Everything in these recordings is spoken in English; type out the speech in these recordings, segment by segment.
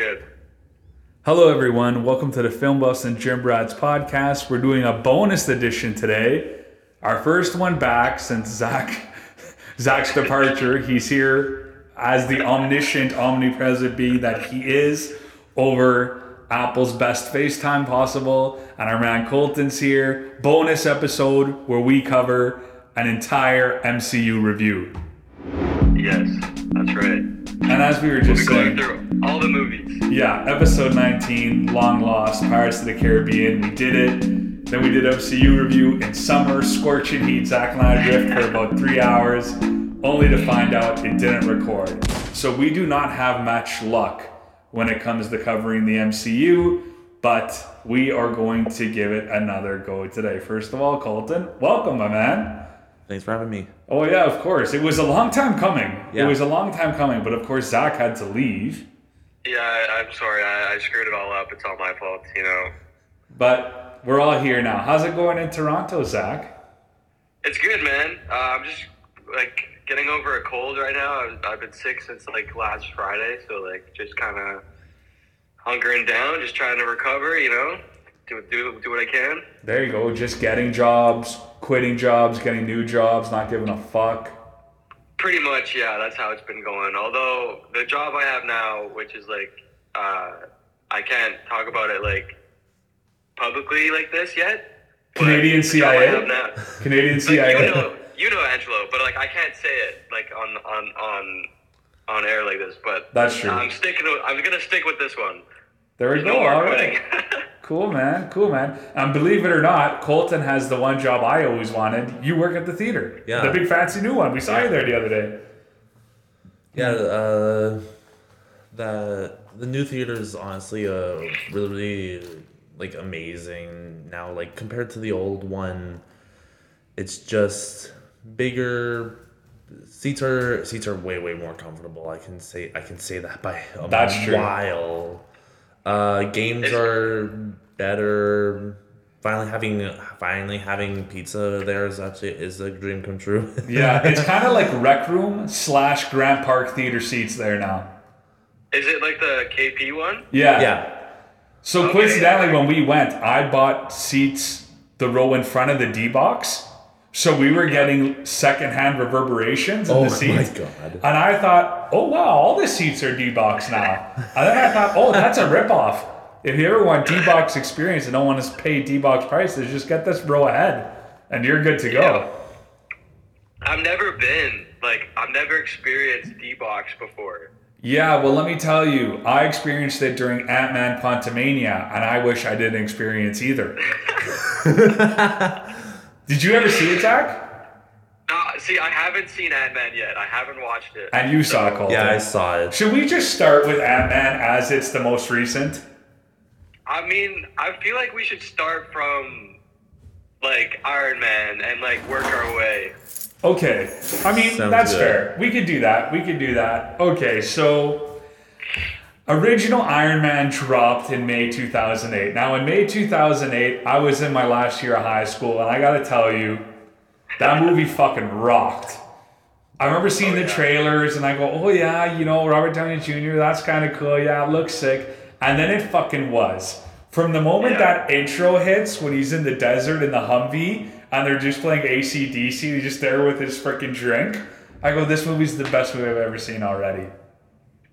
Good. Hello, everyone. Welcome to the Film Buffs and Jim Brads podcast. We're doing a bonus edition today. Our first one back since Zach Zach's departure. He's here as the omniscient, omnipresent being that he is over Apple's best FaceTime possible. And our man Colton's here. Bonus episode where we cover an entire MCU review. Yes, that's right. And as we were We'll just going saying, through all the movies. Yeah, episode 19, Long Lost, Pirates of the Caribbean. We did it. Then we did MCU review in summer, scorching heat. Zach and I drift for about three hours, only to find out it didn't record. So we do not have much luck when it comes to covering the MCU, but we are going to give it another go today. First of all, Colton, welcome, my man. Thanks for having me. Oh yeah, of course. It was a long time coming. It was a long time coming, but of course Zach had to leave. Yeah, I, I'm sorry. I, I screwed it all up. It's all my fault, you know. But we're all here now. How's it going in Toronto, Zach? It's good, man. Uh, I'm just like getting over a cold right now. I've, I've been sick since like last Friday, so like just kind of hunkering down, just trying to recover. You know, do do do what I can. There you go. Just getting jobs, quitting jobs, getting new jobs, not giving a fuck. Pretty much, yeah. That's how it's been going. Although the job I have now, which is like, uh, I can't talk about it like publicly like this yet. Canadian the job I CIA? Canadian Like, CIA. you know, you know Angelo, but like I can't say it like on on on on air like this. But That's true. I'm sticking. With, I'm gonna stick with this one. There we go. more All quitting. right. Cool, man. Cool, man. And believe it or not, Colton has the one job I always wanted. You work at the theater. Yeah. The big fancy new one. We saw you there the other day. Yeah, uh, the the new theater is honestly uh really like amazing now. Like compared to the old one, it's just bigger. Seats are seats are way way more comfortable. I can say I can say that by a while. That's true. While. Uh, games Is- are better. Finally having finally having pizza there is actually is a dream come true. Yeah, it's kind of like Rec Room slash Grant Park Theater seats there now. Is it like the KP one? Yeah. yeah. So Okay. coincidentally, when we went, I bought seats the row in front of the D box, so we were getting secondhand reverberations in Oh the my seats. God. And I thought, oh wow, all the seats are D box now. and then I thought, oh, that's a ripoff. If you ever want D box experience and don't want to pay D box prices, just get this row ahead, and you're good to go. I've never been like I've never experienced D box before. Yeah, well, let me tell you, I experienced it during Ant Man Quantumania, and I wish I didn't experience either. Did you ever see Attack? Zach? No, see, I haven't seen Ant Man yet. I haven't watched it. And you saw it, Colton. Yeah, I saw it. Should we just start with Ant Man as it's the most recent? I mean, I feel like we should start from like Iron Man and like work our way. Okay. I mean, Sounds that's good. fair. We could do that. We could do that. Okay, so original Iron Man dropped in May 2008. Now, in May 2008, I was in my last year of high school, and I gotta tell you, that movie fucking rocked. I remember seeing Oh, the trailers, and I go, oh yeah, you know, Robert Downey Jr., that's kind of cool. Yeah, it looks sick. And then it fucking was. From the moment Yeah. that intro hits, when he's in the desert in the Humvee, and they're just playing ACDC, he's just there with his freaking drink. I go, this movie's the best movie I've ever seen already.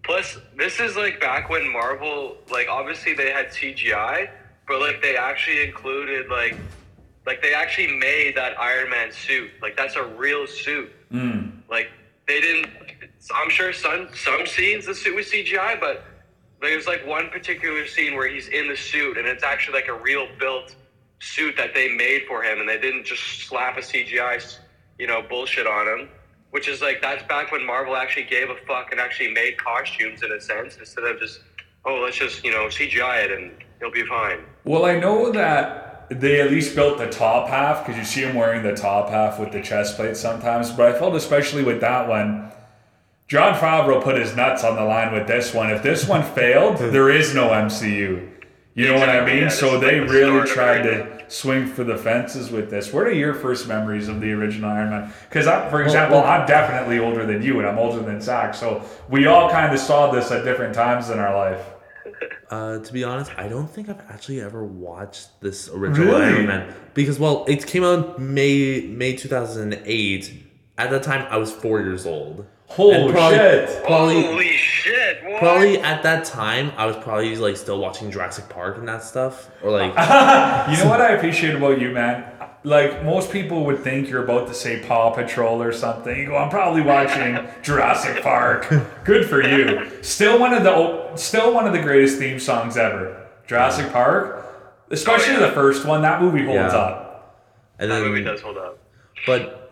Plus, this is like back when Marvel, like obviously they had CGI, but like they actually included like, like they actually made that Iron Man suit. Like that's a real suit. Mm. Like they didn't. I'm sure some some scenes the suit was CGI, but there's like one particular scene where he's in the suit and it's actually like a real built suit that they made for him, and they didn't just slap a CGI, you know, bullshit on him. Which is like that's back when Marvel actually gave a fuck and actually made costumes in a sense instead of just oh let's just you know CGI it and it'll be fine. Well, I know that they at least built the top half because you see him wearing the top half with the chest plate sometimes. But I felt especially with that one, Jon Favreau put his nuts on the line with this one. If this one failed, there is no MCU. You know what I mean? yeah, so they like really tried everything. to swing for the fences with this. What are your first memories of the original Iron Man? Because, for example, well- I'm definitely older than you, and I'm older than Zach. So we all kind of saw this at different times in our life. Uh, to be honest, I don't think I've actually ever watched this original Really? Iron Man because, well, it came out May May two thousand eight. At that time, I was four years old. Holy probably, shit. Probably, Holy shit! What? probably at that time, I was probably like still watching Jurassic Park and that stuff, or like You know what I appreciate about you, man? Like most people would think you're about to say Paw Patrol or something. You go, I'm probably watching Jurassic Park. Good for you. Still one of the still one of the greatest theme songs ever. Jurassic Park, especially Oh, yeah. the first one. That movie holds Yeah. up. and that then movie does hold up. But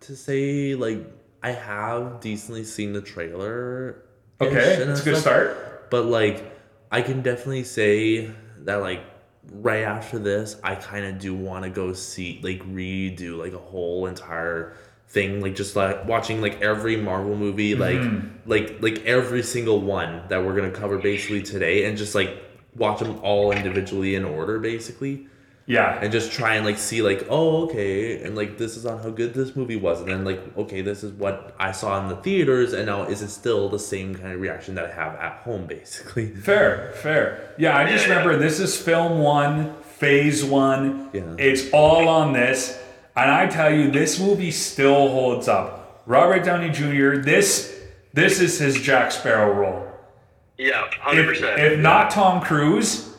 to say like I have decently seen the trailer. Okay, it's a good start. But like I can definitely say that like right after this, I kind of do want to go see like redo like a whole entire thing like just like watching like every Marvel movie mm-hmm. like like like every single one that we're going to cover basically today and just like watch them all individually in order basically Yeah, and just try and like see like oh okay and like this is on how good this movie was and then like okay this is what i saw in the theaters and now is it still the same kind of reaction that i have at home basically Fair, fair. Yeah, I just Yeah, yeah. remember this is film one, phase one. Yeah. It's all on this. And I tell you, this movie still holds up. Robert Downey Jr., this this is his Jack Sparrow role. Yeah, hundred If, percent. if not Tom Cruise,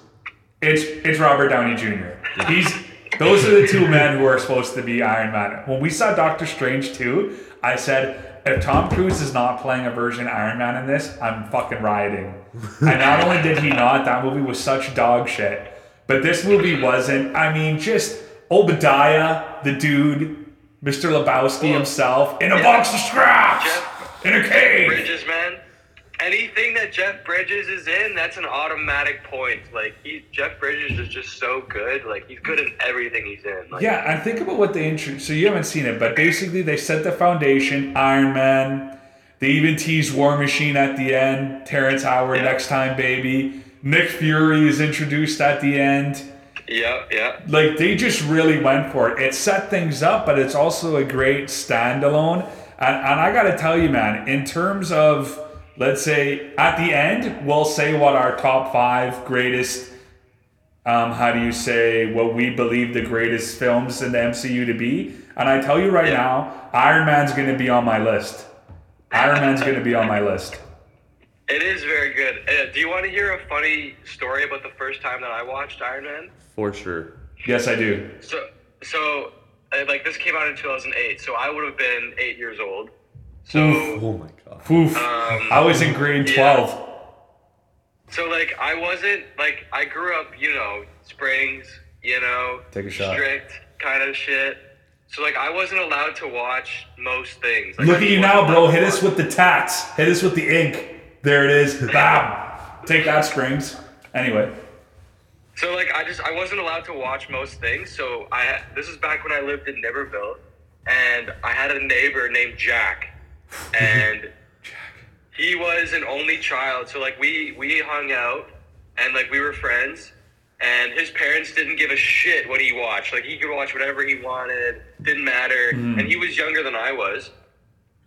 it's it's Robert Downey Jr. He's those are the two men who are supposed to be Iron Man. When we saw Doctor Strange 2, I said, if Tom Cruise is not playing a version Iron Man in this, I'm fucking rioting. and not only did he not, that movie was such dog shit. But this movie wasn't. I mean, just Obadiah, the dude, Mr. Lebowski himself, in a box of scraps, in a cave. Anything that Jeff Bridges is in, that's an automatic point. Like he, Jeff Bridges is just so good. Like he's good in everything he's in. Like, Yeah, and think about what they introduced. So you haven't seen it, but basically they set the foundation. Iron Man. They even teased War Machine at the end. Terrence Howard, Yeah. next time, baby. Nick Fury is introduced at the end. yeah, yeah. Like they just really went for it. It set things up, but it's also a great standalone. And, and I got to tell you, man, in terms of let's say at the end, we'll say what our top five greatest. Um, how do you say what we believe the greatest films in the MCU to be? And I tell you right Yeah. now, Iron Man's going to be on my list. Iron Man's going to be on my list. It is very good. Uh, do you want to hear a funny story about the first time that I watched Iron Man? for sure Yes, I do. So, so uh, like this came out in 2008, so I would have been eight years old. So, oh my god Oof. Um, I was in grade yeah. 12. so like I wasn't like I grew up, you know, Springs, you know, Take a shot. strict kind of shit. So like I wasn't allowed to watch most things. Like, Look at you now, bro. allowed to Hit us with the tats. Hit us with the ink. There it is. Bam. Take that, Springs. Anyway. So like I just I wasn't allowed to watch most things. So I this is back when I lived in Niverville, and I had a neighbor named Jack, and he was an only child. So like we we hung out, and like we were friends, and his parents didn't give a shit what he watched. Like he could watch whatever he wanted, didn't matter, and he was younger than I was.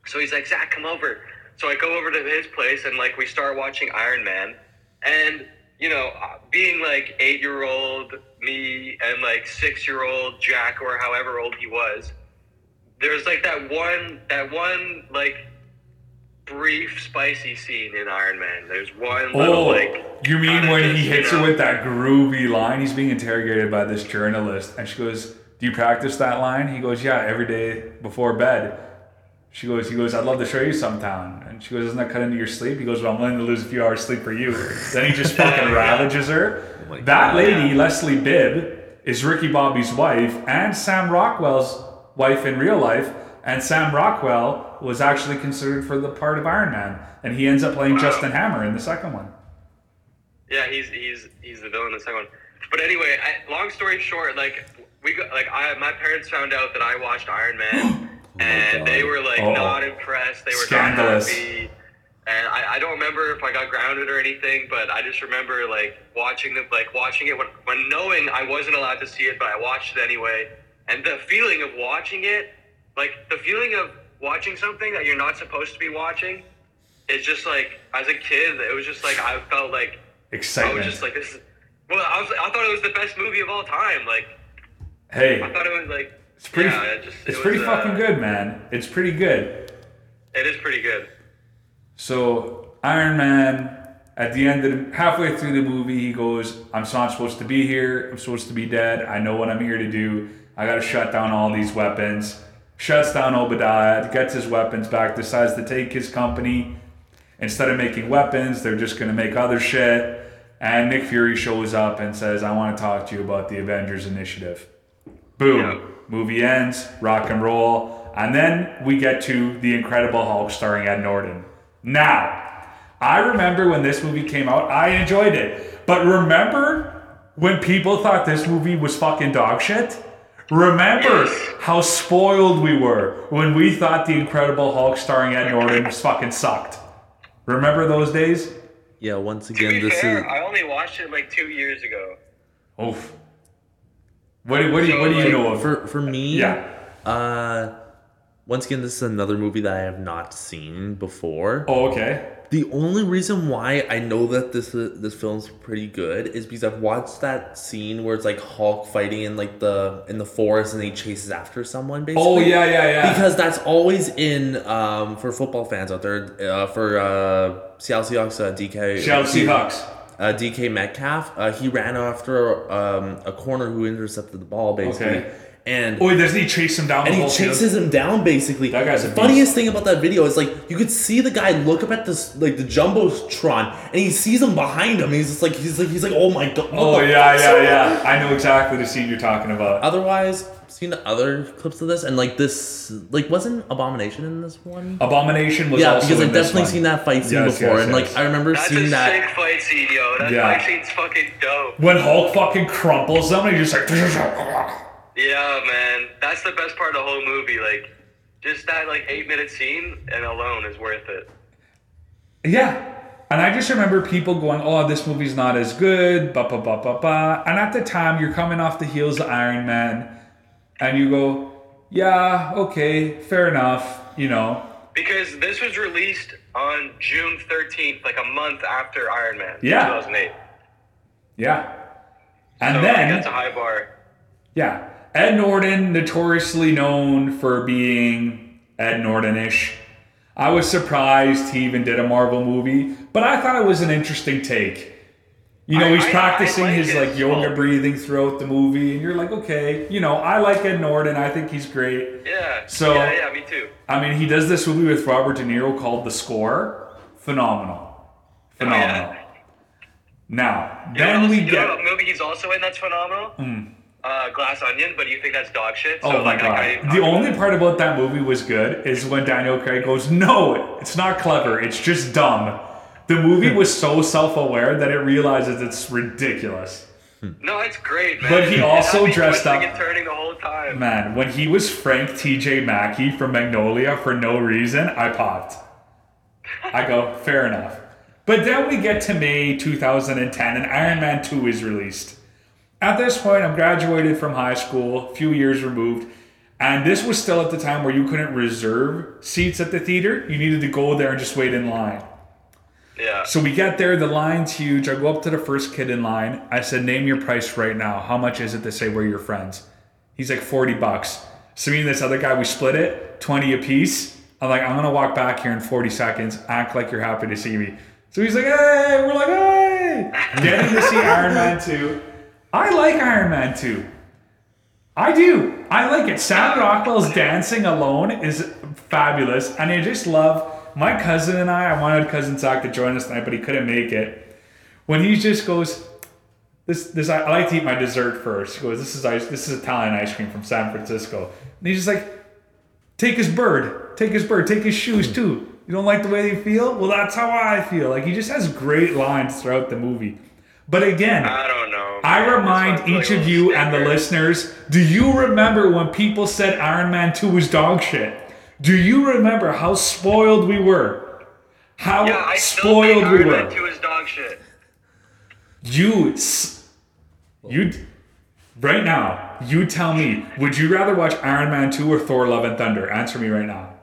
So he's like, Zach, come over. So I go over to his place and like we start watching Iron Man, and you know, uh, being like eight year old me and like six year old Jack or however old he was, there's like that one that one like brief spicy scene in Iron Man. There's one little Oh, like you mean when just, he you hits her with that groovy line? He's being interrogated by this journalist, and she goes, "Do you practice that line?" He goes, "Yeah, every day before bed." She goes, "He goes, I'd love to show you sometime." And she goes, "Doesn't that cut into your sleep?" He goes, "Well, I'm willing to lose a few hours sleep for you." then he just fucking ravages her. Oh my that God. lady, Leslie Bibb, is Ricky Bobby's wife and Sam Rockwell's wife in real life. And Sam Rockwell was actually considered for the part of Iron Man, and he ends up playing Wow. Justin Hammer in the second one. Yeah, he's he's he's the villain in the second one. But anyway, I, long story short, like we got like I my parents found out that I watched Iron Man, and oh God. they were like Uh-oh. not impressed. They were Scandalous. not happy. And I, I don't remember if I got grounded or anything, but I just remember like watching the like watching it when, when knowing I wasn't allowed to see it, but I watched it anyway. And the feeling of watching it, like the feeling of watching something that you're not supposed to be watching, is just like as a kid, it was just like I felt like Excited. I was just like, this is. Well, I was. I thought it was the best movie of all time. Like, hey, I thought it was like. it's pretty. yeah, it just, it's it pretty was, uh, fucking good, man. It's pretty good. It is pretty good. So Iron Man, at the end of the, halfway through the movie, he goes, "I'm not supposed to be here. I'm supposed to be dead. I know what I'm here to do. I got to shut down all these weapons." Shuts down Obadiah, gets his weapons back, decides to take his company. Instead of making weapons, they're just gonna make other shit. And Nick Fury shows up and says, "I want to talk to you about the Avengers Initiative." Boom. Yeah. Movie ends, rock and roll. And then we get to The Incredible Hulk starring Ed Norton. Now, I remember when this movie came out, I enjoyed it. But remember when people thought this movie was fucking dog shit? Remember Yes. how spoiled we were when we thought The Incredible Hulk starring Ed Norton was fucking sucked. Remember those days? Yeah, once again, this fair, is I only watched it like two years ago. Oof. What, do- what, do, you, what do you know of? for for me. yeah. Uh, once again, this is another movie that I have not seen before. Oh, okay. The only reason why I know that this this film's pretty good is because I've watched that scene where it's like Hulk fighting in like the in the forest and he chases after someone. Basically. Oh, yeah, yeah, yeah. Because that's always in um for football fans out there uh, for uh Seattle Seahawks uh, DK Seattle Seahawks. uh, DK Metcalf. Uh, he ran after um, a corner who intercepted the ball basically, Okay. And Oh, doesn't he chase him down and the he whole field? chases him down basically. That guy's the a funniest thing about that video is like you could see the guy look up at this like the jumbotron and he sees him behind him. He's just like he's like he's like oh my god. Oh yeah, yeah, going on?" yeah. I know exactly the scene you're talking about. Otherwise, seen the other clips of this and like this like wasn't Abomination in this one. Abomination was yeah, also because I've definitely one. seen that fight scene Yes, before, yes, and yes. like I remember That's seeing a that. sick fight scene, yo. That Yeah. fight scene's fucking dope. When Hulk fucking crumples them and he's just like Yeah, man. That's the best part of the whole movie. Like, just that like eight minute scene and alone is worth it. Yeah. And I just remember people going, Oh, this movie's not as good, ba ba ba ba ba. And at the time you're coming off the heels of Iron Man and you go, Yeah, okay, fair enough, you know. Because this was released on June 13th, like a month after Iron Man. Yeah. 2008. Yeah. And so then that's a high bar. Yeah. Ed Norton, notoriously known for being Ed Norton-ish. I was surprised he even did a Marvel movie, but I thought it was an interesting take. You know, I- he's I- I practicing like his like yoga Oh. breathing throughout the movie, and you're like, okay, you know, I like Ed Norton. I think he's great. Yeah. So- yeah, yeah, me too. I mean, he does this movie with Robert De Niro called The Score. Phenomenal. Phenomenal. Oh, yeah. Now, You then we you get. Hmm. know what movie he's also in that's phenomenal? Uh, Glass Onion, but you think that's dog shit? Oh my like, god. The only part about that movie was good is when Daniel Craig goes, No, it's not clever, it's just dumb. The movie was so self aware that it realizes it's ridiculous. No, it's great, man. But he also dressed up- turning the whole time. Man, when he was Frank TJ Mackey from Magnolia for no reason, I popped. I go, fair enough. But then we get to May 2010 and Iron Man 2 is released. At this point, I'm graduated from high school, a few years removed, and this was still at the time where you couldn't reserve seats at the theater. You needed to go there and just wait in line. Yeah. So we get there, the line's huge. I go up to the first kid in line. I said, Name your price right now. How much is it to say we're your friends? He's like, 40 bucks. So me and this other guy, we split it, 20 a piece. I'm like, I'm gonna walk back here in 40 seconds, act like you're happy to see me. So he's like, hey, we're like, hey, getting to see Iron Man 2. I like Iron Man 2. I do. I like it. Sam Rockwell's dancing alone is fabulous, and I just love my cousin and I. I wanted cousin Zach to join us tonight, but he couldn't make it. When he just goes, this this I, like to eat my dessert first. He goes, this is ice. This is Italian ice cream from San Francisco, and he's just like, take his bird, take his bird, take his shoes too. You don't like the way they feel? Well, that's how I feel. Like he just has great lines throughout the movie. But again, I don't know. Man. This remind one's like each of you and the listeners do you remember when people said Iron Man 2 was dog shit? Do you remember how spoiled we were? How Yeah, I still think spoiled we Iron Man were. 2 is dog shit. You, you, right now, you tell me, would you rather watch Iron Man 2 or Thor Love and Thunder? Answer me right now.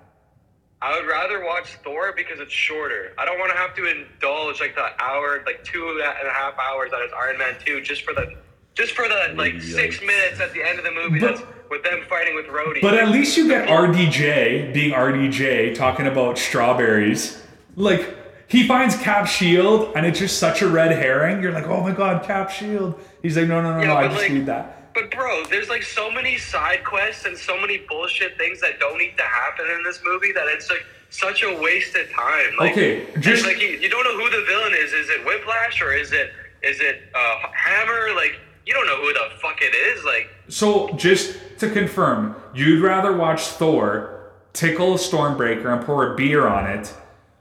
I would rather watch Thor because it's shorter. I don't want to have to indulge like the hour, like two and a half hours that is Iron Man two, just for the, just for the like six minutes at the end of the movie. But- that's with them fighting with Rhodey. But at least you get RDJ being RDJ talking about strawberries. Like he finds Cap Shield and it's just such a red herring. You're like, oh my god, Cap Shield. He's like, no, no, no, Yeah, no. I just like- need that. But bro, there's like so many side quests and so many bullshit things that don't need to happen in this movie that it's like such a waste of time. Like, Okay, just- like you, you don't know who the villain is. Is it Whiplash or is it is it uh, Hammer? Like you don't know who the fuck it is. Like So just to confirm, you'd rather watch Thor tickle a Stormbreaker and pour a beer on it,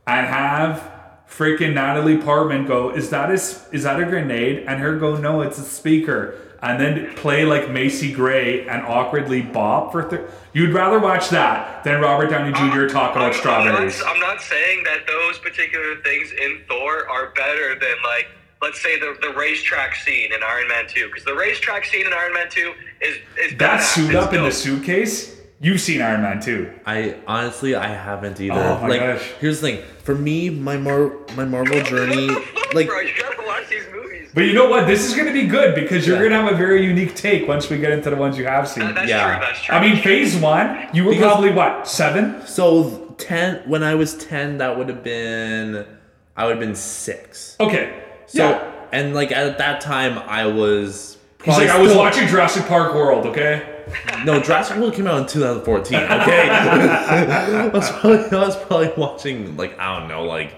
and have freaking Natalie Portman go, "Is that a, is that a grenade?" and her go, "No, it's a speaker." And then play like Macy Gray and awkwardly bop for. Th- You'd rather watch that than Robert Downey uh, Jr. talk about I'm- strawberries. I'm not, I'm not saying that those particular things in Thor are better than like let's say the the racetrack scene in Iron Man Two because the racetrack scene in Iron Man Two is is that badass. suit It's up in the suitcase. You've seen Iron Man 2. I honestly I haven't either. Oh my like gosh. here's the thing. For me, my Mar my Marvel journey What the fuck, like bro, you gotta watch these movies. But you know what? This is going to be good because you're Yeah. going to have a very unique take once we get into the ones you have seen. That- that's Yeah. true. That's true. I mean, phase one, you were Because- probably what seven? so 10 when I was 10 that would have been I would have been 6. Okay. So yeah. and like at that time I was He's probably like, I was watching Jurassic Park World. Okay. No, Jurassic World came out in 2014. Okay, I, was probably, I was probably watching like I don't know, like.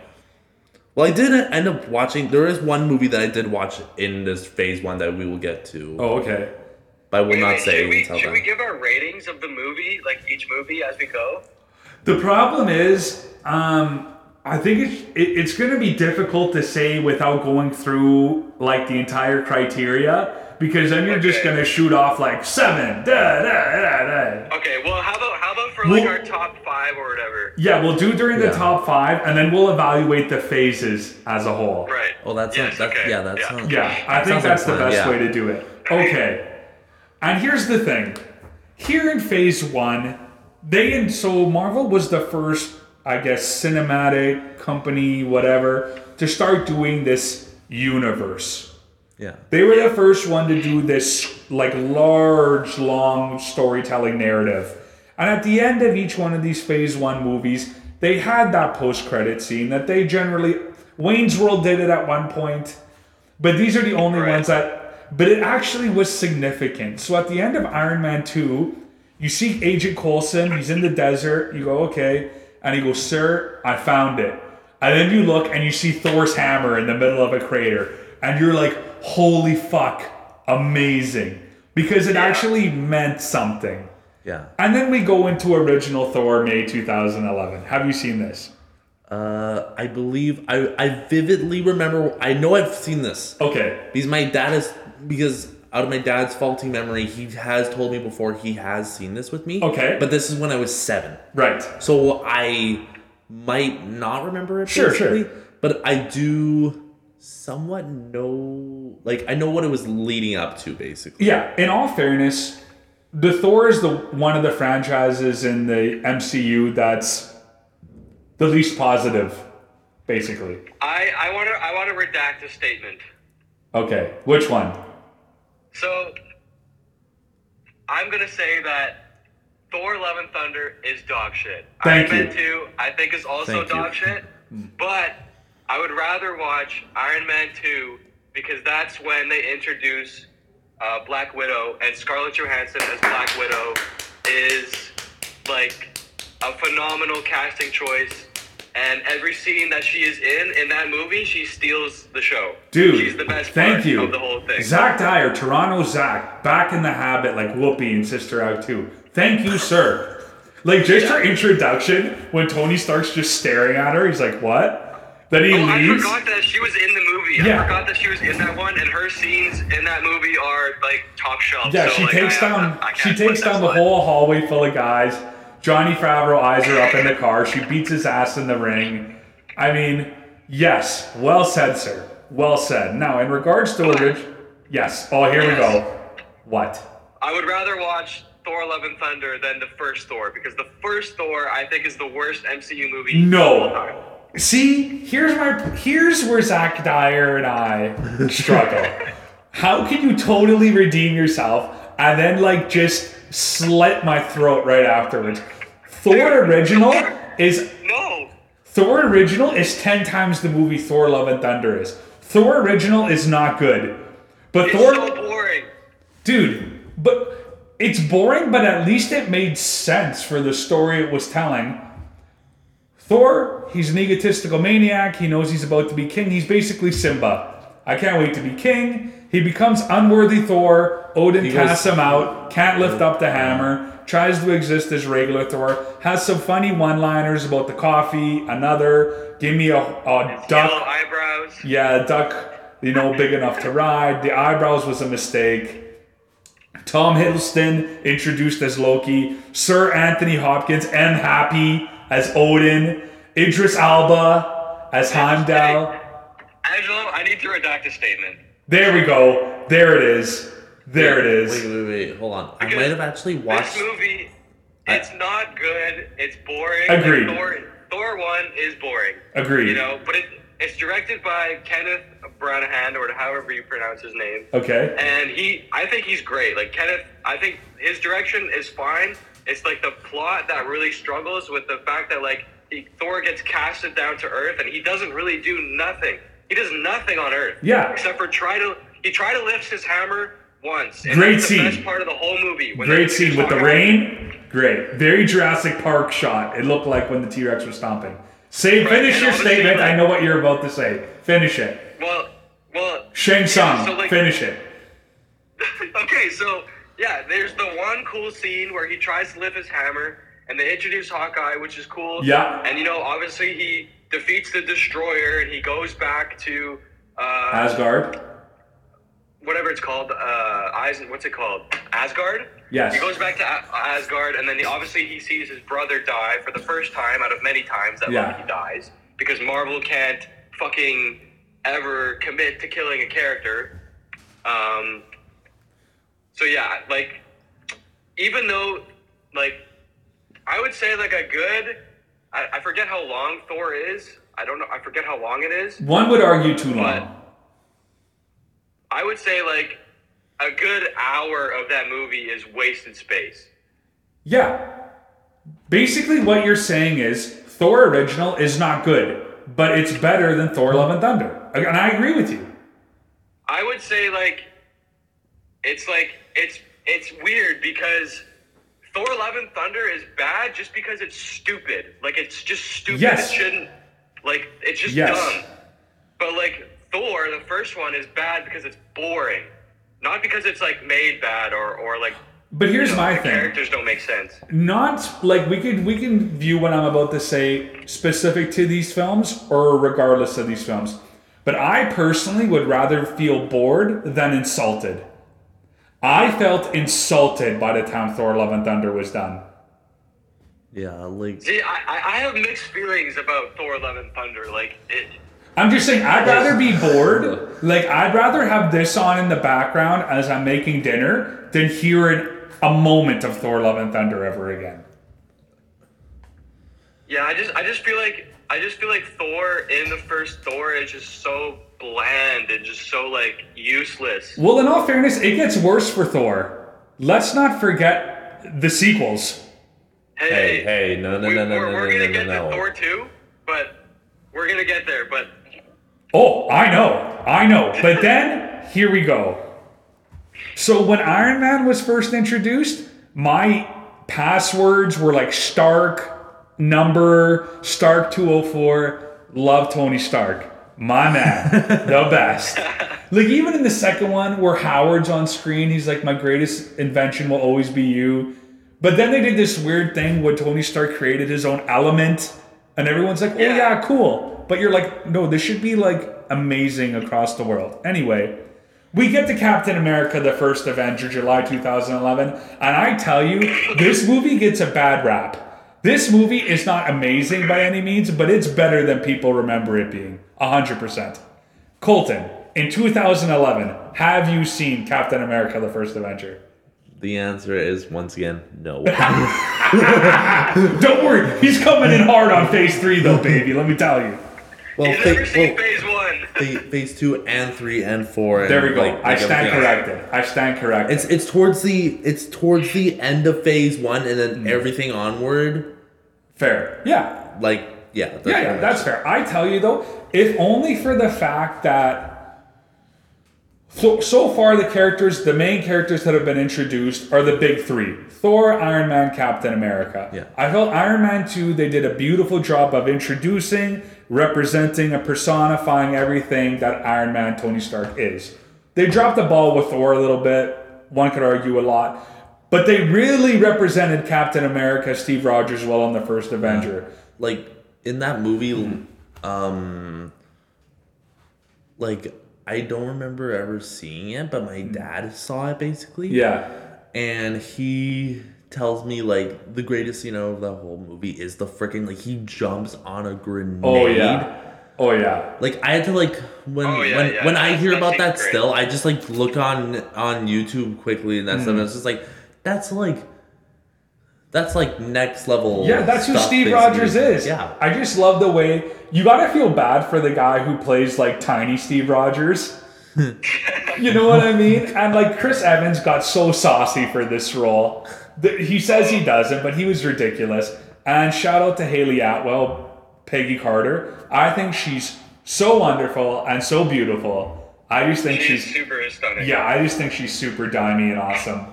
Well, I did end up watching. There is one movie that I did watch in this phase one that we will get to, Oh, okay. but I will Wait, not wait, say should we, until should then. we give our ratings of the movie, like each movie as we go? The problem is, um, I think it's it, it's going to be difficult to say without going through like the entire criteria because then you're just going to shoot off like seven. Da, da, da, da. Okay, well, how about how about for like Well- our top five or whatever? Yeah, we'll do during the top five, and then we'll evaluate the phases as a whole. Right. Oh, that's yes, that's okay. yeah, that yeah. sounds Yeah, I think sounds like that's the fun, best yeah. way to do it. Okay. And here's the thing. Here in phase one, they and so Marvel was the first, I guess, cinematic company, whatever, to start doing this universe. Yeah, They were the first one to do this like large, long storytelling narrative. And at the end of each one of these phase one movies, they had that post credit scene that they generally Wayne's World did it at one point. But these are the only Right. ones that but it actually was significant. So at the end of Iron Man 2, you see Agent Coulson, he's in the desert, you go, okay, and he goes, Sir, I found it. And then you look and you see Thor's hammer in the middle of a crater, and you're like, holy fuck, amazing. Because it actually meant something. yeah. And then we go into original Thor, May 2011. Have you seen this? Uh, I believe I I vividly remember. I know I've seen this Okay. because my dad is because out of my dad's faulty memory, he has told me before he has seen this with me. Okay. but this is when I was seven. Right. So I might not remember it Sure, sure. but I do somewhat know like I know what it was leading up to basically. Yeah, in all fairness, the Thor is the one of the franchises in the MCU that's the least positive, basically. I I want to I want to redact a statement. Okay, which one? So I'm gonna say that Thor: Love and Thunder is dog shit. Thank Iron you. Man 2 I think is also Thank you. dog shit, but I would rather watch Iron Man 2 because that's when they introduce uh, Black Widow and Scarlett Johansson as Black Widow is like a phenomenal casting choice. And every scene that she is in in that movie, she steals the show. Dude, she's the best thank part you. of the whole thing. Zach Dyer, Toronto Zach, back in the habit like Whoopi and Sister Act too. Thank you, sir. Like, just her introduction, when Tony Stark's just staring at her, he's like, what? Then he Oh, I forgot that she was in the movie. Yeah. I forgot that she was in that one, and her scenes in that movie are like top shelf. Yeah, so, she like, takes I- down I- I she can't takes down the whole hallway full of guys. Johnny Favreau eyes her up in the car. She beats his ass in the ring. I mean, yes, well said, sir. Well said. Now, in regards to orig- yes. Oh, here we go. What? I would rather watch Thor: Love and Thunder than the first Thor because the first Thor I think is the worst MCU movie. of all time. No. See, here's my here's where Zach Dyer and I struggle. How can you totally redeem yourself and then like just slit my throat right afterwards? Thor original is No. Thor original is ten times the movie Thor Love and Thunder is. Thor original is not good. But It's Thor so boring. dude, but it's boring, but at least it made sense for the story it was telling. Thor, he's an egotistical maniac. He knows he's about to be king. He's basically Simba. I can't wait to be king. He becomes unworthy Thor. Odin He casts goes- him out. Can't lift up the hammer. Tries to exist as regular Thor. Has some funny one-liners about the coffee. Another, give me a, a duck. Eyebrows. Yeah, a duck, you know, big enough to ride. The eyebrows was a mistake. Tom Hiddleston introduced as Loki. Sir Anthony Hopkins and Happy as Odin. Idris Elba as Heimdall. Angelo, I need to redact a statement. There we go. There it is. There it is. Wait, wait, wait. Hold on. I might have actually watched. This movie, it's not good. It's boring. Agreed. Like, Thor, Thor one is boring. Agreed. You know, but it, it's directed by Kenneth Branagh, or however you pronounce his name. Okay. And he, I think he's great. Like Kenneth, I think his direction is fine. It's like the plot that really struggles with the fact that like he, Thor gets casted down to Earth and he doesn't really do nothing. He does nothing on Earth. Yeah. Except for try to he try to lift his hammer once. And Great scene. best part of the whole movie. When Great scene with the rain. Great. Very Jurassic Park shot. It looked like when the T Rex was stomping. Say, Right, finish and your statement. I know what you're about to say. Finish it. Well, well. Shang yeah, Tsung. so, like- finish it. okay, so yeah, there's the one cool scene where he tries to lift his hammer, and they introduce Hawkeye, which is cool. Yeah. And you know, obviously he defeats the destroyer, and he goes back to uh, Asgard. Whatever it's called. Uh, Eisen, what's it called? Asgard. Yes. He goes back to A- Asgard, and then he, obviously he sees his brother die for the first time out of many times that Yeah. Loki dies because Marvel can't fucking ever commit to killing a character. Um, so yeah, like even though like I would say like a good I, I forget how long Thor is. I don't know I forget how long it is. One would argue too long. I would say like a good hour of that movie is wasted space. Yeah. Basically, what you're saying is Thor original is not good, but it's better than Thor Love and Thunder. And I agree with you. I would say like it's like it's it's weird because Thor Love and Thunder is bad just because it's stupid. Like it's just stupid. Yes. It shouldn't like it's just Yes. dumb. But like Thor, the first one is bad because it's boring. Not because it's like made bad or or like But here's you know, my the thing. characters don't make sense. Not like we could we can view what I'm about to say specific to these films or regardless of these films. But I personally would rather feel bored than insulted. I felt insulted by the time Thor Love and Thunder was done. Yeah, like See, I, I I have mixed feelings about Thor Love and Thunder. Like it I'm just saying, I'd rather be bored. Like, I'd rather have this on in the background as I'm making dinner than hearing a moment of Thor Love and Thunder ever again. Yeah, I just I just feel like I just feel like Thor in the first Thor is just so bland and just so like useless. Well, in all fairness, it gets worse for Thor. Let's not forget the sequels. Hey, Hey, hey, no, no, we, no, no, we're, no, we're no, gonna no, get no. to Thor two, but we're gonna get there. But Oh, I know. I know. But then, here we go. So, when Iron Man was first introduced, my passwords were like Stark, number, Stark 204, love Tony Stark. My man, the best. Like, even in the second one, where Howard's on screen, he's like, my greatest invention will always be you. But then they did this weird thing where Tony Stark created his own element, and everyone's like, oh, Yeah. yeah, cool. But you're like, no, this should be like amazing across the world. Anyway, we get to Captain America, the first Avenger, July 2011. And I tell you, this movie gets a bad rap. This movie is not amazing by any means, but it's better than people remember it being. 100%. Colton, in 2011, have you seen Captain America, the first Avenger? The answer is once again no. Don't worry, he's coming in hard on phase three, though, baby. Let me tell you. Well, He's never seen well, phase one. fa- phase two and three and four. And There we go. like- I stand everything else. corrected. I stand corrected. It's it's towards the it's towards the end of phase one and then Mm. everything onward. fair. Yeah. Like yeah, that's Yeah, yeah, that's fair. I tell you though, if only for the fact that so, so far the characters, the main characters that have been introduced are the big three: Thor, Iron Man, Captain America. Yeah. I felt Iron Man two they did a beautiful job of introducing, representing, and personifying everything that Iron Man Tony Stark is. They dropped the ball with Thor a little bit. One could argue a lot. But they really represented Captain America, Steve Rogers, well in the first Avenger. like in that movie Mm-hmm. um like I don't remember ever seeing it, but my dad saw it basically. Yeah. And he tells me like the greatest scene of the whole movie is the freaking like he jumps on a grenade. Oh yeah. Oh yeah. Like I had to like when Oh, yeah, when yeah, when I hear that about that great. still, I just like look on on YouTube quickly and that stuff. And Mm. it's just like that's like that's like next level. Yeah, that's who Steve. Rogers is. Yeah. I just love the way you gotta feel bad for the guy who plays like tiny Steve Rogers. you know what I mean? And like Chris Evans got so saucy for this role. The- He says he doesn't, but he was ridiculous. And shout out to Hayley Atwell, Peggy Carter. I think she's so wonderful and so beautiful. I just think She's she's super stunning. yeah, I just think she's super dimey and awesome.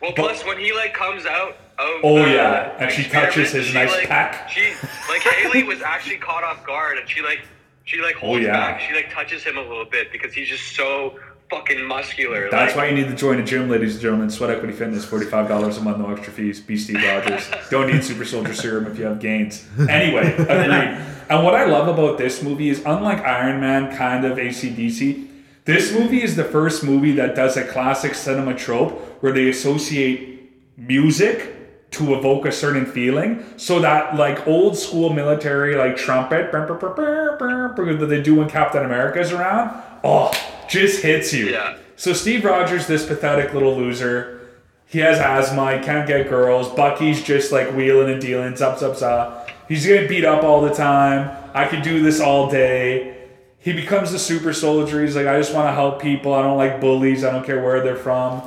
Well, plus when he like comes out of Oh, the yeah, and she touches his she, nice like, pack. She like Hayley was actually caught off guard, and she like she like holds Oh, yeah. back. She like touches him a little bit because he's just so fucking muscular. That's like, why you need to join a gym, ladies and gentlemen. Sweat Equity Fitness, forty-five dollars a month, no extra fees. Be Steve Rogers. Don't need Super Soldier Serum if you have gains. Anyway, agreed. And what I love about this movie is, unlike Iron Man, kind of ACDC, this movie is the first movie that does a classic cinema trope where they associate music to evoke a certain feeling so that like old school military like trumpet that they do when captain america's around oh just hits you Yeah. so steve rogers this pathetic little loser he has asthma he can't get girls bucky's just like wheeling and dealing zap zap zap he's getting beat up all the time i could do this all day he becomes a super soldier he's like i just want to help people i don't like bullies i don't care where they're from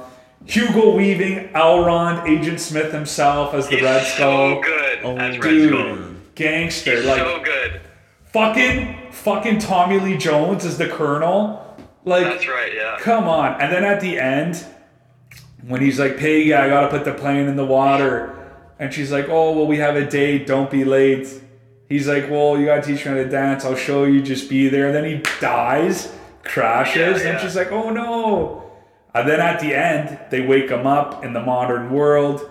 Hugo Weaving, Elrond, Agent Smith himself as the he's Red Skull. so good as Red Dude, Skull. gangster. He's like so good. fucking fucking Tommy Lee Jones as the Colonel. Like That's right. Yeah. come on. And then at the end, when he's like, Peggy, I gotta put the plane in the water. And she's like, Oh, well, we have a date, don't be late. He's like, Well, you gotta teach me how to dance, I'll show you, just be there. And then he dies, crashes, Yeah, and she's like, Oh no. And then at the end, they wake him up in the modern world.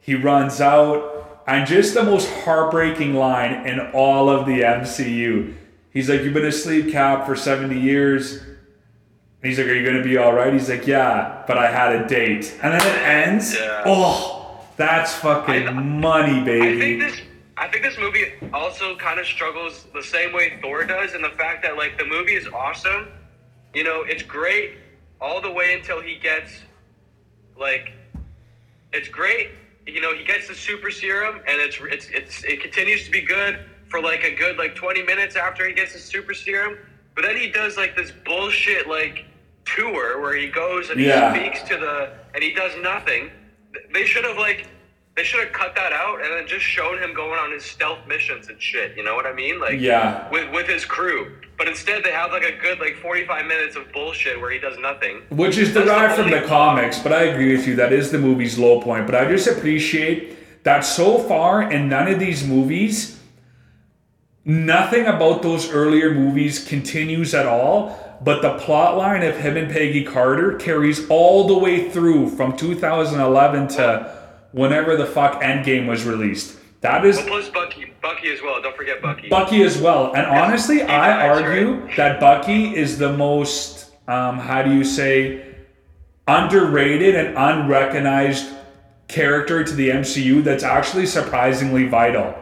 He runs out, and just the most heartbreaking line in all of the MCU. He's like, You've been asleep, Cap, for 70 years. And he's like, Are you going to be all right? He's like, Yeah, but I had a date. And then it ends. Yeah. Oh, that's fucking I- money, I baby. think this. I think this movie also kind of struggles the same way Thor does, in the fact that like the movie is awesome. You know, it's great all the way until he gets like, it's great. You know, he gets the super serum, and it's it's it's it continues to be good for like a good like twenty minutes after he gets the super serum. But then he does like this bullshit like tour where he goes and Yeah. he speaks to the and he does nothing. They should have like they should have cut that out and then just shown him going on his stealth missions and shit. You know what I mean? Like Yeah. with with his crew. But instead, they have like a good like forty five minutes of bullshit where he does nothing. Which is the derived from the comics, but I agree with you. That is the movie's low point. But I just appreciate that so far in none of these movies, nothing about those earlier movies continues at all. But the plot line of him and Peggy Carter carries all the way through from 2011 to whenever the fuck Endgame was released. That is Well, plus Bucky, Bucky as well. Don't forget Bucky. Bucky as well. And honestly, I argue that Bucky is the most, um, how do you say, underrated and unrecognized character to the MCU that's actually surprisingly vital.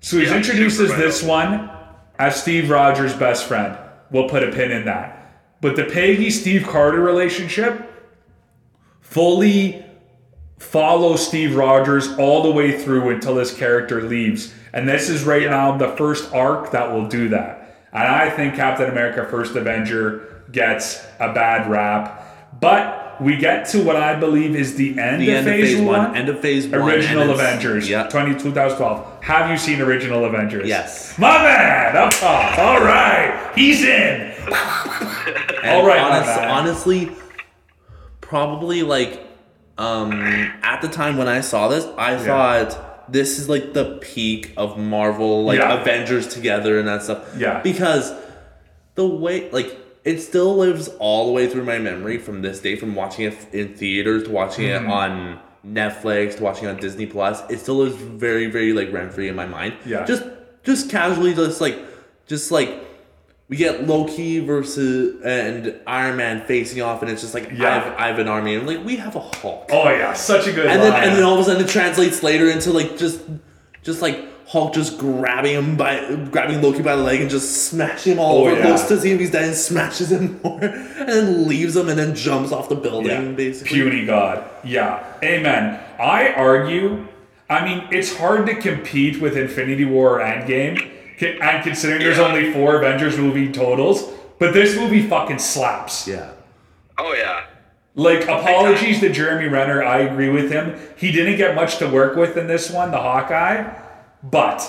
So he Yeah, as this one as Steve Rogers' best friend. We'll put a pin in that. But the Peggy Steve Carter relationship fully follow Steve Rogers all the way through until his character leaves. And this is right now the first arc that will do that. And I think Captain America First Avenger gets a bad rap. But we get to what I believe is the end, The of, end of phase phase one. one. End of phase one. Original Avengers, Yeah. 20, 2012. Have you seen Original Avengers? Yes. My man, up top. All right, he's in. All right, honest- honestly, probably like um at the time when I saw this, I thought this is like the peak of Marvel, like Yeah. Avengers together and that stuff. Yeah. Because the way like it still lives all the way through my memory from this day, from watching it in theaters to watching Mm-hmm. it on Netflix to watching it on Disney Plus. It still lives very, very like rent free in my mind. Yeah. Just just casually, just like just like we get Loki versus and Iron Man facing off, and it's just like Yeah. I, have, I have an army, and like we have a Hulk, Oh yeah, such a good and then and then all of a sudden it translates later into like just just like Hulk just grabbing him by grabbing Loki by the leg and just smashing him all Oh, over, yeah. looks to see if he's dead and smashes him more, and then leaves him and then jumps off the building Yeah. basically. Puny God. Yeah. Amen. I argue, I mean, it's hard to compete with Infinity War or Endgame, and considering there's Yeah. only four Avengers movie totals, but this movie fucking slaps. Yeah. Oh yeah. Like, apologies to Jeremy Renner, I agree with him. He didn't get much to work with in this one, the Hawkeye, but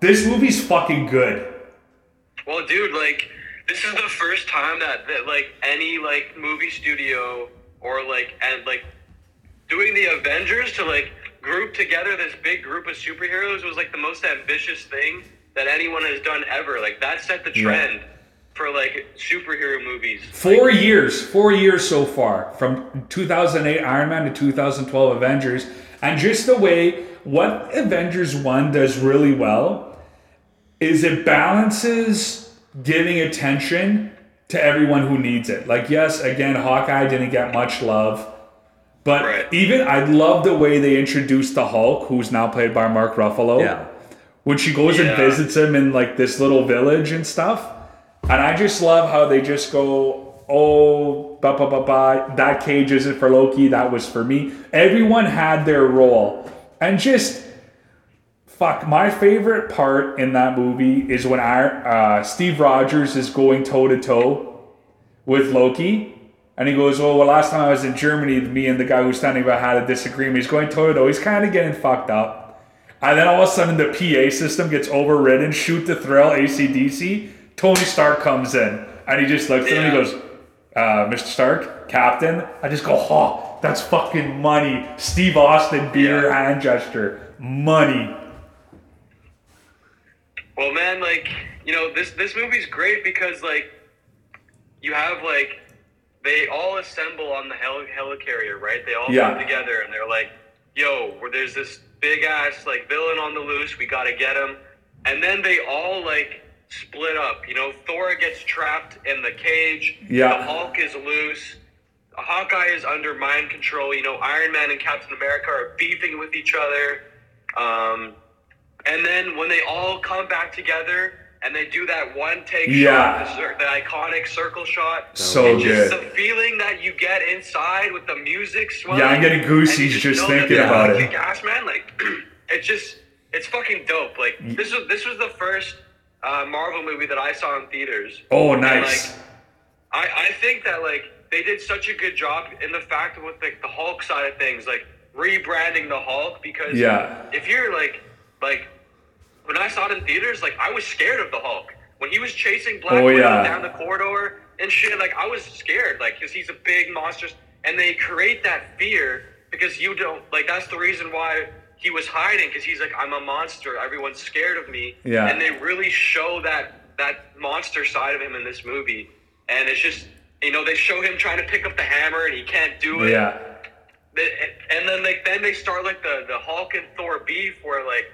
this movie's fucking good. Well, dude, like this is the first time that, that like any like movie studio or like and like doing the Avengers to like group together this big group of superheroes was like the most ambitious thing that anyone has done ever. Like that set the Yeah. trend for like superhero movies. Four years, four years so far, from 2008 Iron Man to 2012 Avengers, and just the way what Avengers 1 does really well is it balances giving attention to everyone who needs it. Like, yes, again, Hawkeye didn't get much love, but Right. even I love the way they introduced the Hulk, who's now played by Mark Ruffalo Yeah. when she goes and visits him in like this little village and stuff. And I just love how they just go, oh, ba ba ba ba, that cage isn't for Loki, that was for me. Everyone had their role. And just, fuck, my favorite part in that movie is when our, uh, Steve Rogers is going toe to toe with Loki. And he goes, Oh, well, last time I was in Germany, me and the guy who's standing by had a disagreement. He's going toe to toe. He's kind of getting fucked up. And then all of a sudden, the PA system gets overridden. Shoot to Thrill, ACDC. Tony Stark comes in. And he just looks at him and he goes, uh, Mr. Stark, Captain. I just go, Oh, that's fucking money. Steve Austin, beer Yeah. hand gesture. Money. Well, man, like you know, this this movie's great because like you have like they all assemble on the heli- helicarrier, right? They all Yeah. come together and they're like, "Yo, where there's this big ass like villain on the loose. We gotta get him." And then they all like split up. You know, Thor gets trapped in the cage. Yeah. The Hulk is loose. Hawkeye is under mind control. You know, Iron Man and Captain America are beefing with each other. Um, and then when they all come back together and they do that one take Yeah. shot, the, the iconic circle shot, So it's just good. the feeling that you get inside with the music swelling. Yeah, I'm getting goosey and you just thinking about it. Kick-ass, man. Like, it's just, it's fucking dope. Like, this was this was the first uh, Marvel movie that I saw in theaters. Oh, And, nice. like, I, I think that like they did such a good job in the fact with like the Hulk side of things, like rebranding the Hulk because Yeah. if you're like like when I saw it in theaters, like I was scared of the Hulk when he was chasing Black Oh, Widow yeah. down the corridor and shit. Like I was scared, like because he's a big monster, and they create that fear because you don't like. That's the reason why he was hiding because he's like, I'm a monster. Everyone's scared of me. Yeah. and they really show that that monster side of him in this movie, and it's just you know they show him trying to pick up the hammer and he can't do it. Yeah. And then like then they start like the the Hulk and Thor beef where like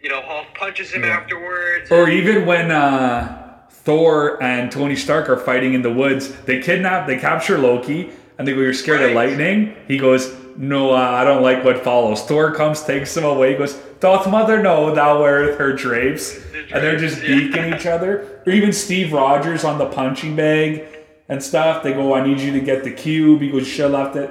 you know Hulk punches him afterwards. Or even when uh, Thor and Tony Stark are fighting in the woods, they kidnap, they capture Loki, and they go, "You're scared of lightning." He goes, "No, uh, I don't like what follows." Thor comes, takes him away, He goes, "Doth mother know thou weareth her drapes?" And they're just drapes, yeah. geeking each other. Or even Steve Rogers on the punching bag and stuff. They go, "I need you to get the cube." Goes, "She left it."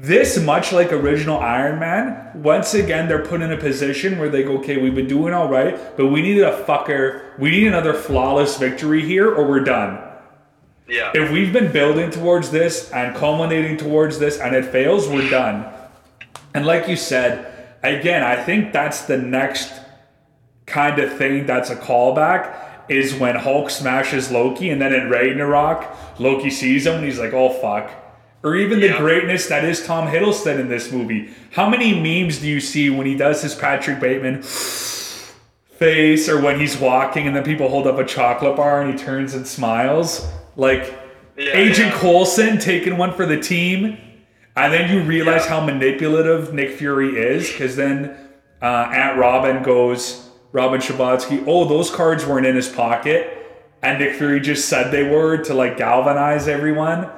This, much like original Iron Man, once again they're put in a position where they go, okay, we've been doing all right, but we needed a fucker, we need another flawless victory here, or we're done. Yeah. If we've been building towards this and culminating towards this and it fails, we're done. And like you said, again, I think that's the next kind of thing that's a callback is when Hulk smashes Loki and then in Ragnarok, Loki sees him and he's like, oh fuck. Or even the Yeah. greatness that is Tom Hiddleston in this movie. How many memes do you see when he does his Patrick Bateman face or when he's walking and then people hold up a chocolate bar and he turns and smiles? Like Yeah, Agent yeah. Coulson taking one for the team. And then you realize how manipulative Nick Fury is because then uh, Aunt Robin goes, Robin Scherbatsky, oh, those cards weren't in his pocket. And Nick Fury just said they were to like galvanize everyone.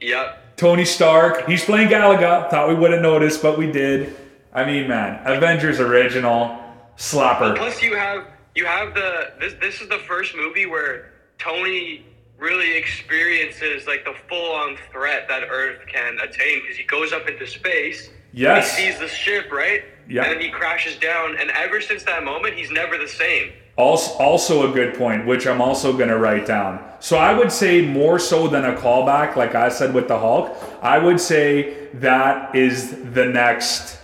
Yep. Tony Stark, he's playing Galaga. Thought we wouldn't notice, but we did. I mean, man, Avengers original slapper. Plus, you have you have the this this is the first movie where Tony really experiences like the full on threat that Earth can attain because he goes up into space. Yes. He sees the ship, right? Yeah. And then he crashes down, and ever since that moment, he's never the same. Also, also a good point, which I'm also going to write down. So I would say more so than a callback, like I said with the Hulk, I would say that is the next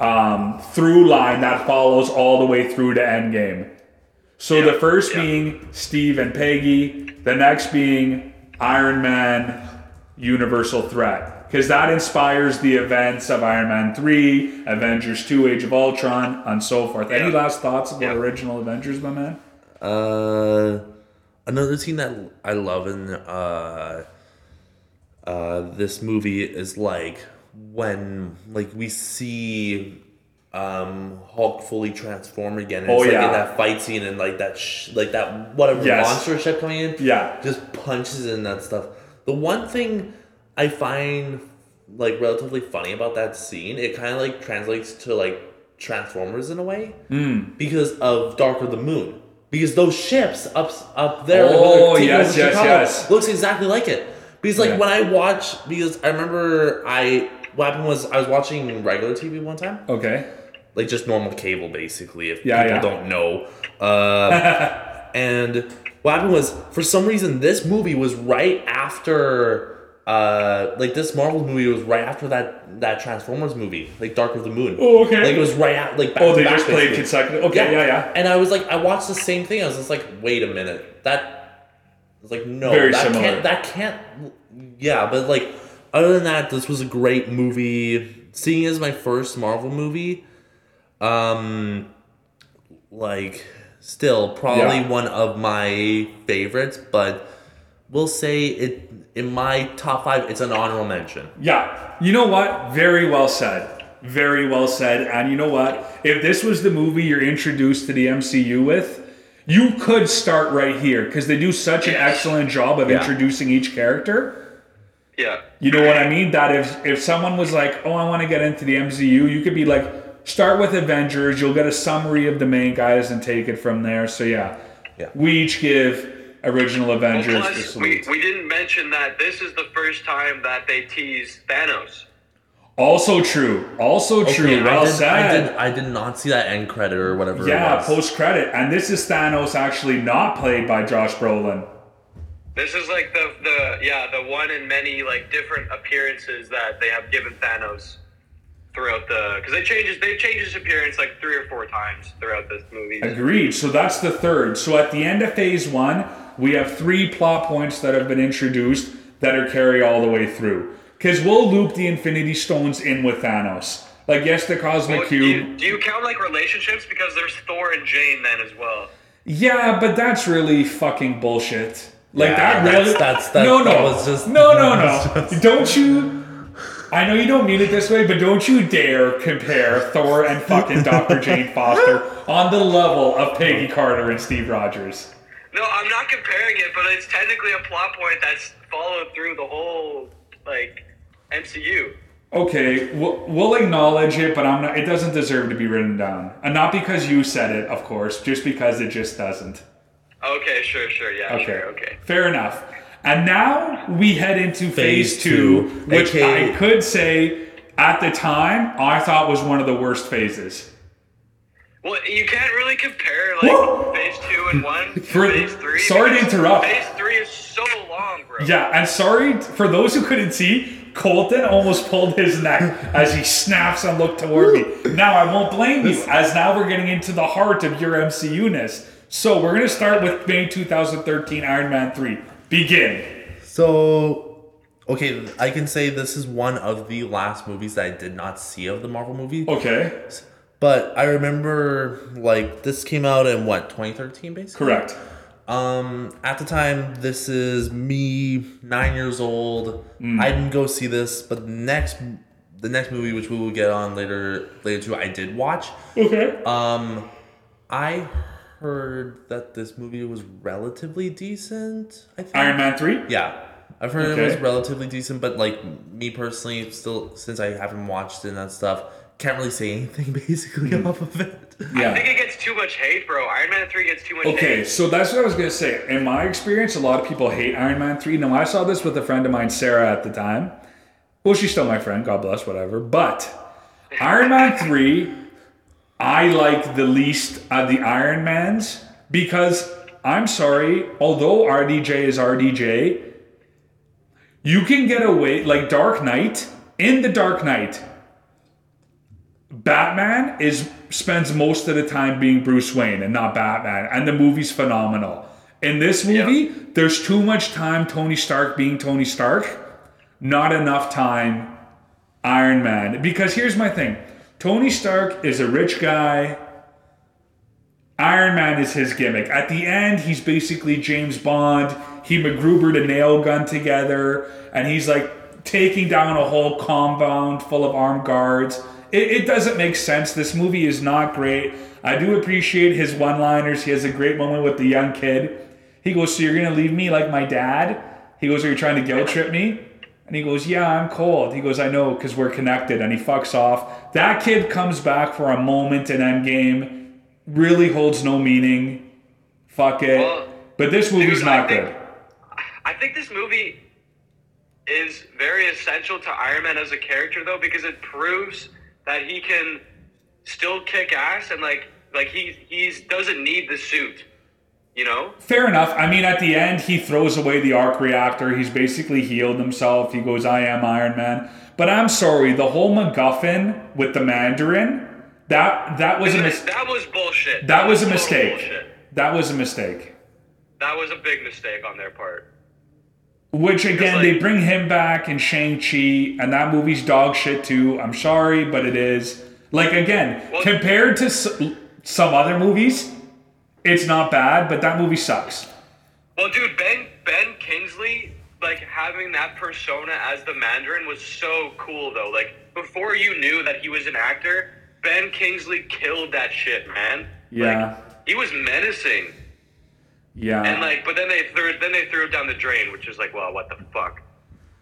um, through line that follows all the way through to Endgame. So Yeah, the first yeah. being Steve and Peggy, the next being Iron Man Universal Threat. Because that inspires the events of Iron Man 3, Avengers 2, Age of Ultron, and so forth. Any Yeah. last thoughts about Yeah. original Avengers, my man? Uh, another scene that I love in uh, uh, this movie is like when like we see um Hulk fully transform again. And Oh, it's like yeah. in that fight scene and like that sh- like that whatever Yes. monster ship coming in. Yeah. just punches in that stuff. The one thing I find like relatively funny about that scene, it kind of like translates to like Transformers in a way Hmm. because of Dark of the Moon. Because those ships up up there, Oh, yes, yes, Chicago, yes. looks exactly like it. Because like Yeah. when I watch, because I remember I what happened was I was watching regular TV one time, Okay. like just normal cable basically if Yeah, people yeah. don't know uh, and what happened was for some reason this movie was right after uh, like this marvel movie was right after that that transformers movie like dark of the moon Oh, okay. like it was right at like back Oh, they back, just played basically. consecutive. Okay, yeah, yeah. and i was like i watched the same thing i was just like wait a minute that I was like no Very that similar. can't that can't yeah but like other than that this was a great movie seeing it as my first marvel movie um like still probably Yeah. one of my favorites but we'll say it in my top five it's an honorable mention Yeah. You know what? Very well said. Very well said. And you know what? If this was the movie you're introduced to the MCU with, you could start right here because they do such an excellent job of Yeah. introducing each character. Yeah. You know what I mean? That if if someone was like, "Oh, I want to get into the MCU," you could be like, "Start with Avengers. You'll get a summary of the main guys and take it from there." So yeah, Yeah. we each give original Avengers the plus, we, we didn't mention that this is the first time that they tease Thanos. Also true. Also true. Okay, well I did, said. I did I did not see that end credit or whatever Yeah, post credit. And this is Thanos actually not played by Josh Brolin. This is like the the yeah the one in many like different appearances that they have given Thanos throughout the because they changes they changed his appearance like three or four times throughout this movie. Agreed. So that's the third. So at the end of phase one, we have three plot points that have been introduced that are carry all the way through. Because we'll loop the Infinity Stones in with Thanos. Like, yes, the Cosmic Well, do, Cube. you, do you count like relationships because there's Thor and Jane then as well? Yeah, but that's really fucking bullshit. Like Yeah, that that's- really. that's- that- no, no, that was just- no, no, no. just- Don't you? I know you don't mean it this way, but don't you dare compare Thor and fucking Dr. Jane Foster on the level of Peggy Carter and Steve Rogers. No, I'm not comparing it, but it's technically a plot point that's followed through the whole like MCU. Okay, we'll, we'll acknowledge it, but I'm not. It doesn't deserve to be written down, and not because you said it, of course, just because it just doesn't. Okay, sure, sure, yeah, Okay. sure, okay. Fair enough. And now we head into phase, Phase two, two, which aka I could say at the time I thought was one of the worst phases. Well, you can't really compare like Whoa. phase two and one to For- phase three. sorry to interrupt. Phase three is so long, bro. Yeah, and sorry for those who couldn't see, Colton almost pulled his neck as he snaps and looked toward me. Now I won't blame you, as now we're getting into the heart of your MCU-ness. So we're gonna start with May 2013 Iron Man 3. Begin. So, okay, I can say this is one of the last movies that I did not see of the Marvel movie. Okay. But I remember, like, this came out in what, 2013, basically? Correct. Um, at the time, this is me, nine years old. Mm. I didn't go see this, but the next, the next movie, which we will get on later, later too, I did watch. Okay. Um, I heard that this movie was relatively decent. I think. Iron Man 3? Yeah, I've heard it was relatively decent, but like me personally, still since I haven't watched it and that stuff, can't really say anything basically Mm. off of it. I think it gets too much hate, bro. Iron Man three gets too much Okay, hate. so that's what I was gonna say. In my experience, a lot of people hate Iron Man 3. Now I saw this with a friend of mine, Sarah, at the time. Well, she's still my friend, God bless, whatever. But Iron Man 3, I like the least of the Iron Mans because I'm sorry, although RDJ is RDJ, you can get away like Dark Knight. In the Dark Knight, Batman is spends most of the time being Bruce Wayne and not Batman, and the movie's phenomenal. In this movie, there's too much time Tony Stark being Tony Stark, not enough time Iron Man. Because here's my thing Tony Stark is a rich guy. Iron Man is his gimmick. At the end, he's basically James Bond. He MacGrubered a nail gun together, and he's like taking down a whole compound full of armed guards. It, it doesn't make sense. This movie is not great. I do appreciate his one liners. He has a great moment with the young kid. He goes, So you're going to leave me like my dad? He goes, Are you trying to guilt trip me? And he goes, Yeah, I'm cold. He goes, I know, because we're connected. And he fucks off. That kid comes back for a moment in Endgame, really holds no meaning. Fuck it. Well, but this movie's dude, I not think- good. I think this movie is very essential to Iron Man as a character, though, because it proves that he can still kick ass and like like he he's doesn't need the suit. You know? Fair enough. I mean, at the end, he throws away the arc reactor. He's basically healed himself. He goes, I am Iron Man. But I'm sorry, the whole MacGuffin with the Mandarin, that that was a that, mis- that was bullshit. that was a mistake. bullshit. That was a mistake. That was a big mistake on their part. Which again, like- they bring him back in Shang Chi, and that movie's dog shit too. I'm sorry, but it is. Like again, Well- compared to s- some other movies, it's not bad, but that movie sucks. Well, dude, Ben Ben Kingsley, like having that persona as the Mandarin was so cool, though. Like before you knew that he was an actor, Ben Kingsley killed that shit, man. Yeah. Like, he was menacing, Yeah. and like, but then they threw then they threw it down the drain, which is like, well, what the fuck?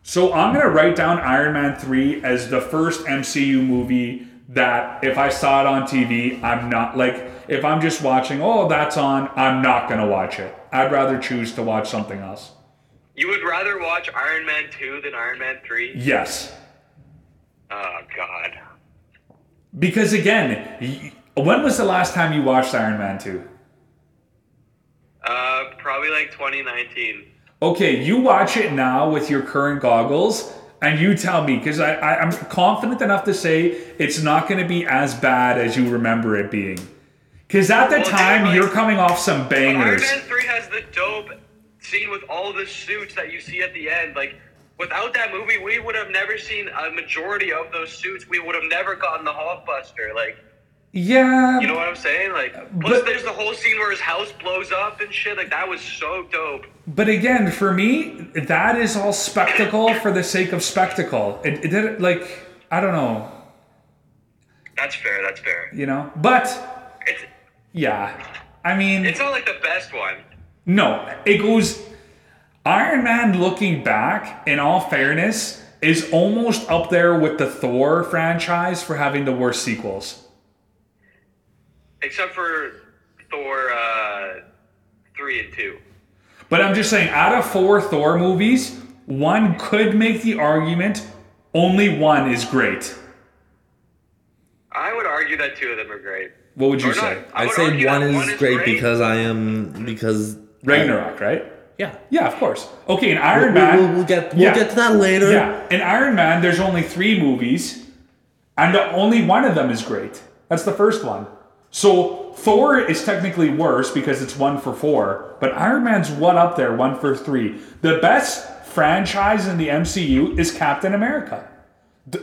So I'm gonna write down Iron Man 3 as the first MCU movie that if I saw it on TV, I'm not like if I'm just watching, oh that's on, I'm not gonna watch it. I'd rather choose to watch something else. You would rather watch Iron Man two than Iron Man three? Yes. Oh God. Because again, when was the last time you watched Iron Man 2? Uh, probably like 2019. Okay, you watch it now with your current goggles, and you tell me because I, I I'm confident enough to say it's not going to be as bad as you remember it being. Because at the Well, time like- you're coming off some bangers. Iron. Man 3 has the dope scene with all the suits that you see at the end. Like, without that movie, we would have never seen a majority of those suits. We would have never gotten the Hulkbuster. Like, Yeah, you know what I'm saying? Like, But- plus there's the whole scene where his house blows up and shit. Like, that was so dope. but again, for me, that is all spectacle for the sake of spectacle. It, it didn't like I don't know, That's fair. That's fair. you know. But It's yeah, I mean, it's not like the best one. No, it goes. Iron Man, looking back, in all fairness, is almost up there with the Thor franchise for having the worst sequels. Except for Thor uh, 3 and 2. But I'm just saying, out of four Thor movies, one could make the argument only one is great. I would argue that two of them are great. What would you Or not. say? I I'd would say argue one is, great, because I am because Ragnarok, right? Yeah. Yeah, of course. Okay, in Iron We'll, Man. we'll, we'll get we'll Yeah. get to that later. Yeah, in Iron Man, there's only three movies, and only one of them is great. That's the first one. So Thor is technically worse because it's one for four, but Iron Man's one up there, one for three. The best franchise in the MCU is Captain America.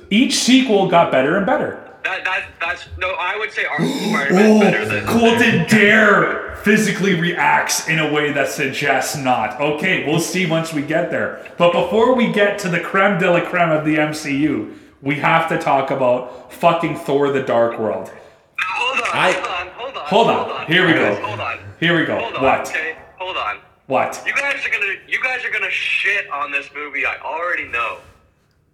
Each sequel got better and better. That, that, that's, no, I would say Spider-Man better oh, than. Colton Dare physically reacts in a way that suggests not. Okay, we'll see once we get there. But before we get to the creme de la creme of the MCU, we have to talk about fucking Thor the Dark World. Hold on, I- hold on, hold on. Hold on. Here we go. Hold on. Here we go. Hold on. What? Okay, hold on. What? You guys are gonna you guys are gonna shit on this movie. I already know.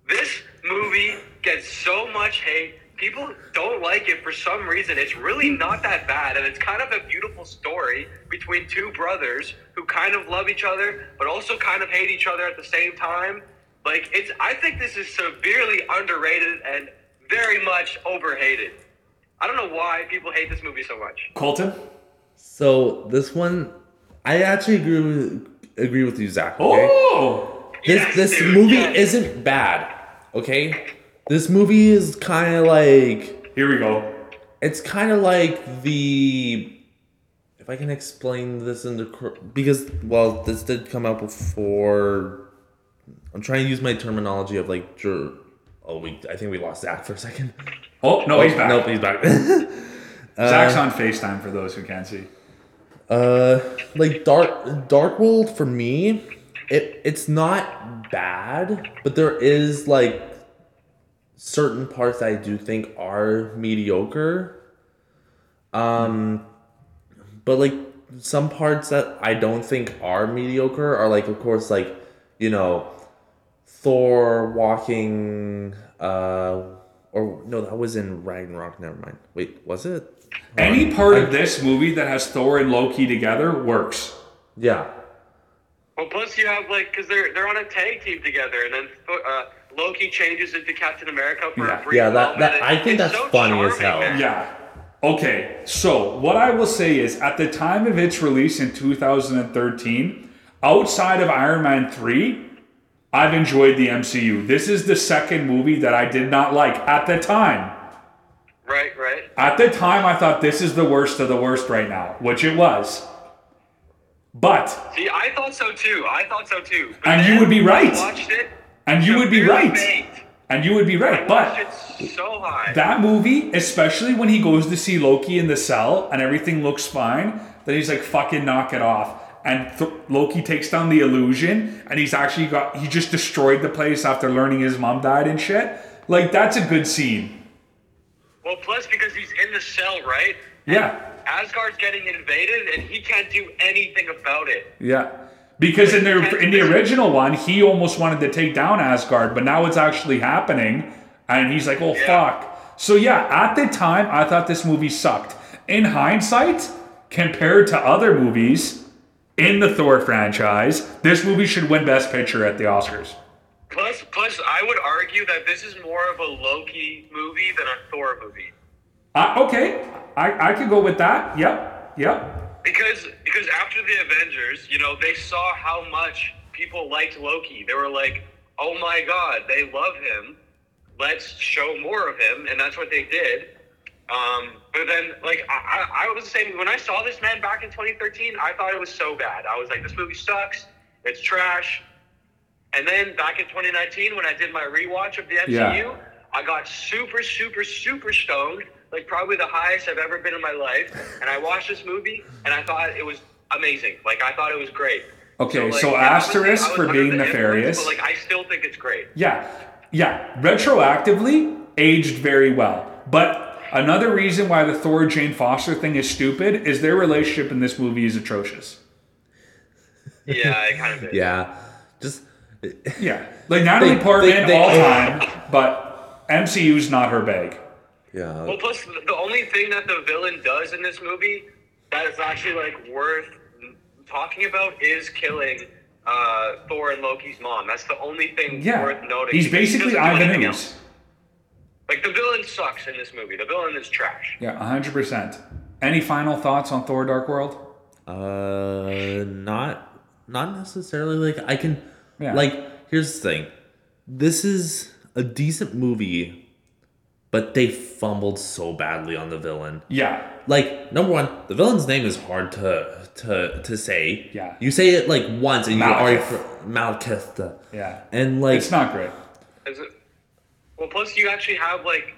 This movie gets so much hate. People don't like it for some reason. It's really not that bad, and it's kind of a beautiful story between two brothers who kind of love each other, but also kind of hate each other at the same time. Like it's, I think this is severely underrated and very much overhated. I don't know why people hate this movie so much. Colton? So this one, I actually agree with agree with you, Zach. Okay? Oh! this Yes, this dude, movie yes. isn't bad. Okay, this movie is kind of like Here we go. it's kind of like the if I can explain this in the cor- because well this did come out before. I'm trying to use my terminology of like jur- oh we I think we lost Zach for a second. Oh, no, he's back. Nope, he's back. Zach's on FaceTime for those who can't see. Uh, like Dark Dark World for me, it it's not bad, but there is like certain parts that I do think are mediocre. Um, but like some parts that I don't think are mediocre are like, of course, like you know, Thor walking. Uh, or no, that was in Ragnarok. Never mind. Wait, was it? Any part of this movie that has Thor and Loki together works. Yeah. Well, plus you have like because they're they're on a tag team together, and then uh, Loki changes into Captain America for Yeah. a brief Yeah, that- moment, that- and I think it's that's funny as hell. man. Yeah. Okay. So what I will say is, at the time of its release in 2013, outside of Iron Man 3, I've enjoyed the MCU. This is the second movie that I did not like at the time. Right, right. At the time, I thought this is the worst of the worst right now, which it was. But, See, I thought so too. I thought so too. But And you would be right. I watched it. and you would be right. baked. And you would be right. But so high. that movie, especially when he goes to see Loki in the cell and everything looks fine, then he's like, fucking knock it off. And th- Loki takes down the illusion and he's actually got, he just destroyed the place after learning his mom died and shit. Like, that's a good scene. well, plus because he's in the cell, right? Yeah. Asgard's getting invaded, and he can't do anything about it. Yeah. Because in the in the original one, he almost wanted to take down Asgard, but now it's actually happening, and he's like, "Oh Yeah. fuck!" So yeah, at the time, I thought this movie sucked. In hindsight, compared to other movies in the Thor franchise, this movie should win Best Picture at the Oscars. Plus, plus, I would argue that this is more of a Loki movie than a Thor movie. Uh, okay, I I could go with that. Yep, yep. Because because after the Avengers, you know, they saw how much people liked Loki. They were like, "Oh my god, they love him. Let's show more of him," and that's what they did. Um, but then, like, I, I, was the same. When I saw this man back in 2013, I thought it was so bad. I was like, "This movie sucks. It's trash." And then back in 2019, when I did my rewatch of the MCU, Yeah. I got super, super, super stoned, like probably the highest I've ever been in my life. And I watched this movie, and I thought it was amazing. Like I thought it was great. Okay, like, so asterisk was for being nefarious. But like I still think it's great. Yeah, yeah. Retroactively aged very well. But another reason why the Thor Jane Foster thing is stupid is their relationship in this movie is atrocious. Yeah, I kind of did. Yeah. Just Yeah, like Natalie They- Portman they- they- all time, but MCU's not her bag. yeah. Well, plus the only thing that the villain does in this movie that is actually like worth talking about is killing uh, Thor and Loki's mom. That's the only thing Yeah. worth noting. He's because he basically doesn't Ivan anything Ooze. Else. Like the villain sucks in this movie. The villain is trash. Yeah, 100%. Any final thoughts on Thor Dark World? Uh, not not necessarily. Like I can, Yeah. like here's the thing. This is a decent movie, but they fumbled so badly on the villain. Yeah. Like number one, the villain's name is hard to to to say. Yeah. you say it like once and you already Malekith. fr- Malekith. Yeah. And like It's not great. Is it? Well, plus you actually have like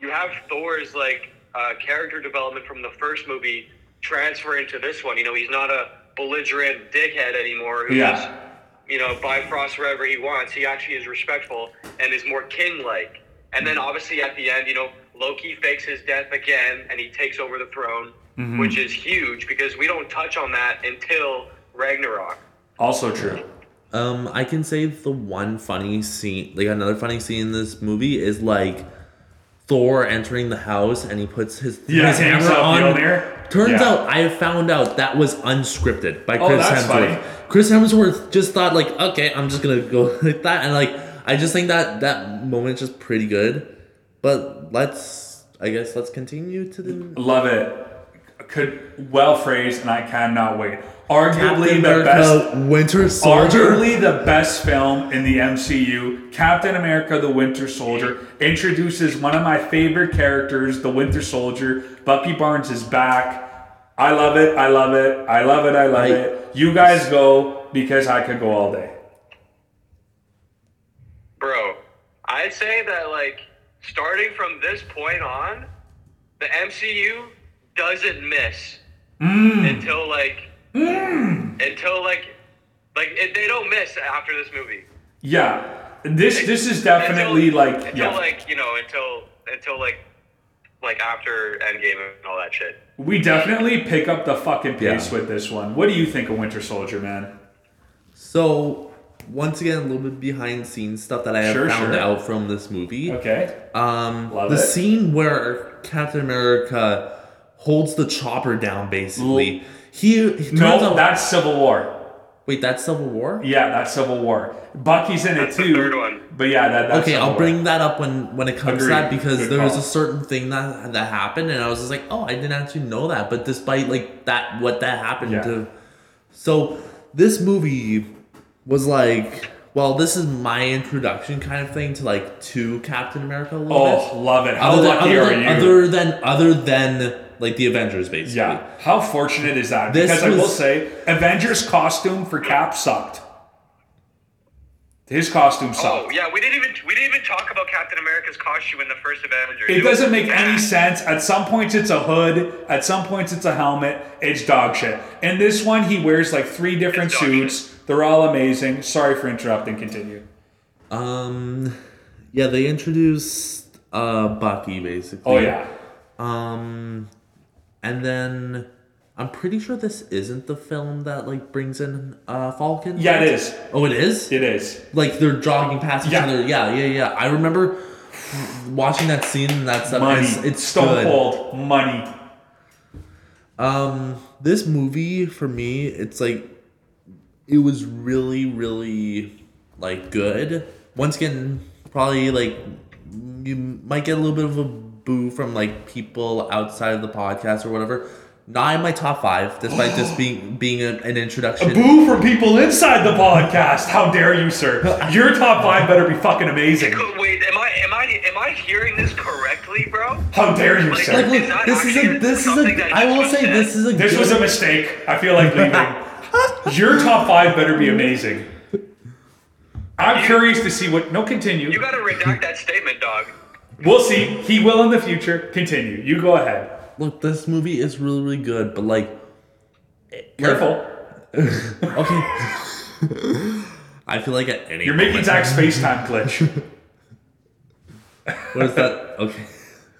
you have Thor's like uh, character development from the first movie transfer into this one. You know, he's not a belligerent dickhead anymore who Yeah. you know bifrost wherever he wants. He actually is respectful and is more king-like. And then obviously at the end, you know, Loki fakes his death again and he takes over the throne, which is huge because we don't touch on that until Ragnarok. Also true. Um, I can say the one funny scene, like another funny scene in this movie is like Thor entering the house and he puts his, Yeah, his hammer up on. Mjolnir. Turns Yeah. out I found out that was unscripted by Oh, Chris that's Hemsworth. funny. Chris Hemsworth just thought like, okay, I'm just gonna go like that, and like I just think that that moment's just pretty good. But let's, I guess, let's continue to the Love it. Could well phrased, and I cannot wait. Arguably Captain the best. Winter Soldier. Arguably the best film in the MCU, Captain America the Winter Soldier, introduces one of my favorite characters, the Winter Soldier. Bucky Barnes is back. I love it. I love it. I love it. I love I- it. You guys go because I could go all day. Bro, I'd say that like starting from this point on, the MCU doesn't miss mm. until like until like like it, they don't miss after this movie. Yeah. This this is definitely Until- like until yeah. like you know until until like like after Endgame and all that shit. We definitely pick up the fucking pace Yeah. with this one. What do you think of Winter Soldier, man? So once again, a little bit behind scenes stuff that I have Sure, found sure. out from this movie. Okay. Um, Love the it. scene where Captain America holds the chopper down, basically. He, he turns No, out- that's Civil War. wait, that's Civil War. Yeah, that's Civil War. Bucky's in That's it the too. third one. But yeah, that, that's okay, Civil I'll War. bring that up when when it comes to that because Good there was a certain thing that that happened, and I was just like, oh, I didn't actually know that. But despite like that, what that happened Yeah. to, so this movie was like. Well, this is my introduction kind of thing to like to Captain America a little oh, bit. Oh, love it. How other than, lucky other are than, you? Other than other than like the Avengers, basically. yeah. How fortunate is that? This because I will say, Avengers costume for Cap sucked. His costume sucked. Oh yeah, we didn't even we didn't even talk about Captain America's costume in the first Avengers. It was doesn't make any sense. At some points, it's a hood. At some points, it's a helmet. It's dog shit. In this one, he wears like three different It's dog suits. They're all amazing. Sorry for interrupting. Continue. Um, yeah, they introduced uh Bucky basically. Oh yeah. Um, and then I'm pretty sure this isn't the film that like brings in uh Falcon. Yeah, it is. Oh, it is. It is. Like they're jogging past each Yeah. other. Yeah, yeah, yeah. I remember watching that scene and that stuff. Money. It's, it's Stone. Cold. Money. Um, this movie for me, it's like it was really, really like good. Once again, probably like you might get a little bit of a boo from like people outside of the podcast or whatever. Not in my top five, despite this being being a, an introduction. Boo from people inside the podcast. How dare you, sir? Your top five better be fucking amazing. Wait, am I am I am I hearing this correctly, bro? How dare you, Like, sir? Like, look, this is a this is something a. that I will say said? this is a. This good, was a mistake. I feel like leaving. Your top five better be amazing. I'm curious to see what. No, continue. You gotta redact that statement, dog. We'll see. He will in the future. Continue. You go ahead. Look, this movie is really really good, but like. Careful. Okay. I feel like at any You're making moment- Zach's FaceTime glitch. What is that? Okay.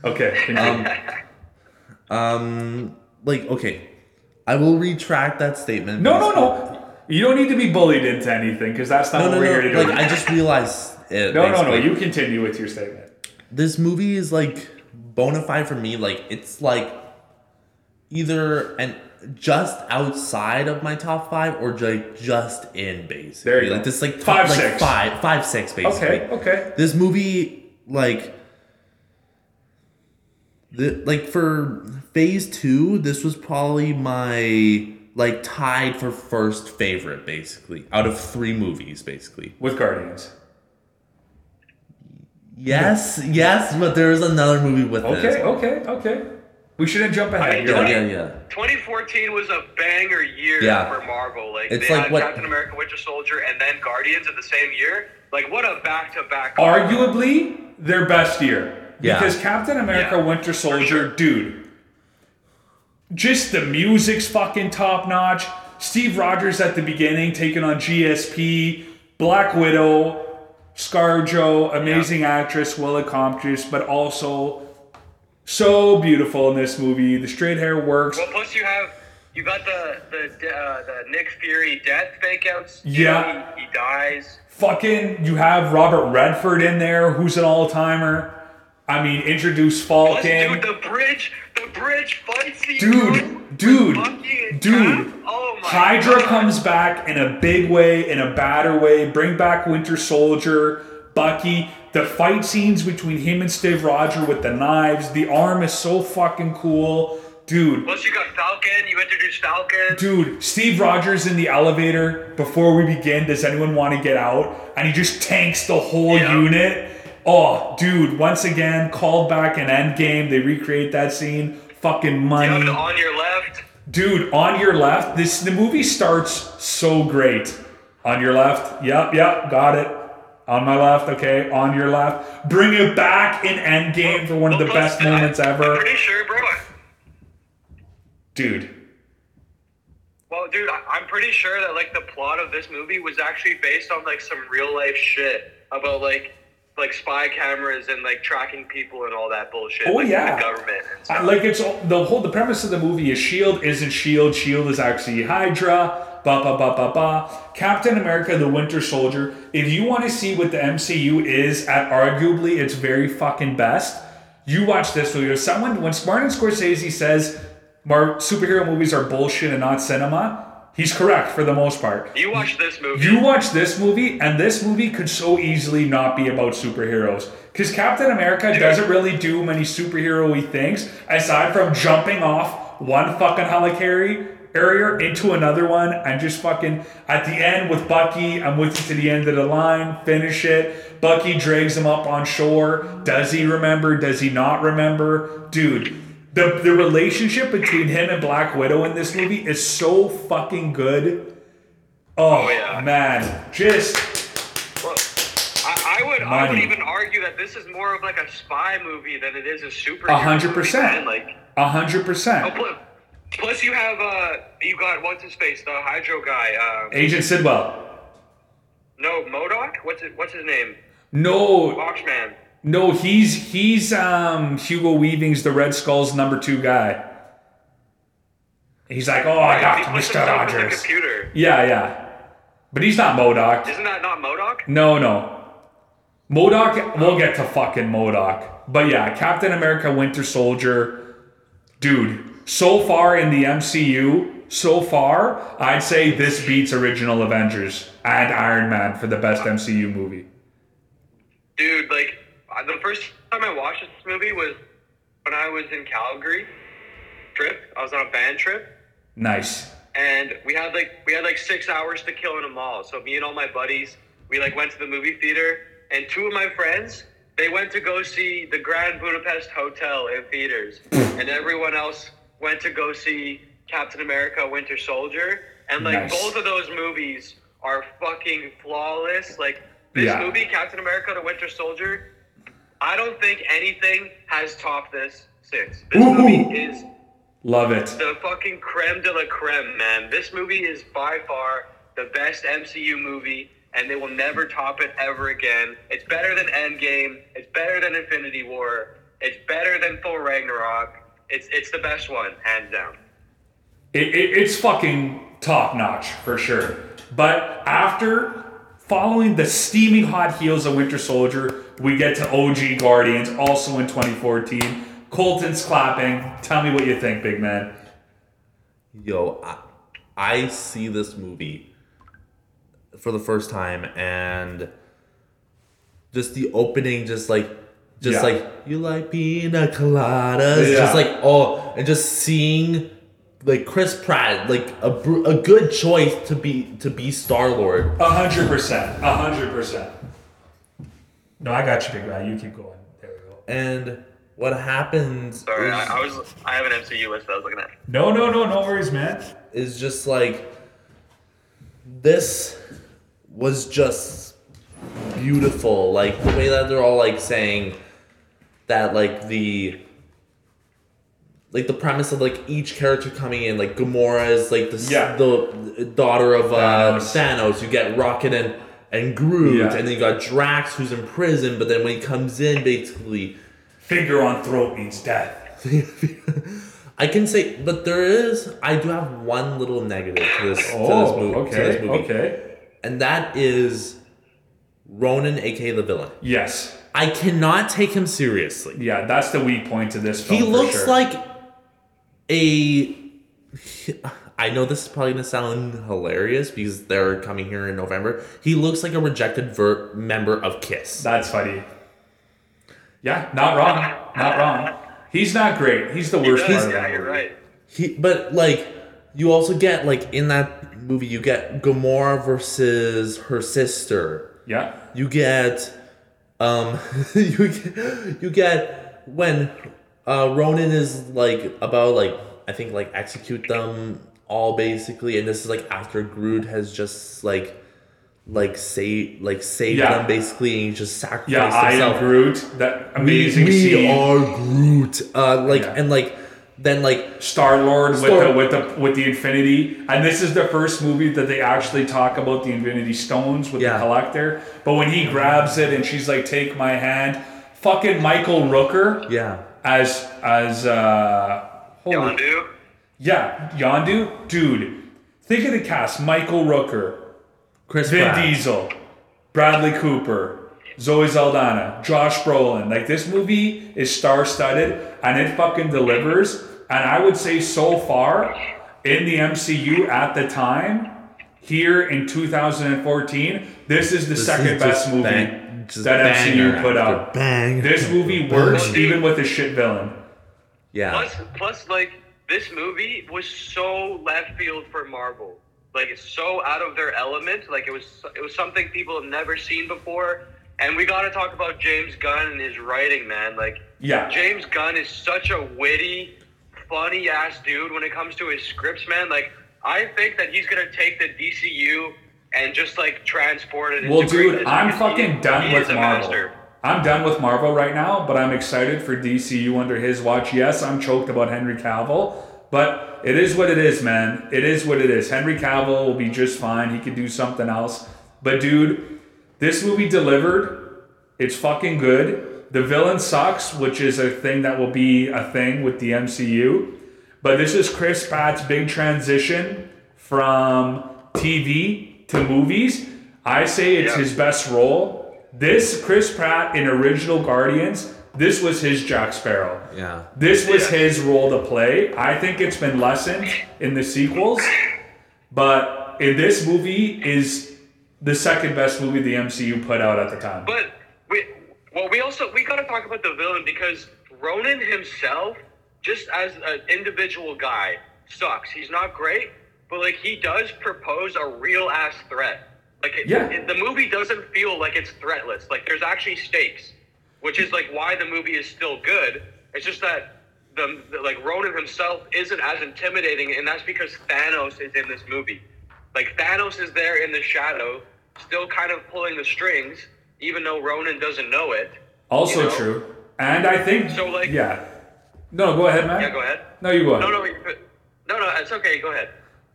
Okay. Continue. Um, like okay, I will retract that statement. no, no, no. You don't need to be bullied into anything because that's not no, what no, we're here to do. Like I just realized it. no, no, no. You continue with your statement. This movie is like bona fide for me. Like it's like either and just outside of my top five or like just in basically. There you like go. this like top, Five, like six. five five six basically. Okay, okay. This movie like the like for phase two, this was probably my like tied for first favorite basically out of three movies basically. With Guardians. Yes, yes, but there is another movie with Okay, this. okay, okay. okay. We shouldn't jump I ahead. mean, You're Yeah, right. yeah, yeah. 2014 was a banger year Yeah. for Marvel. Like It's they like had what- Captain America, Winter Soldier, and then Guardians in the same year. Like what a back-to-back. Arguably their best year. Yeah. Because Captain America Yeah, Winter Soldier, sure. dude. Just the music's fucking top notch. Steve Rogers at the beginning taking on GSP, Black Widow, Scarjo, amazing actress, well accomplished, but also so beautiful in this movie. The straight hair works. Well, plus you have you got the the uh, the Nick Fury death fake outs. Yeah. he, he dies. Fucking, you have Robert Redford in there, who's an all timer. I mean, introduce Falcon. dude, the bridge, the bridge fight scene. Dude, dude, with Bucky and dude. Oh my Hydra God. comes back in a big way, in a badder way. Bring back Winter Soldier, Bucky. The fight scenes between him and Steve Roger with the knives. The arm is so fucking cool. Dude, Plus, you got Falcon. You introduced Falcon. dude, Steve Rogers in the elevator before we begin. Does anyone want to get out? And he just tanks the whole Yeah. unit. Oh, dude, once again, called back an Endgame. They recreate that scene. Fucking money. Dude, on your left. Dude, on your left, this the movie starts so great. On your left, yep, yep, got it. On my left, okay, on your left. Bring it back in Endgame for one of the best moments I'm ever. pretty sure, bro. Dude, Well, dude, I'm pretty sure that like the plot of this movie was actually based on like some real life shit about like like spy cameras and like tracking people and all that bullshit. Oh, like, yeah. the government. I- like it's the whole the premise of the movie is Shield isn't Shield. Shield is actually Hydra. Ba ba ba ba ba. Captain America: The Winter Soldier. If you want to see what the MCU is at arguably its very fucking best, you watch this movie. Someone when Martin Scorsese says Mar- superhero movies are bullshit and not cinema, he's correct for the most part. you watch this movie. You watch this movie, and this movie could so easily not be about superheroes. Because Captain America doesn't really do many superhero y things aside from jumping off one fucking helicarrier area into another one and just fucking at the end with Bucky, I'm with you to the end of the line, finish it. Bucky drags him up on shore. Does he remember? Does he not remember? Dude, the, the relationship between him and Black Widow in this movie is so fucking good. Oh, yeah. man, just Well, I, I would I would even argue that this is more of like a spy movie than it is a superhero. A hundred percent. Like, a hundred oh, percent. plus, plus you have uh, you got what's his face, the Hydra guy. Uh, Agent Sitwell. no, Modoc. What's it? What's his name? No, Boxman. No, he's he's um Hugo Weaving's the Red Skull's number two guy. He's like, oh, I got Mr. himself in the Rogers. computer. Yeah, yeah, but he's not Modoc. Isn't that not Modoc? No, no. Modoc, we'll get to fucking Modoc. But yeah, Captain America Winter Soldier, dude, so far in the MCU, so far, I'd say this beats original Avengers and Iron Man for the best MCU movie. Dude, like the first time I watched this movie was when I was in Calgary. Trip. I was on a band trip. Nice. and we had like we had like six hours to kill in a mall. So me and all my buddies, we like went to the movie theater, and two of my friends, they went to go see the Grand Budapest Hotel in theaters, and everyone else went to go see Captain America: Winter Soldier, and like Nice. both of those movies are fucking flawless. Like this Yeah. movie, Captain America: The Winter Soldier, I don't think anything has topped this since. This Ooh. movie is Love it. the fucking creme de la creme, man. This movie is by far the best MCU movie, and they will never top it ever again. It's better than Endgame. It's better than Infinity War. It's better than Thor Ragnarok. It's it's the best one, hands down. It, it, it's fucking top notch for sure. But after following the steaming hot heels of Winter Soldier, we get to OG Guardians, also in 2014. Colton's clapping. Tell me what you think, big man. yo, I, I see this movie for the first time and just the opening, just like, just Yeah. like, you like pina coladas, Yeah. just like, oh, and just seeing like Chris Pratt, like a, a good choice to be to be Star Lord. A hundred percent. A hundred percent. No, I got you, big guy. You keep going. There we go. And what happens Sorry, is, I, I was I have an MCU list I was looking at. No, no, no, no worries, man. is just like this was just beautiful like the way that they're all like saying that like the like the premise of like each character coming in like Gamora is like the Yeah. the daughter of uh, Thanos. Thanos. You get Rocket and and Groot, Yeah. and then you got Drax who's in prison. But then when he comes in, basically, Finger on throat means death. I can say, but there is. I do have one little negative to this, to this, Oh, movie, to okay, this movie, okay. and that is Ronan, aka the villain. Yes. I cannot take him seriously. Yeah, that's the weak point to this film. He looks sure. like a. I know this is probably gonna sound hilarious because they're coming here in November. He looks like a rejected ver- member of Kiss. That's funny. Yeah, not wrong. Not wrong. He's not great. He's the worst He part of yeah, that you're right. He, but like, you also get like in that movie, you get Gamora versus her sister. Yeah. You get, um, you get, you get when uh, Ronan is like about like I think like execute them all basically, and this is like after Groot has just like like save like saved Yeah. them basically, and he just sacrificed Yeah, I himself. am Groot. That We, amazing we scene. are Groot. Uh, like Yeah. and like then like Star Lord with the with the with the Infinity, and this is the first movie that they actually talk about the Infinity Stones with Yeah. the Collector. But when he grabs it and she's like, "Take my hand," fucking Michael Rooker yeah. As as uh, holy Yondu. yeah Yondu, dude. Think of the cast: Michael Rooker, Chris Vin Pratt. Diesel, Bradley Cooper, Zoe Saldana, Josh Brolin. Like this movie is star-studded and it fucking delivers. And I would say so far in the MCU at the time, here in 2014, this is the This second is best movie bang- just that banger MCU put after out. Bang. This movie works Bang. even with a shit villain. Yeah. Plus, plus, like this movie was so left field for Marvel. Like it's so out of their element. Like it was, it was something people have never seen before. And we got to talk about James Gunn and his writing, man. Like Yeah. James Gunn is such a witty, funny ass dude when it comes to his scripts, man. Like I think that he's gonna take the DCU and just like transport it. Well, into dude, I'm fucking he- done he with Marvel. master. I'm done with Marvel right now, but I'm excited for DCU under his watch. Yes, I'm choked about Henry Cavill, but it is what it is, man. It is what it is. Henry Cavill will be just fine. He could do something else. But dude, this movie delivered. It's fucking good. The villain sucks, which is a thing that will be a thing with the MCU. But this is Chris Pratt's big transition from TV to movies. I say it's Yeah. his best role. This Chris Pratt in original Guardians, this was his Jack Sparrow. Yeah. This was Yeah. his role to play. I think it's been lessened in the sequels, but in this movie is the second best movie the MCU put out at the time. But we, well, we also we got to talk about the villain because Ronan himself, just as an individual guy, sucks. He's not great, but like he does propose a real ass threat. Like it, Yeah. it- the movie doesn't feel like it's threatless. Like there's actually stakes, which is like why the movie is still good. It's just that the, the like Ronan himself isn't as intimidating, and that's because Thanos is in this movie. Like Thanos is there in the shadow, still kind of pulling the strings, even though Ronan doesn't know it. also you know? true. And I think So, like- yeah. No, go ahead, man. Yeah, go ahead. No, you go ahead. No, no, no, no, it's okay. Go ahead.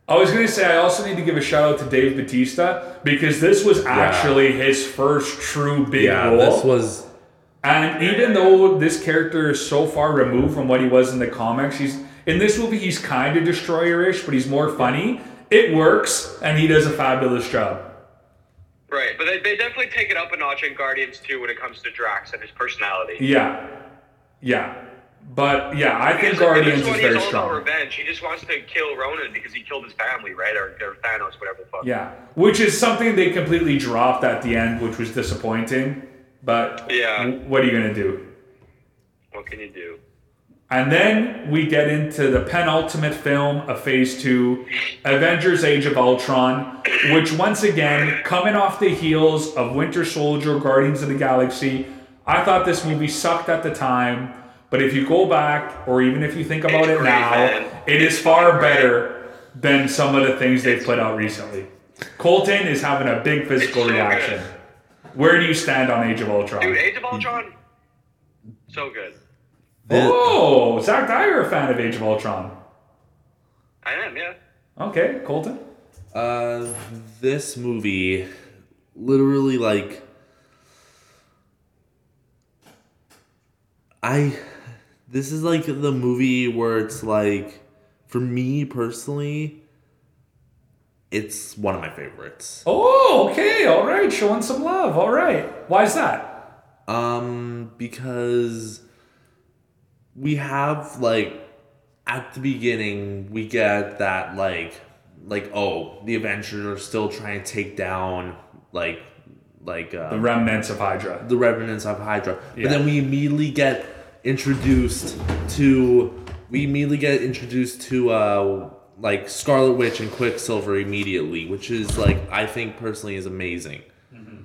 I was gonna say I also need to give a shout out to Dave Bautista because this was actually his first true big Yeah. role. This was. And even though this character is so far removed from what he was in the comics, he's in this movie he's kind of destroyer-ish, but he's more funny. It works, and he does a fabulous job. Right, but they, they definitely take it up a notch in Guardians too when it comes to Drax and his personality. Yeah, yeah. But yeah, I think Guardians is very he's all about strong. revenge. He just wants to kill Ronan because he killed his family, right? Or, or Thanos, whatever the fuck. Yeah, which is something they completely dropped at the end, which was disappointing. But Yeah. what are you gonna do? What can you do? And then we get into the penultimate film of Phase 2, Avengers Age of Ultron, which once again, coming off the heels of Winter Soldier, Guardians of the Galaxy, I thought this movie sucked at the time, but if you go back, or even if you think about It's it now, man. it is far better than some of the things they've put out recently. Colton is having a big physical so good. reaction. Where do you stand on Age of Ultron? Dude, Age of Ultron, so good. oh, Zach Dyer, a fan of Age of Ultron. I am, yeah. Okay, Colton. Uh, this movie, literally, like, I, this is like the movie where it's like, for me personally, it's one of my favorites. Oh, okay, all right, showing some love. All right, why is that? Um, because we have like at the beginning we get that like like oh the Avengers are still trying to take down like like uh, The remnants of Hydra. the remnants of Hydra. Yeah. But then we immediately get introduced to we immediately get introduced to uh like Scarlet Witch and Quicksilver immediately, which is like I think personally is amazing. Mm-hmm.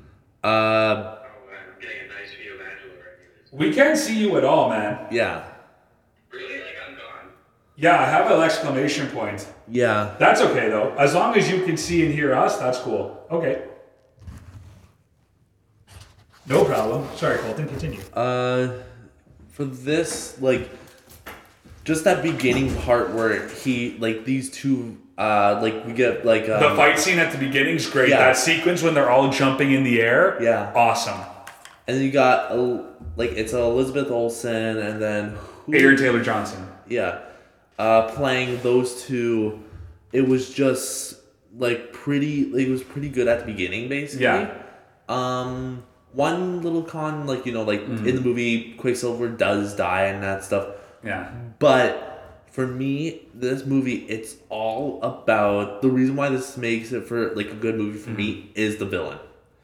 Uh Oh, I'm getting a nice view of Angela We can't see you at all, man. yeah. Really? Like, I'm gone. Yeah, I have an exclamation point. Yeah. That's okay though. As long as you can see and hear us, that's cool. Okay. No problem. Sorry, Colton. Continue. Uh, for this, like, just that beginning part where he, like, these two, uh, like, we get, like, um, the fight scene at the beginning is great. Yeah. That sequence when they're all jumping in the air. Yeah. Awesome. and then you got, uh, like, it's Elizabeth Olsen, and then, who, Aaron Taylor Johnson. yeah, uh, playing those two. It was just, like, pretty, it was pretty good at the beginning, basically. Yeah. Um, one little con, like, you know, like, Mm-hmm. in the movie, Quicksilver does die and that stuff. Yeah. But for me, this movie, it's all about the reason why this makes it for like a good movie for me is the villain,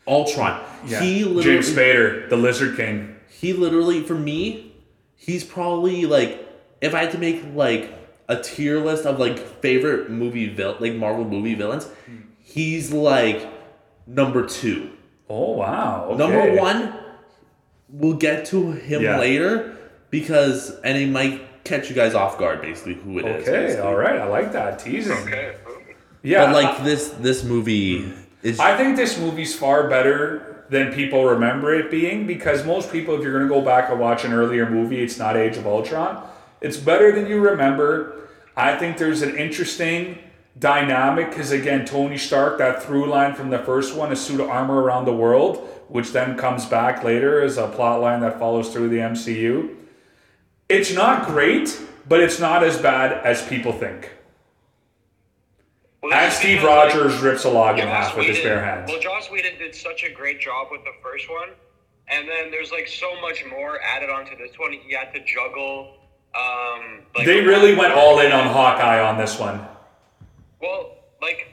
Ultron. Mm-hmm. Yeah. He literally, James Spader, the Lizard King. he literally for me, he's probably like if I had to make like a tier list of like favorite movie villain, like Marvel movie villains, Hmm. he's like number two. Oh wow. Okay. Number one, we'll get to him Yeah. later because and it might catch you guys off guard basically who it is. Okay. basically. All right. I like that teasing. Okay. Yeah. But like this this movie is I think this movie's far better than people remember it being because most people, if you're going to go back and watch an earlier movie, it's not Age of Ultron. It's better than you remember. I think there's an interesting dynamic because, again, Tony Stark, that through line from the first one, a suit of armor around the world, which then comes back later as a plot line that follows through the MCU. It's not great, but it's not as bad as people think. Well, And Steve because, like, Rogers rips a log in half with his bare hands. Well, Joss Whedon did such a great job with the first one, and then there's like so much more added onto this one. He had to juggle. Um, like, They really went all in on Hawkeye on this one. Well, like,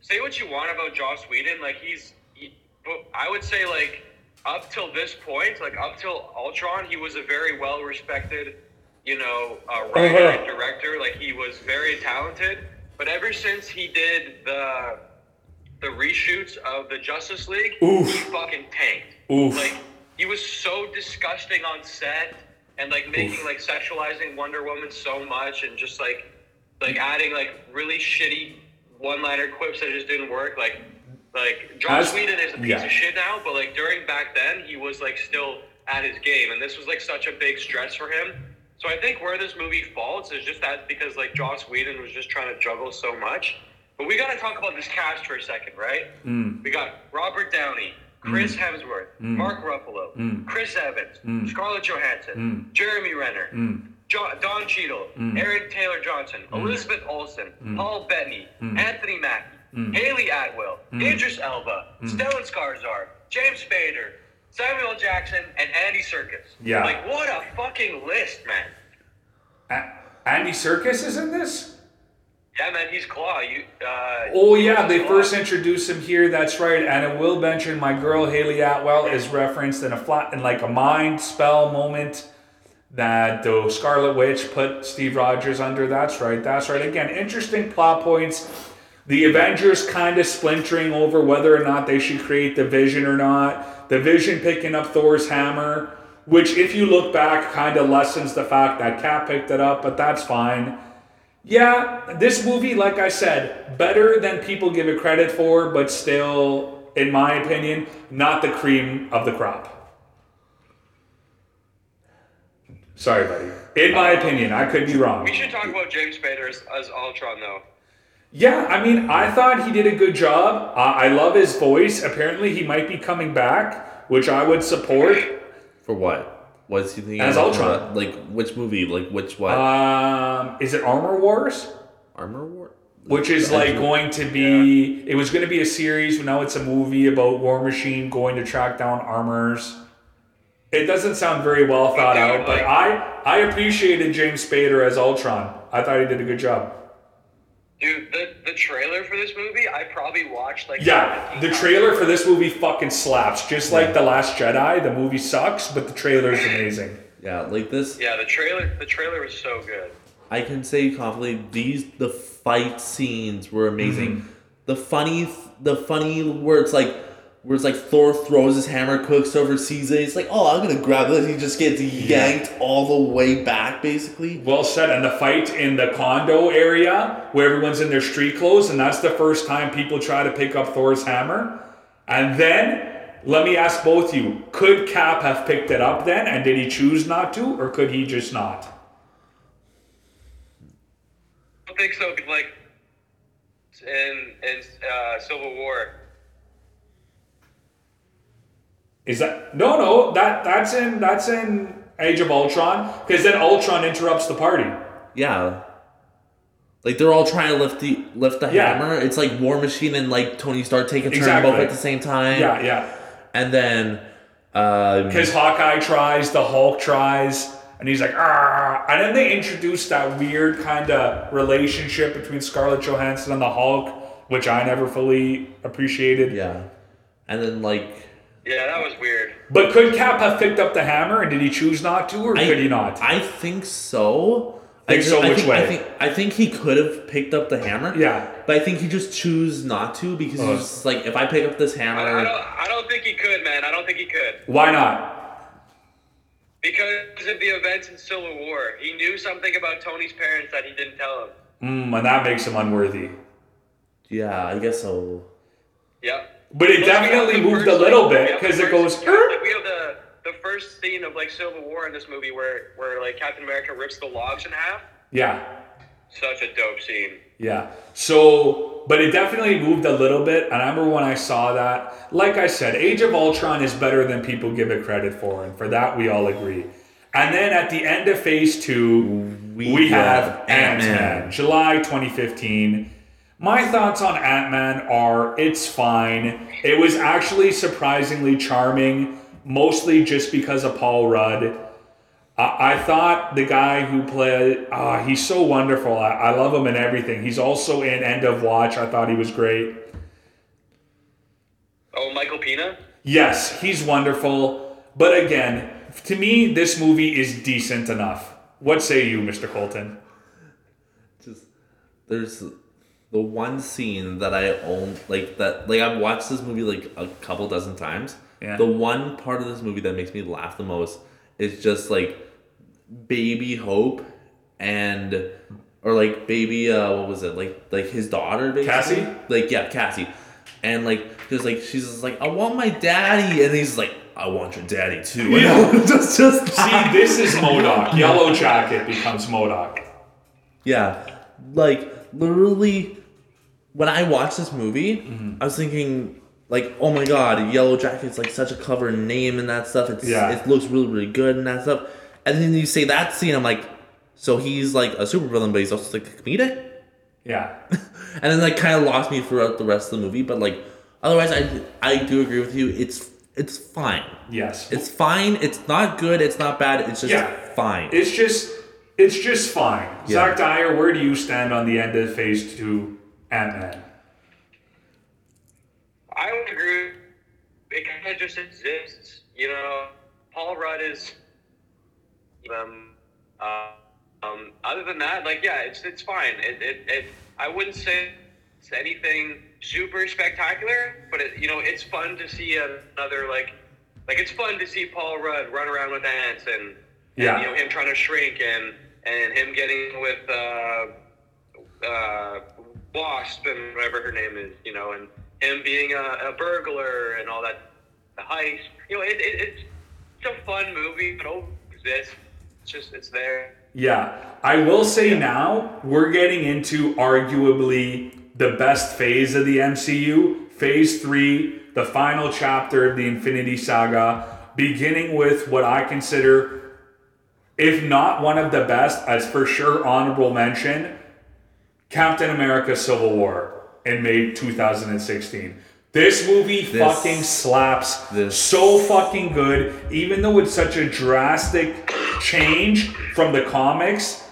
say what you want about Joss Whedon, like he's, he, but I would say like up till this point, like up till Ultron, he was a very well respected, you know, uh, writer Uh-huh. and director. Like he was very talented. But ever since he did the the reshoots of the Justice League, Oof. he fucking tanked. Oof. Like he was so disgusting on set and like making like sexualizing Wonder Woman so much and just like like adding like really shitty one liner quips that just didn't work. Like like Joss As- Whedon is a piece yeah. of shit now, but like during back then he was like still at his game and this was like such a big stretch for him. So I think where this movie falls is just that because like Joss Whedon was just trying to juggle so much. But we got to talk about this cast for a second, right? Mm. We got Robert Downey, Chris mm. Hemsworth, mm. Mark Ruffalo, Mm. Chris Evans, mm. Scarlett Johansson, Jeremy Renner, Mm. jo- Don Cheadle, mm. Aaron Taylor Johnson, mm. Elizabeth Olsen, mm. Paul Bettany, Anthony Mackie, Hayley Atwell, Idris Elba, Stellan Skarsgård, James Spader, Samuel Jackson, and Andy Serkis. Yeah. Like, what a fucking list, man. A- Andy Serkis is in this. Yeah, man, he's Klaue. You. Uh, Oh yeah, they Klaue. first introduced him here. That's right. And it will mention my girl Hayley Atwell is referenced in a flat in like a mind spell moment that the Scarlet Witch put Steve Rogers under. That's right. That's right. Again, interesting plot points. The Avengers kind of splintering over whether or not they should create the Vision or not. The Vision picking up Thor's hammer, which, if you look back, kind of lessens the fact that Cap picked it up, but that's fine. Yeah, this movie, like I said, better than people give it credit for, but still, in my opinion, not the cream of the crop. Sorry, buddy. In my opinion, I could be wrong. We should talk about James Spader as, as Ultron, though. Yeah, I mean, I thought he did a good job. Uh, I love his voice. Apparently, he might be coming back, which I would support. For what? What's he thinking? As of? Ultron. Like which movie? Like which what? Um, is it Armor Wars? Armor War. Which is like going to be, it was going to be a series, but now it's a movie about War Machine going to track down armors. It doesn't sound very well thought out, but I I appreciated James Spader as Ultron. I thought he did a good job. Dude, the, the trailer for this movie, I probably watched like. Yeah, the trailer for this movie fucking slaps. Just like The Last Jedi, the movie sucks, but the trailer is amazing. Yeah, like this. Yeah, the trailer. The trailer was so good. I can say confidently these the fight scenes were amazing. Mm-hmm. The funny the funny where it's like where it's like Thor throws his hammer, cooks over Caesar. It's like, oh, I'm gonna grab this. He just gets yanked all the way back, basically. Well said. And the fight in the condo area where everyone's in their street clothes, and that's the first time people try to pick up Thor's hammer. And then, let me ask both you could Cap have picked it up then, and did he choose not to, or could he just not? I don't think so. Like in in uh, Civil War. Is that no, no? That that's in that's in Age of Ultron, because then Ultron interrupts the party. Yeah. Like they're all trying to lift the lift the Yeah. hammer. It's like War Machine and like Tony Stark take a turn Exactly. both at the same time. Yeah, yeah. And then um, Because Hawkeye tries, the Hulk tries, and he's like, ah. And then they introduced that weird kind of relationship between Scarlett Johansson and the Hulk, which I never fully appreciated. yeah. And then like Yeah, that was weird. But could Cap have picked up the hammer, and did he choose not to, or I- could he not? I think so. Think I so, I which think, way? I think I think he could have picked up the hammer. Yeah. But I think he just chose not to because Oh. he's just like, if I pick up this I, I hammer, don't. I don't think he could, man. I don't think he could Why not? because of the events in Civil War. He knew something about Tony's parents that he didn't tell him. Mm, and that makes him unworthy. yeah, I guess so. Yep. But it Plus, definitely the moved a little like, bit because it goes. yeah, like, we have the the first scene of like Civil War in this movie where where like Captain America rips the logs in half. Yeah. Such a dope scene. Yeah. So, but it definitely moved a little bit. And I remember when I saw that, like I said, Age of Ultron is better than people give it credit for. And for that, we all agree. And then at the end of phase two, we, We have have Ant Man, Ant-Man. July 2015. My thoughts on Ant Man are it's fine. It was actually surprisingly charming, mostly just because of Paul Rudd. I, I thought the guy who played, ah, he's so wonderful. I, I love him in everything. He's also in End of Watch. I thought he was great. Oh, Michael Pena. Yes, he's wonderful. But again, to me, this movie is decent enough. What say you, Mr. Colton? Just there's the one scene that I own like that like I've watched this movie like a couple dozen times. Yeah. The one part of this movie that makes me laugh the most is just like baby Hope and or like baby uh what was it like like his daughter basically Cassie? like yeah Cassie and like just like she's just like I want my daddy and he's like I want your daddy too Yeah. just just See, this is MODOK. Yellow Jacket becomes MODOK. Yeah, like literally, when I watched this movie, Mm-hmm. I was thinking like, oh my god, Yellow Jacket's like such a clever name and that stuff. It's Yeah. it looks really really good and that stuff. And then you say that scene, I'm like, so he's like a supervillain, but he's also like a comedic. Yeah. And then like kind of lost me throughout the rest of the movie. But like otherwise, I I do agree with you. It's it's fine. Yes. It's fine. It's not good. It's not bad. It's just Yeah. fine. It's just it's just fine. Yeah. Zach Dyer, where do you stand on the end of Phase Two Ant Man? I would agree. It kind of just exists, you know. Paul Rudd is. Um, uh, um, other than that, like, yeah, it's it's fine. It, it, it I wouldn't say it's anything super spectacular, but it, you know, it's fun to see another like, like it's fun to see Paul Rudd run around with ants and, Yeah. and you know him trying to shrink and and him getting with uh, uh, Wasp and whatever her name is, you know, and him being a, a burglar and all that, the heist. You know, it, it, it's it's a fun movie. It don't exist. It's just it's there. Yeah, I will say now we're getting into arguably the best phase of the MCU, Phase 3, the final chapter of the Infinity Saga, beginning with what I consider if not one of the best, as for sure honorable mention, Captain America Civil War in May 2016. This movie This- fucking slaps this- so fucking good, even though it's such a drastic change from the comics.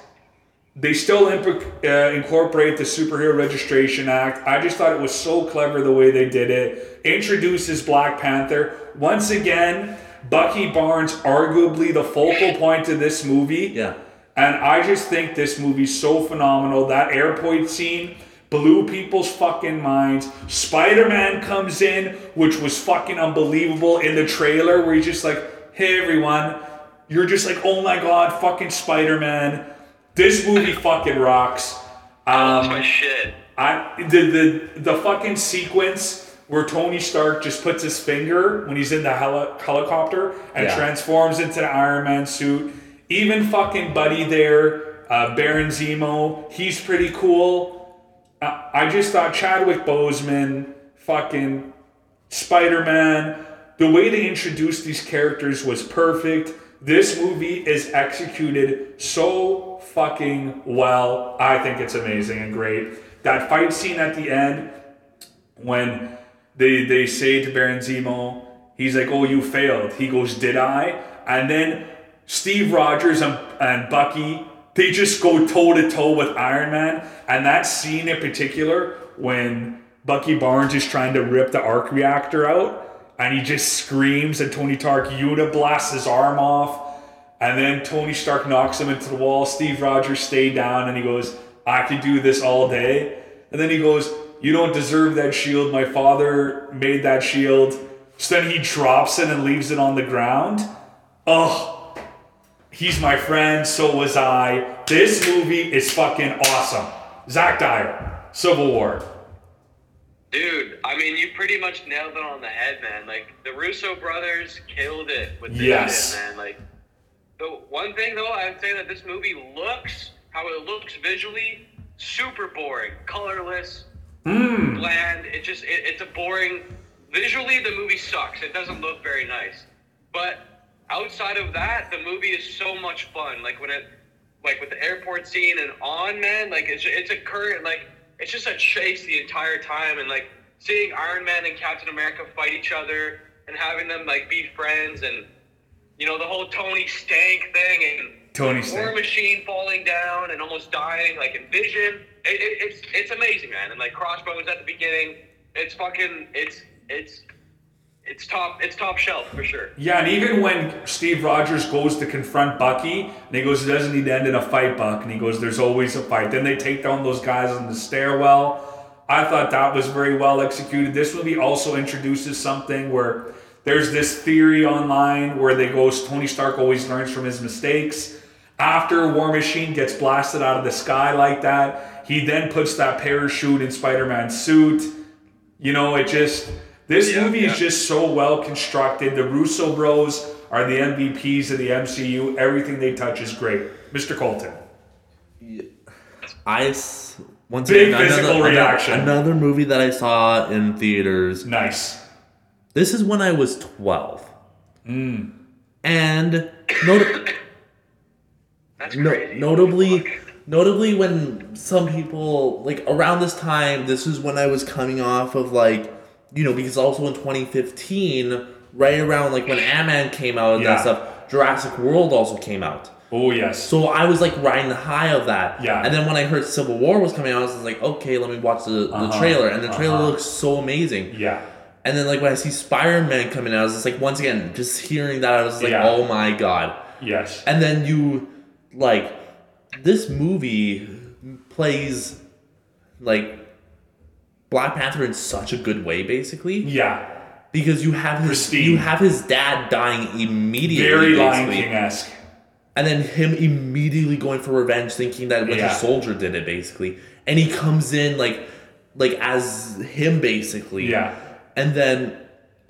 They still imp- uh, incorporate the Superhero Registration Act. I just thought it was so clever the way they did it. Introduces Black Panther. Once again, Bucky Barnes, arguably the focal point of this movie. Yeah. And I just think this movie's so phenomenal. That airport scene blew people's fucking minds. Spider Man comes in, which was fucking unbelievable in the trailer, where he's just like, hey everyone, you're just like, oh my god, fucking Spider Man. This movie fucking rocks. That's Um, my shit. I the the the fucking sequence where Tony Stark just puts his finger when he's in the heli- helicopter and Yeah. transforms into the Iron Man suit. Even fucking Buddy there, uh, Baron Zemo, he's pretty cool. Uh, I just thought Chadwick Boseman, fucking Spider Man, the way they introduced these characters was perfect. This movie is executed so fucking well. I think it's amazing and great. That fight scene at the end, when they they say to Baron Zemo, he's like, "Oh, you failed." He goes, "Did I?" And then Steve Rogers and, and Bucky, they just go toe to toe with Iron Man. And that scene in particular, when Bucky Barnes is trying to rip the arc reactor out, and he just screams, and Tony Stark uniblasts his arm off. And then Tony Stark knocks him into the wall. Steve Rogers stayed down and he goes, I could do this all day. And then he goes, You don't deserve that shield. My father made that shield. So then he drops it and leaves it on the ground. Oh, he's my friend. So was I. This movie is fucking awesome. Zach Dyer, Civil War. Dude, I mean, you pretty much nailed it on the head, man. Like the Russo brothers killed it with this Yes. shit, man. Like the one thing though, I'd say that this movie looks how it looks visually super boring, colorless, Hmm. bland. It just it, it's a boring. Visually, the movie sucks. It doesn't look very nice. But outside of that, the movie is so much fun. Like when it, like with the airport scene and on, man, like it's it's a current like it's just a chase the entire time and like seeing Iron Man and Captain America fight each other and having them like be friends and you know the whole Tony Stank thing and Tony War Machine falling down and almost dying, like in Vision. It, it, it's it's amazing, man. And like Crossbones at the beginning, it's fucking it's it's it's top it's top shelf for sure. Yeah, and even when Steve Rogers goes to confront Bucky, and he goes, "It doesn't need to end in a fight, Buck," and he goes, "There's always a fight." Then they take down those guys in the stairwell. I thought that was very well executed. This movie also introduces something where there's this theory online where they go, Tony Stark always learns from his mistakes. After War Machine gets blasted out of the sky like that, he then puts that parachute in Spider-Man's suit. You know, it just this Yeah, movie is just so well constructed. The Russo Bros are the MVPs of the MCU. Everything they touch is great. Mr. Colton. I once Big again, physical another, reaction. Another, another movie that I saw in theaters. Nice. This is when I was twelve, Hmm. and not- That's no, crazy. notably, notably when some people like around this time, this is when I was coming off of like you know because also in 2015, right around like when Ant Man came out and Yeah. that stuff, Jurassic World also came out. Oh yes. So I was like riding the high of that. Yeah. And then when I heard Civil War was coming out, I was like, okay, let me watch the, the Uh-huh. trailer. And the trailer Uh-huh. looks so amazing. Yeah. And then like when I see Spider Man coming out, I was just like, once again, just hearing that, I was like, Yeah. oh my god. Yes. And then you like this movie plays like Black Panther in such a good way, basically, Yeah. because you have his Pristine. you have his dad dying immediately, Very Lion. King esque. and then him immediately going for revenge, thinking that Winter Yeah. Soldier did it, basically, and he comes in like like as him, basically, Yeah. and then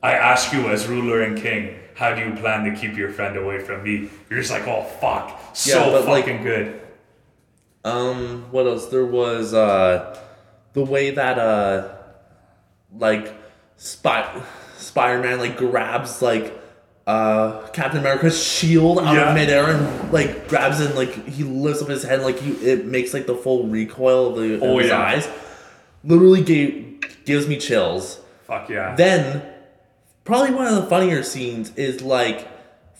I ask you as ruler and king, how do you plan to keep your friend away from me? You're just like, oh fuck, so Yeah, but, like- fucking good. Um, what else? There was uh the way that uh like Spy Spider Man like grabs like uh Captain America's shield out Yeah. of midair and like grabs it and like he lifts up his head like he it makes like the full recoil of the of Oh, his yeah. eyes. Literally gave gives me chills. Fuck yeah. Then probably one of the funnier scenes is like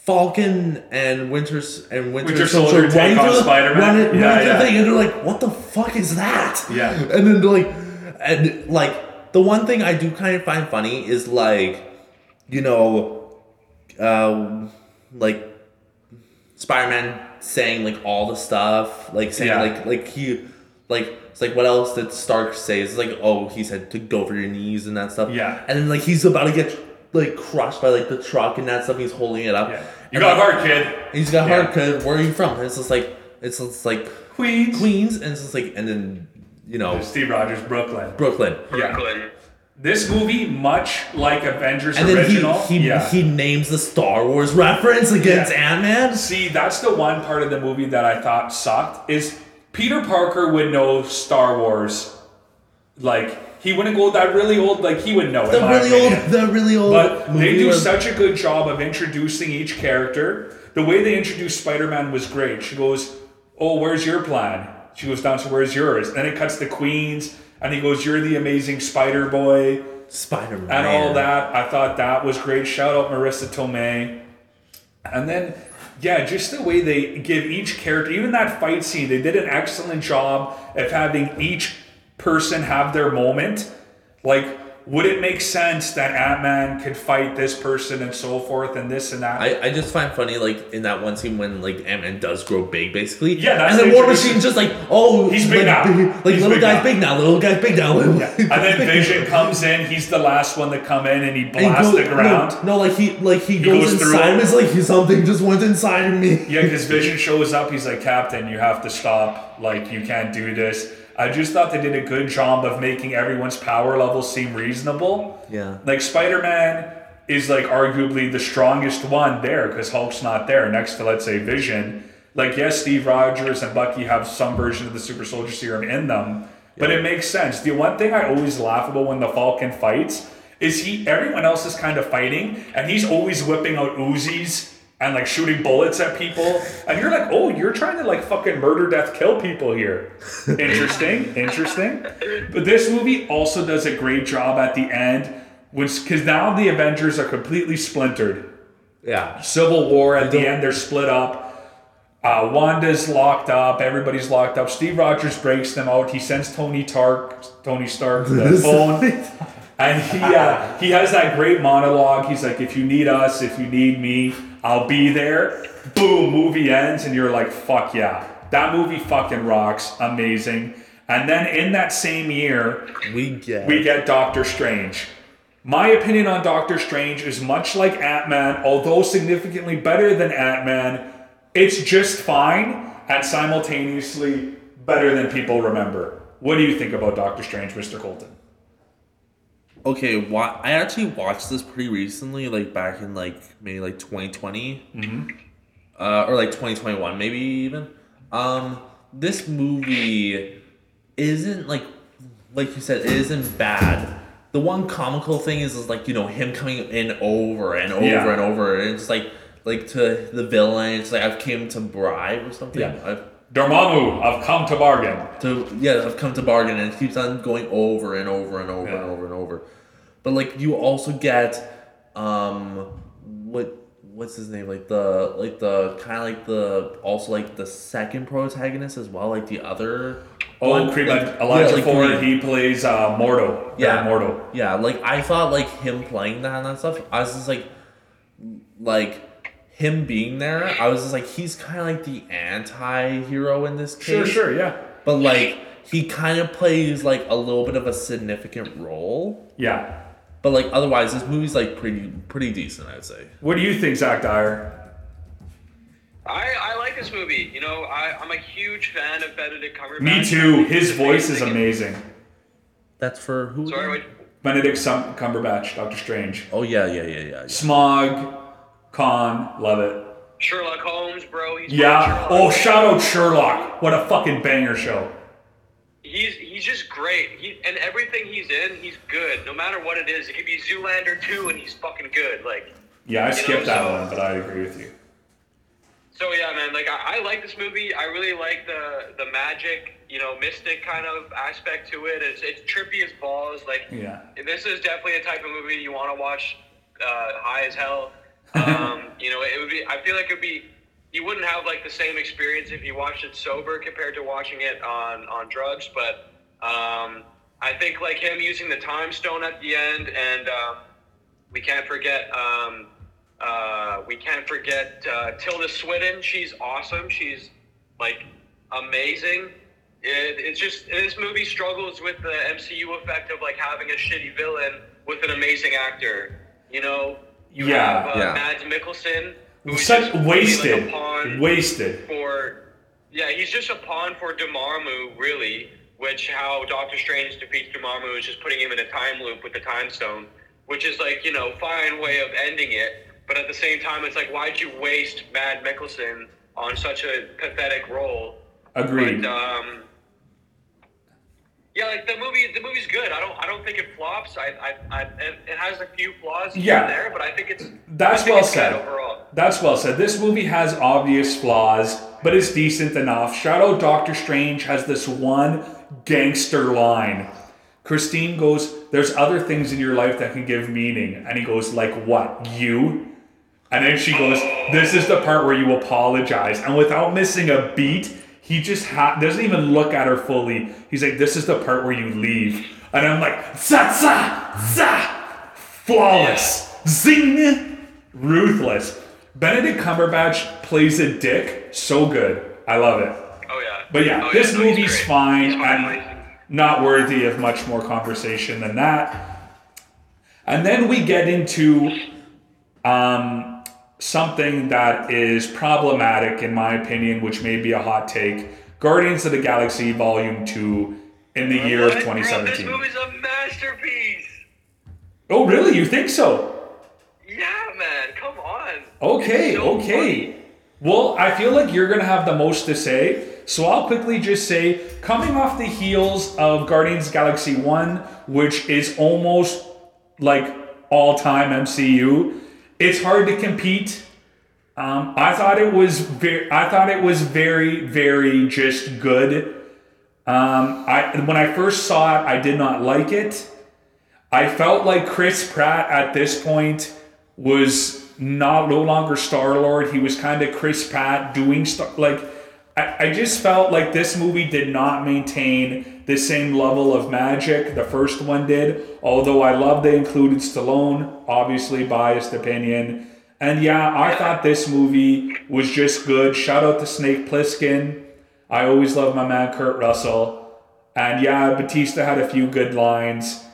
Falcon and Winter's and Winter, Winter Soldier, Soldier take on Spider-Man? running- Yeah, yeah. thing, and they're like, "What the fuck is that?" Yeah. and then they're like, and like the one thing I do kind of find funny is like, you know, uh, like Spider-Man saying like all the stuff, like saying Yeah. like like he like it's like what else did Stark say? It's like oh he said to go for your knees and that stuff. Yeah. And then like he's about to get like crushed by like the truck and that stuff. He's holding it up. Yeah. You got like, heart, kid. He's got Yeah. heart. Cause where are you from? And it's just like it's just like Queens. Queens, and it's just like and then you know Steve Rogers, Brooklyn. Brooklyn. Yeah. Brooklyn. This movie, much like Avengers And then he he, yeah. he names the Star Wars reference against Yeah. Ant Man. See, that's the one part of the movie that I thought sucked is Peter Parker would know Star Wars. Like he wouldn't go that really old. Like he would know. The really opinion. old, the really old. But they do where- such a good job of introducing each character. The way they introduced Spider Man was great. She goes, "Oh, where's your plan?" She goes down to, "Where's yours?" Then it cuts to Queens, and he goes, "You're the amazing Spider Boy." Spider Man and all that. I thought that was great. Shout out Marisa Tomei. And then, yeah, just the way they give each character, even that fight scene, they did an excellent job of having each person have their moment. Like, would it make sense that Ant Man could fight this person and so forth and this and that? I, I just find funny like in that one scene when like Ant Man does grow big basically. Yeah, that's and then the War. Machine's just like, oh He's big like, now. Like He's little big guy's now. big now, little guy's big now. yeah. and then Vision comes in. He's the last one to come in, and he And he blasts goes- the ground. No, no, like he like he, goes goes, inside. It's like something just went inside of me. Yeah, because Vision shows up. He's like, Captain, you have to stop. Like, you can't do this. I just thought they did a good job of making everyone's power level seem reasonable. Yeah. Like, Spider Man is, like, arguably the strongest one there because Hulk's not there next to, let's say, Vision. Like, yes, Steve Rogers and Bucky have some version of the super soldier serum in them, but it makes sense. The one thing I always laugh about when the Falcon fights is he, everyone else is kind of fighting, and he's always whipping out Uzis and like shooting bullets at people, and you're like, oh, you're trying to like fucking murder, death, kill people here. Interesting, interesting. But this movie also does a great job at the end, which because now the Avengers are completely splintered. Yeah. Civil War at the end, they're split up. Uh, Wanda's locked up. Everybody's locked up. Steve Rogers breaks them out. He sends Tony Tark, Tony Stark, the phone, and he uh, he has that great monologue. He's like, "If you need us, if you need me, I'll be there." Boom, movie ends, and you're like, "Fuck yeah!" That movie fucking rocks. Amazing. And then in that same year, We get we get Doctor Strange. My opinion on Doctor Strange is much like Ant Man, although significantly better than Ant Man. It's just fine and simultaneously better than people remember. What do you think about Doctor Strange, Mr. Colton? Okay, wa- I actually watched this pretty recently, like back in like maybe like 2020, Mm-hmm. uh, or like 2021, maybe even. Um, this movie isn't like, like you said, it isn't bad. The one comical thing is, is like you know him coming in over and over Yeah. and over, and it's like like to the villain. It's like I've came to bribe or something. Yeah. I've Dormammu, I've come to bargain. to yeah, I've come to bargain, and it keeps on going over and over and over Yeah. and over and over. But like you also get um what what's his name? Like the like the kind of like the also like the second protagonist as well, like the other. Oh, one, Creed, like- Elijah yeah, like Ford. He plays uh, Mordo. Yeah. Mordo. Yeah, like I thought like him playing that and that stuff. I was just like, like him being there. I was just like, he's kind of like the anti-hero in this case. Sure, sure, yeah, But like he kind of plays like a little bit of a significant role. yeah. But like otherwise, this movie's like pretty pretty decent, I'd say. What do you think, Zach Dyer? I, I like this movie. You know, I, I'm a huge fan of Benedict Cumberbatch. Me too. His voice is amazing. That's for who? Sorry, again? what, Benedict Cumberbatch, Doctor Strange. Oh yeah, yeah, yeah, yeah. yeah. Smaug, Khan, love it. Sherlock Holmes, bro. He's Yeah. Oh, shout out Sherlock. What a fucking banger show. He's he's just great. He and everything he's in, he's good. No matter what it is, it could be Zoolander two, and he's fucking good. Like, Yeah, I know, skipped that so- one, but I agree with you. so yeah, man. Like, I, I like this movie. I really like the the magic, you know, mystic kind of aspect to it. It's it's trippy as balls. Like, Yeah. this is definitely a type of movie you want to watch uh, high as hell. Um, you know, it would be. I feel like it would be. You wouldn't have like the same experience if you watched it sober compared to watching it on on drugs. But um, I think like him using the time stone at the end, and um, we can't forget. Um, uh, we can't forget uh, Tilda Swinton. She's awesome. She's like amazing. It, it's just this movie struggles with the MCU effect of like having a shitty villain with an amazing actor. You know, you Yeah, have uh, yeah. Mads Mikkelsen, who's Such just wasted. like a pawn wasted. for yeah, he's just a pawn for Dormammu, really. Which how Doctor Strange defeats Dormammu is just putting him in a time loop with the time stone, which is like you know fine way of ending it. But at the same time, it's like why'd you waste Mad Mikkelsen on such a pathetic role? Agreed. But um, yeah, like the movie, the movie's good. I don't, I don't think it flops. I, I, I it has a few flaws here Yeah. and there, but I think it's That's think well it's said. overall. That's well said. This movie has obvious flaws, but it's decent enough. Out Doctor Strange has this one gangster line. Christine goes, There's other things in your life that can give meaning. And he goes, Like what? You? And then she goes, This is the part where you apologize. And without missing a beat, he just ha- doesn't even look at her fully. He's like, This is the part where you leave. And I'm like, Za, za, za. Flawless. Zing. Ruthless. Benedict Cumberbatch plays a dick so good. I love it. Oh yeah. But yeah, Oh, this no, movie's fine and not worthy of much more conversation than that. And then we get into um, something that is problematic, in my opinion, which may be a hot take Guardians of the Galaxy Volume 2 in the year of What? Bro, this 2017. movie's a masterpiece. Oh, really? You think so? Yeah, man. Come on. Okay, so okay. funny. Well, I feel like you're going to have the most to say. So I'll quickly just say coming off the heels of Guardians of the Galaxy 1, which is almost like all time MCU, it's hard to compete. Um, I thought it was very, I thought it was very, very just good. Um, I when I first saw it, I did not like it. I felt like Chris Pratt at this point was not no longer Star Lord. He was kind of Chris Pratt doing stuff like I, I just felt like this movie did not maintain the same level of magic the first one did. Although I love they included Stallone, obviously biased opinion. And yeah, I thought this movie was just good. Shout out to Snake Plissken. I always love my man Kurt Russell. And yeah, Bautista had a few good lines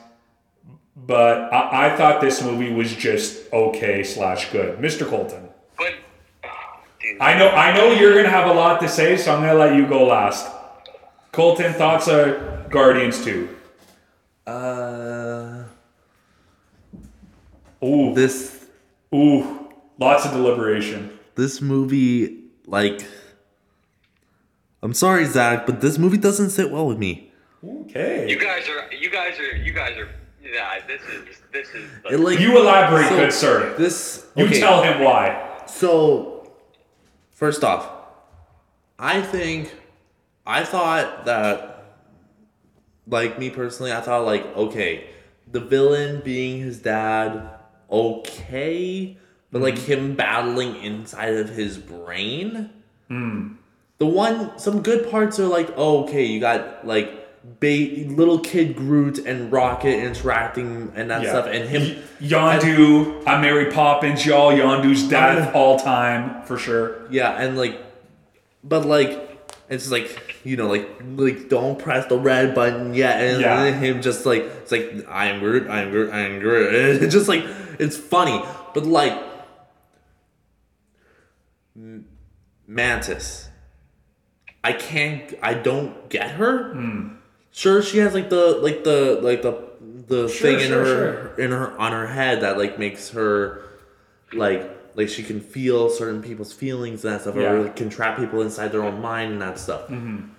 but I, I thought this movie was just okay slash good. Mr. Colton. But. I know I know you're gonna have a lot to say, so I'm gonna let you go last. Colton, thoughts are Guardians 2. Uh, Ooh, this ooh, lots of deliberation. this movie like. I'm sorry, Zach, but this movie doesn't sit well with me. Okay. you guys are, you guys are, you guys are. Yeah, this is, this is. It like You elaborate, so good sir. This You tell him why. So, first off, I think I thought that, like me personally, I thought like okay, the villain being his dad, okay, but like mm-hmm. him battling inside of his brain. Mm. The one, some good parts are like, oh, okay, you got like ba- little kid Groot and Rocket interacting and that Yeah. stuff, and him. Yondu, I'm Mary Poppins, y'all. Yondu's dad of all time for sure. Yeah, and like, but like, it's like you know, like like don't press the red button yet, and Yeah. then him just like it's like I'm Groot, I'm Groot, I'm Groot. It's just like it's funny, but like Mantis, I can't, I don't get her. Hmm. Sure, she has like the like the like the the Sure, thing in sure, her in her on her head that like makes her like like she can feel certain people's feelings and that stuff, Yeah. or can trap people inside their own mind and that stuff. Mm-hmm.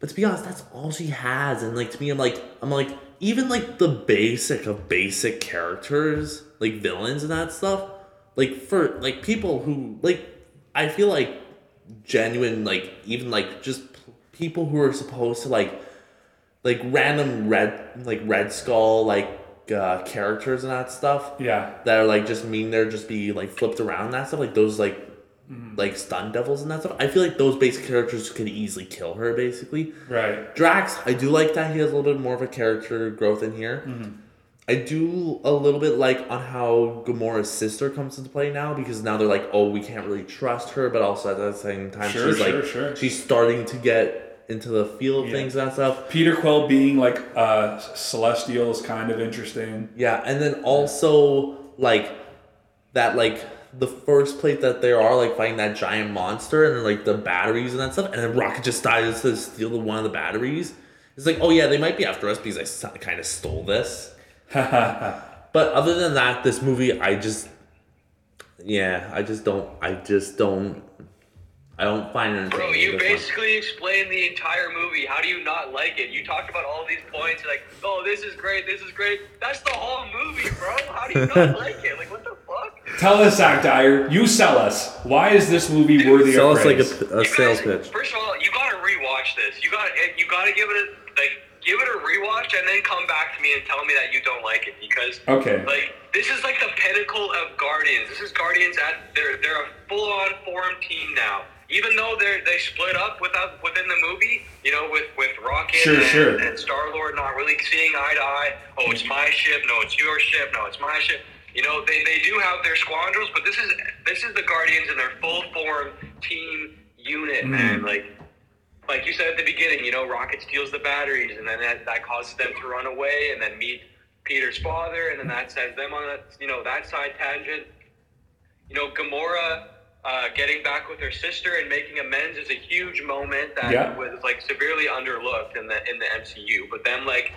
But to be honest, that's all she has, and like to me, I'm like I'm like even like the basic of basic characters, like villains and that stuff, like for like people who like I feel like genuine like even like just p- people who are supposed to like like random red like red skull like uh characters and that stuff Yeah. that are like just mean they're just be like flipped around and that stuff like those like like stun devils and that stuff i feel like those basic characters could easily kill her basically Right. drax i do like that he has a little bit more of a character growth in here i do a little bit like on how gamora's sister comes into play now because now they're like oh we can't really trust her but also at the same time Sure, she's sure, like sure. she's starting to get into the feel of Yeah. things and stuff Peter Quill being like uh, celestial is kind of interesting. Yeah, and then also like that like the first plate that they are like fighting that giant monster and then like the batteries and that stuff, and then Rocket just decides to steal the, one of the batteries. It's like, oh yeah, they might be after us because I kind of stole this. but other than that, this movie, I just, yeah, I just don't, I just don't, I don't find it. Bro, you this one. basically explained the entire movie. How do you not like it? You talked about all these points. You're like, oh, this is great, this is great. That's the whole movie, bro. How do you not like it? Like, what the fuck? Tell us, Zach Dyer. You sell us. Why is this movie worthy Sell of us like a, a sales guys- pitch. First of all, you gotta rewatch this. You gotta, you gotta give it a like, give it a rewatch, and then come back to me and tell me that you don't like it because Okay. like this is like the pinnacle of Guardians. This is Guardians at they're they're a full on forum team now. Even though they're they split up without within the movie, you know, with with Rocket Sure, and, sure. and Star Lord not really seeing eye to eye. Oh, it's my ship. No, it's your ship. No, it's my ship. You know, they, they do have their squandrels, but this is this is the Guardians in their full form team unit, mm. man. Like like you said at the beginning, you know, Rocket steals the batteries, and then that, that causes them to run away, and then meet Peter's father, and then that sends them on that you know that side tangent. You know, Gamora uh, getting back with her sister and making amends is a huge moment that Yeah. was like severely underlooked in the in the MCU. But then like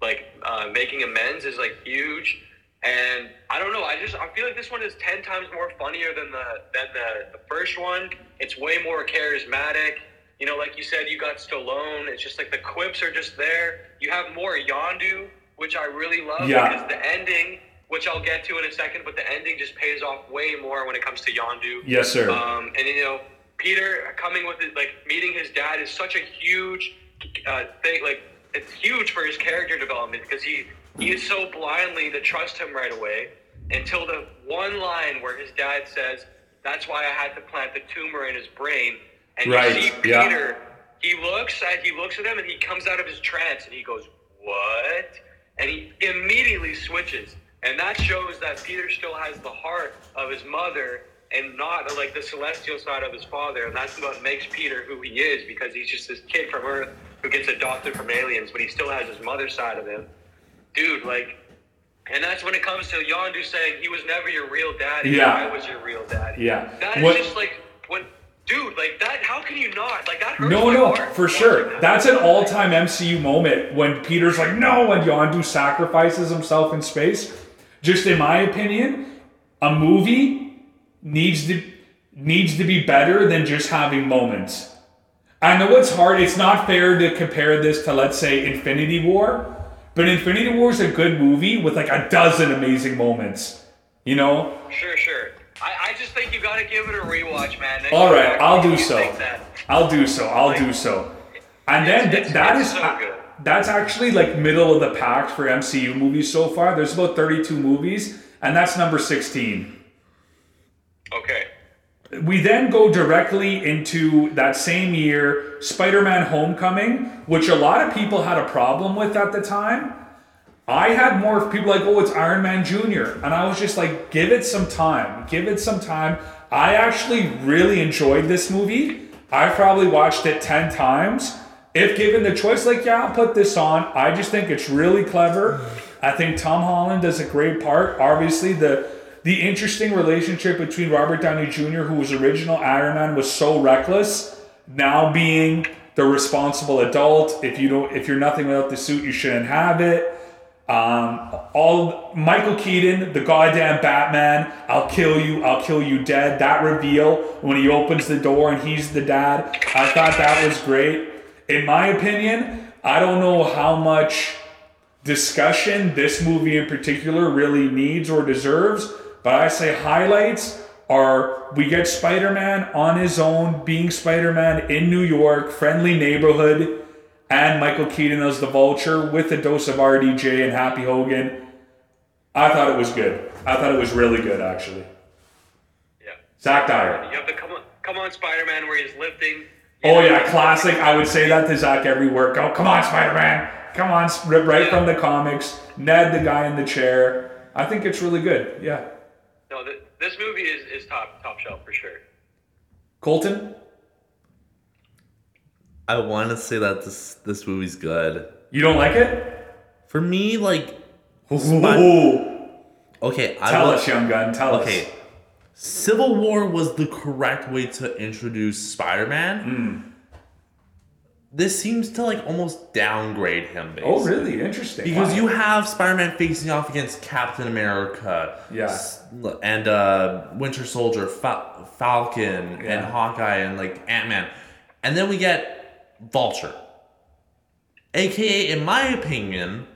like uh, making amends is like huge. And I don't know. I just I feel like this one is ten times more funnier than the than the, the first one. It's way more charismatic. You know, like you said, you got Stallone. It's just like the quips are just there. You have more Yondu, which I really love Yeah. because the ending, which I'll get to in a second, but the ending just pays off way more when it comes to Yondu. yes, sir. Um, and you know, Peter coming with it, like meeting his dad is such a huge uh, thing. Like it's huge for his character development because he he is so blindly to trust him right away until the one line where his dad says, "That's why I had to plant the tumor in his brain." And Right, you see yeah. Peter. He looks at he looks at him and he comes out of his trance and he goes, "What?" And he immediately switches. And that shows that Peter still has the heart of his mother and not like the celestial side of his father. And that's what makes Peter who he is because he's just this kid from Earth who gets adopted from aliens, but he still has his mother side of him. Dude, like, and that's when it comes to Yondu saying he was never your real daddy. Yeah. I was your real daddy. Yeah. That is What- just like when, dude, like that. How can you not? Like that hurts No, no, heart for sure. that. That's an all-time MCU moment when Peter's like, "No," when Yondu sacrifices himself in space. Just in my opinion, a movie needs to needs to be better than just having moments. I know it's hard. It's not fair to compare this to, let's say, Infinity War, but Infinity War is a good movie with like a dozen amazing moments. You know? Sure, sure. I, I just think you got to give it a rewatch, man. Then All right, I'll do so. I'll do so. I'll do so. And then It's- th- that it's is so good. That's actually like middle of the pack for MCU movies so far. There's about 32 movies, and that's number 16. Okay. We then go directly into that same year, Spider Man Homecoming, which a lot of people had a problem with at the time. I had more people like, oh, it's Iron Man Jr. And I was just like, give it some time. Give it some time. I actually really enjoyed this movie. I probably watched it 10 times. If given the choice, like, yeah, I'll put this on. I just think it's really clever. I think Tom Holland does a great part. Obviously, the the interesting relationship between Robert Downey Jr., who was original Iron Man, was so reckless. Now being the responsible adult, if you don't, if you're nothing without the suit, you shouldn't have it. Um, all Michael Keaton, the goddamn Batman, I'll kill you, I'll kill you dead. That reveal when he opens the door and he's the dad, I thought that was great. In my opinion, I don't know how much discussion this movie in particular really needs or deserves, but I say highlights are we get Spider Man on his own, being Spider Man in New York, friendly neighborhood, and Michael Keaton as the Vulture with a dose of RDJ and Happy Hogan. I thought it was good. I thought it was really good, actually. Yeah. Zach Dyer. You have the come on, come on, Spider Man, where he's lifting. Oh yeah, classic. I would say that to Zach every work. Oh, come on, Spider Man. Come on, rip right from the comics. Ned, the guy in the chair. I think it's really good. Yeah. No, th- this movie is, is top top shelf for sure. Colton, I want to say that this this movie's good. you don't like it? For me, like, Ooh. okay, I Tell will, us, young gun. Tell Okay, us. Civil War was the correct way to introduce Spider-Man. Hmm. This seems to like almost downgrade him. Basically. Oh, really? Interesting. Because Wow. you have Spider-Man facing off against Captain America, Yeah. and uh, Winter Soldier, Fa- Falcon, Yeah. and Hawkeye, and like Ant Man, and then we get Vulture, aka, in my opinion,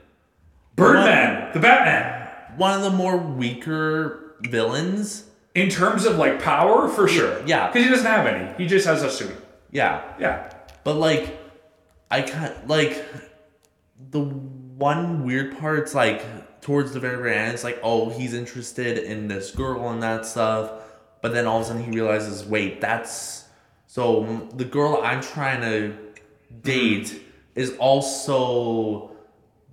Birdman, the Batman. one of the more weaker villains. In terms of like power, for sure. yeah. Because he doesn't have any. He just has a suit. Yeah, Yeah. but like, I can't like the one weird part's like towards the very, very end. It's like, oh, he's interested in this girl and that stuff, but then all of a sudden he realizes, wait, that's so the girl I'm trying to date mm-hmm. is also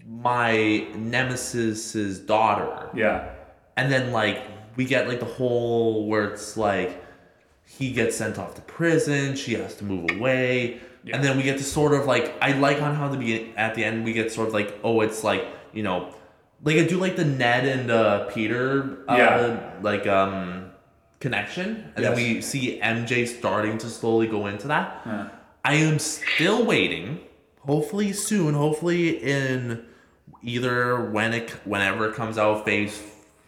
my nemesis's daughter. Yeah. And then like we get like the whole where it's like he gets sent off to prison, she has to move away. Yeah. And then we get to sort of like I like on how the begin at the end we get sort of like oh it's like you know like I do like the Ned and uh, Peter uh, Yeah. like um connection and Yes. then we see MJ starting to slowly go into that. Yeah. I am still waiting. Hopefully soon. Hopefully in either when it whenever it comes out phase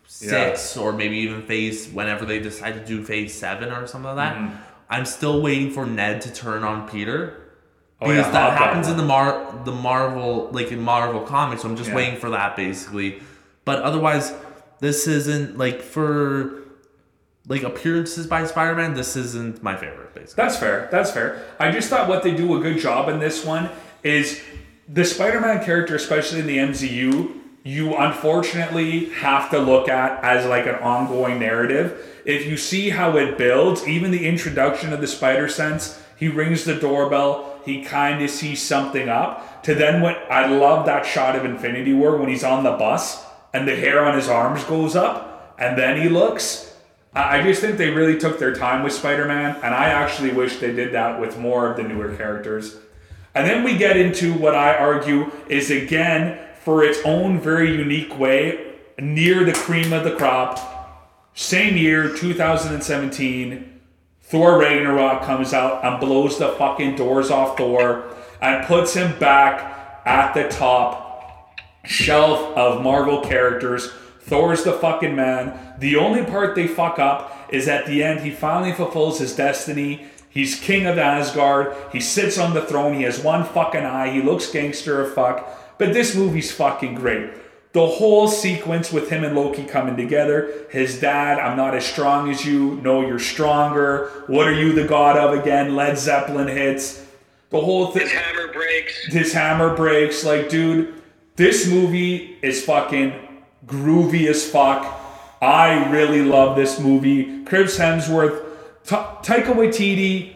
six or maybe even phase whenever they decide to do phase seven or something like that. Mm-hmm. I'm still waiting for Ned to turn on Peter. Oh, Because yeah, that Hawkeye happens in the Mar the Marvel like in Marvel comics, so I'm just Yeah. waiting for that basically. But otherwise, this isn't like for like appearances by Spider-Man, this isn't my favorite basically. That's fair. That's fair. I just thought what they do a good job in this one is the Spider-Man character, especially in the MCU, you unfortunately have to look at as like an ongoing narrative. If you see how it builds, even the introduction of the Spider Sense, he rings the doorbell, he kind of sees something up. To then when I love that shot of Infinity War when he's on the bus and the hair on his arms goes up, and then he looks. I I just think they really took their time with Spider Man, and I actually wish they did that with more of the newer characters. And then we get into what I argue is again, for its own very unique way, near the cream of the crop. Same year, 2017, Thor Ragnarok comes out and blows the fucking doors off Thor and puts him back at the top shelf of Marvel characters. Thor's the fucking man. The only part they fuck up is at the end, he finally fulfills his destiny. He's king of Asgard. He sits on the throne. He has one fucking eye. He looks gangster as fuck. But this movie's fucking great. The whole sequence with him and Loki coming together. His dad, I'm not as strong as you. No, you're stronger. What are you the god of again? Led Zeppelin hits. The whole thing His hammer breaks. his hammer breaks. Like, dude, this movie is fucking groovy as fuck. I really love this movie. Chris Hemsworth, Ta- Taika Waititi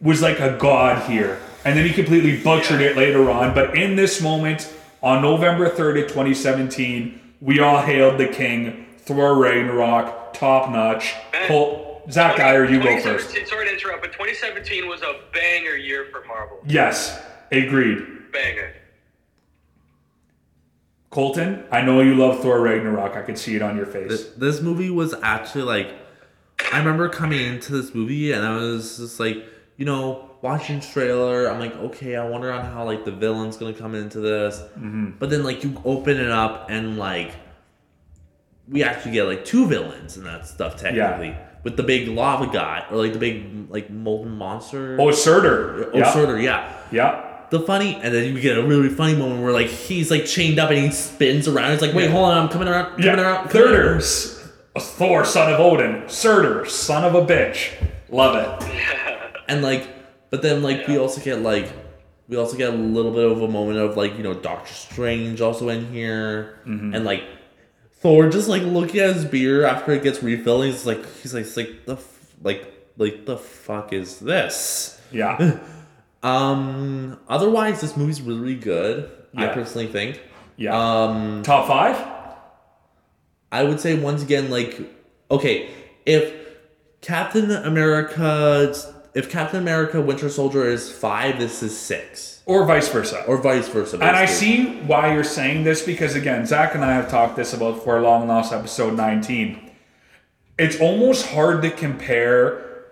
was like a god here, and then he completely butchered it later on. But in this moment, on November 30th, 2017, we all hailed the king. Thor Ragnarok, top notch. Man, Col- Zach Geyer, you go first. 2017 Sorry to interrupt, but 2017 was a banger year for Marvel. Yes, agreed. Banger. Colton, I know you love Thor Ragnarok. I could see it on your face. This, this movie was actually like, I remember coming into this movie and I was just like, you know, watching trailer. I'm like, okay, I wonder on how like the villain's gonna come into this. Mm-hmm. But then like you open it up and like, we actually get like two villains and that stuff technically. With the big lava guy or like the big like molten monster. Oh, Surtur. Oh, yeah. Surtur, yeah. Yeah. The funny, and then you get a really funny moment where like he's like chained up and he spins around. He's like, wait, Yeah. hold on, I'm coming around, coming Yeah. around. coming Thirder. around." S- Thor, son of Odin. Surtur, son of a bitch. Love it. And like, but then like we also get like, we also get a little bit of a moment of like you know Doctor Strange also in here, Mm-hmm. and like Thor just like looking at his beer after it gets refilled. He's like, he's like, like the f- like like the fuck is this? Yeah. Um. Otherwise, this movie's really, really good. I personally think. Yeah. Um. Top five? I would say once again, like, okay, if Captain America, if Captain America Winter Soldier is five, this is six, Or vice versa. or vice versa. And I see why you're saying this because, again, Zach and I have talked this about for Long Lost episode 19. It's almost hard to compare,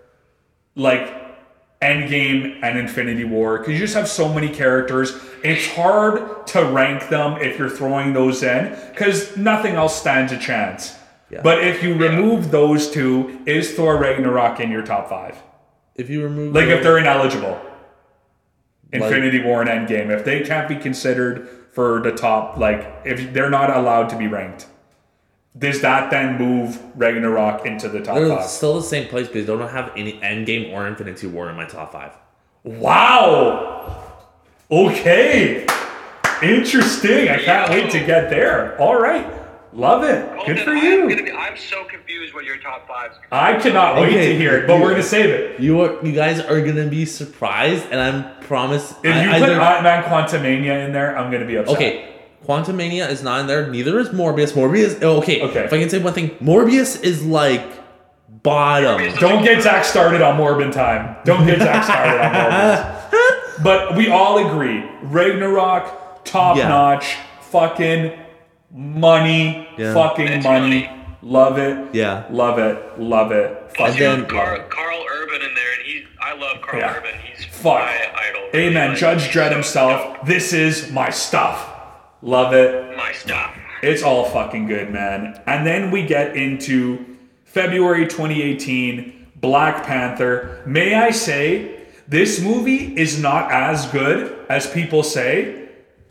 like, Endgame and Infinity War because you just have so many characters. It's hard to rank them if you're throwing those in because nothing else stands a chance. Yeah. But if you remove those two, is Thor Ragnarok in your top five? If you remove Like if they're ineligible. Like- Infinity War and Endgame. If they can't be considered for the top, like if they're not allowed to be ranked, does that then move Ragnarok into the top they're five? still the same place but they don't have any Endgame or Infinity War in my top five. Wow. Okay. Interesting. I can't wait to get there. All right. Love it. Good Colton, for I'm, you. gonna be, I'm so confused what your top five's gonna I cannot wait Okay, to hear it, but you- we're gonna save it. You are, you guys are gonna be surprised, and I'm promise. If I- you put there- Ant Man Quantumania in there, I'm gonna be upset. Okay, Quantumania is not in there. Neither is Morbius. Morbius. oh, Okay. Okay. If I can say one thing, Morbius is like bottom. Morbius- Don't get Zach started on Morbin time. Don't get Zach started on Morbin. But we all agree, Ragnarok, top Yeah. notch, fucking money, Yeah. fucking It's money. money. Love it. Yeah. Love it. Love it. Plus, Fucking you then- have Karl, Karl Urban in there, and he, I love Karl Yeah. Urban. He's Fuck. my idol. really. Amen. Like, Judge he's Dredd himself. dope. This is my stuff. Love it. My stuff. It's all fucking good, man. And then we get into February 2018, Black Panther. May I say, this movie is not as good as people say,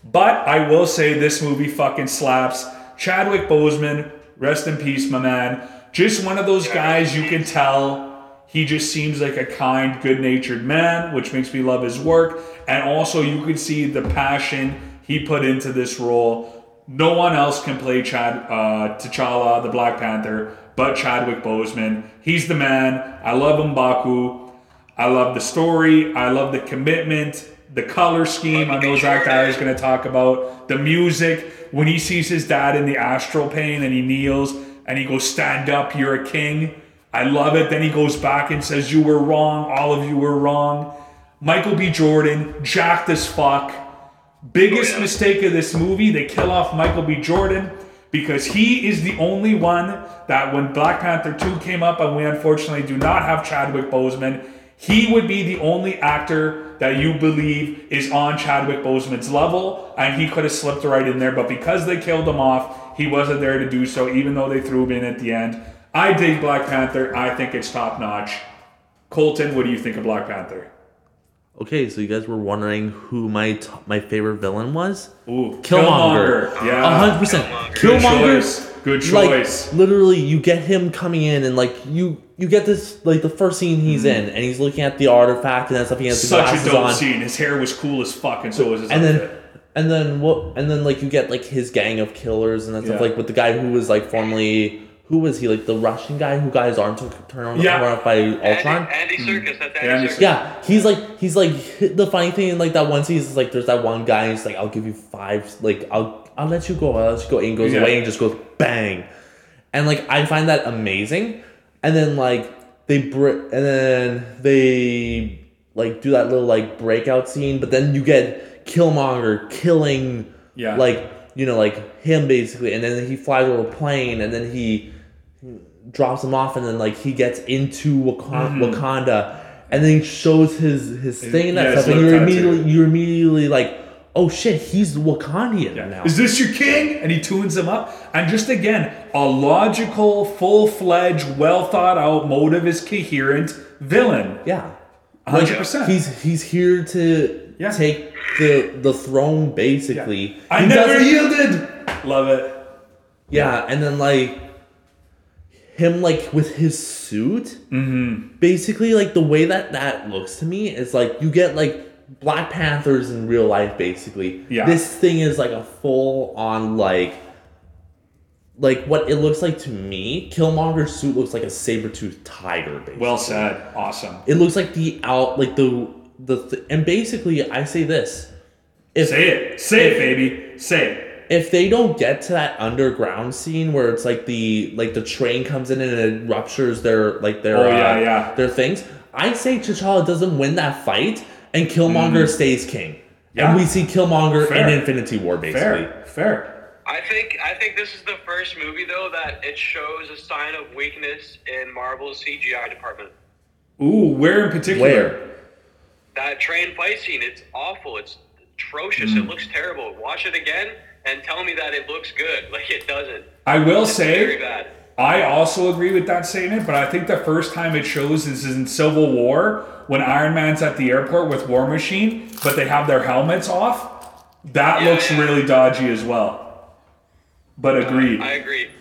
but I will say this movie fucking slaps. Chadwick Boseman, rest in peace, my man. Just one of those guys you can tell he just seems like a kind, good natured man, which makes me love his work. And also, you can see the passion he put into this role. No one else can play Chad uh, T'Challa, the Black Panther, but Chadwick Boseman. He's the man. I love M'Baku. I love the story. I love the commitment, the color scheme. I know Zach is going to talk about the music. When he sees his dad in the astral plane and he kneels and he goes, "Stand up, you're a king." I love it. Then he goes back and says, "You were wrong. All of you were wrong." Michael B. Jordan, jacked as fuck. Biggest Oh, yeah. mistake of this movie, they kill off Michael B. Jordan because he is the only one that when Black Panther 2 came up and we unfortunately do not have Chadwick Boseman, he would be the only actor that you believe is on Chadwick Boseman's level and he could have slipped right in there, but because they killed him off, he wasn't there to do so even though they threw him in at the end. I dig Black Panther. I think it's top notch. Colton, what do you think of Black Panther? Okay, so you guys were wondering who my t- my favorite villain was? Ooh, Killmonger. Yeah. A hundred percent. Good choice. Like literally, you get him coming in and like you you get this like the first scene he's hmm. in and he's looking at the artifact and that stuff. He has the Such a glasses dope on. scene. His hair was cool as fuck, and so was his and then outfit. and then what and then like you get like his gang of killers and that stuff Yeah. like with the guy who was like formerly who was he? Like the Russian guy who got his arm took turned Yeah. around by Ultron. Andy, Andy Serkis. That's Andy, Yeah, Andy Serkis. Yeah, he's like he's like the funny thing in like that one scene is like there's that one guy He's like I'll give you five like I'll I'll let you go I'll let you go and goes Yeah. away and just goes bang, and like I find that amazing, and then like they br- and then they like do that little like breakout scene, but then you get Killmonger killing Yeah. like you know like him basically, and then he flies over a plane and then he drops him off and then like he gets into Wakanda, Wakanda and then he shows his his thing and that yeah, stuff and you're immediately you're immediately like oh shit he's Wakandian now Is this your king? And he tunes him up. And just again, a logical, full fledged, well thought out, motive is coherent villain. yeah 100%. he's he's here to Yeah. take the the throne basically I He never yielded. Love it. Yeah, and then like him like with his suit, Mm-hmm. basically like the way that that looks to me is like you get like Black Panthers in real life. Basically, Yeah. This thing is like a full on like. Like what it looks like to me, Killmonger's suit looks like a saber-toothed tiger. Basically. Well said. Awesome. it looks like the out like the the th- and basically I say this: if Say it. Say it, baby. Say it. if they don't get to that underground scene where it's like the like the train comes in and it ruptures their like their Oh, yeah, uh, yeah. their things, I say T'Challa doesn't win that fight and Killmonger stays king. Mm. Yeah. And we see Killmonger Fair. in Infinity War basically. Fair. Fair. I think I think this is the first movie though that it shows a sign of weakness in Marvel's CGI department. Ooh, where in particular? Where? That train fight scene, it's awful. It's atrocious. It looks terrible. Watch it again and tell me that it looks good. Like it doesn't. I will It's very say, bad. I also agree with that statement, but I think the first time it shows is in Civil War when Iron Man's at the airport with War Machine, but they have their helmets off. That Yeah, looks yeah. really dodgy as well. But uh, agreed. I agree.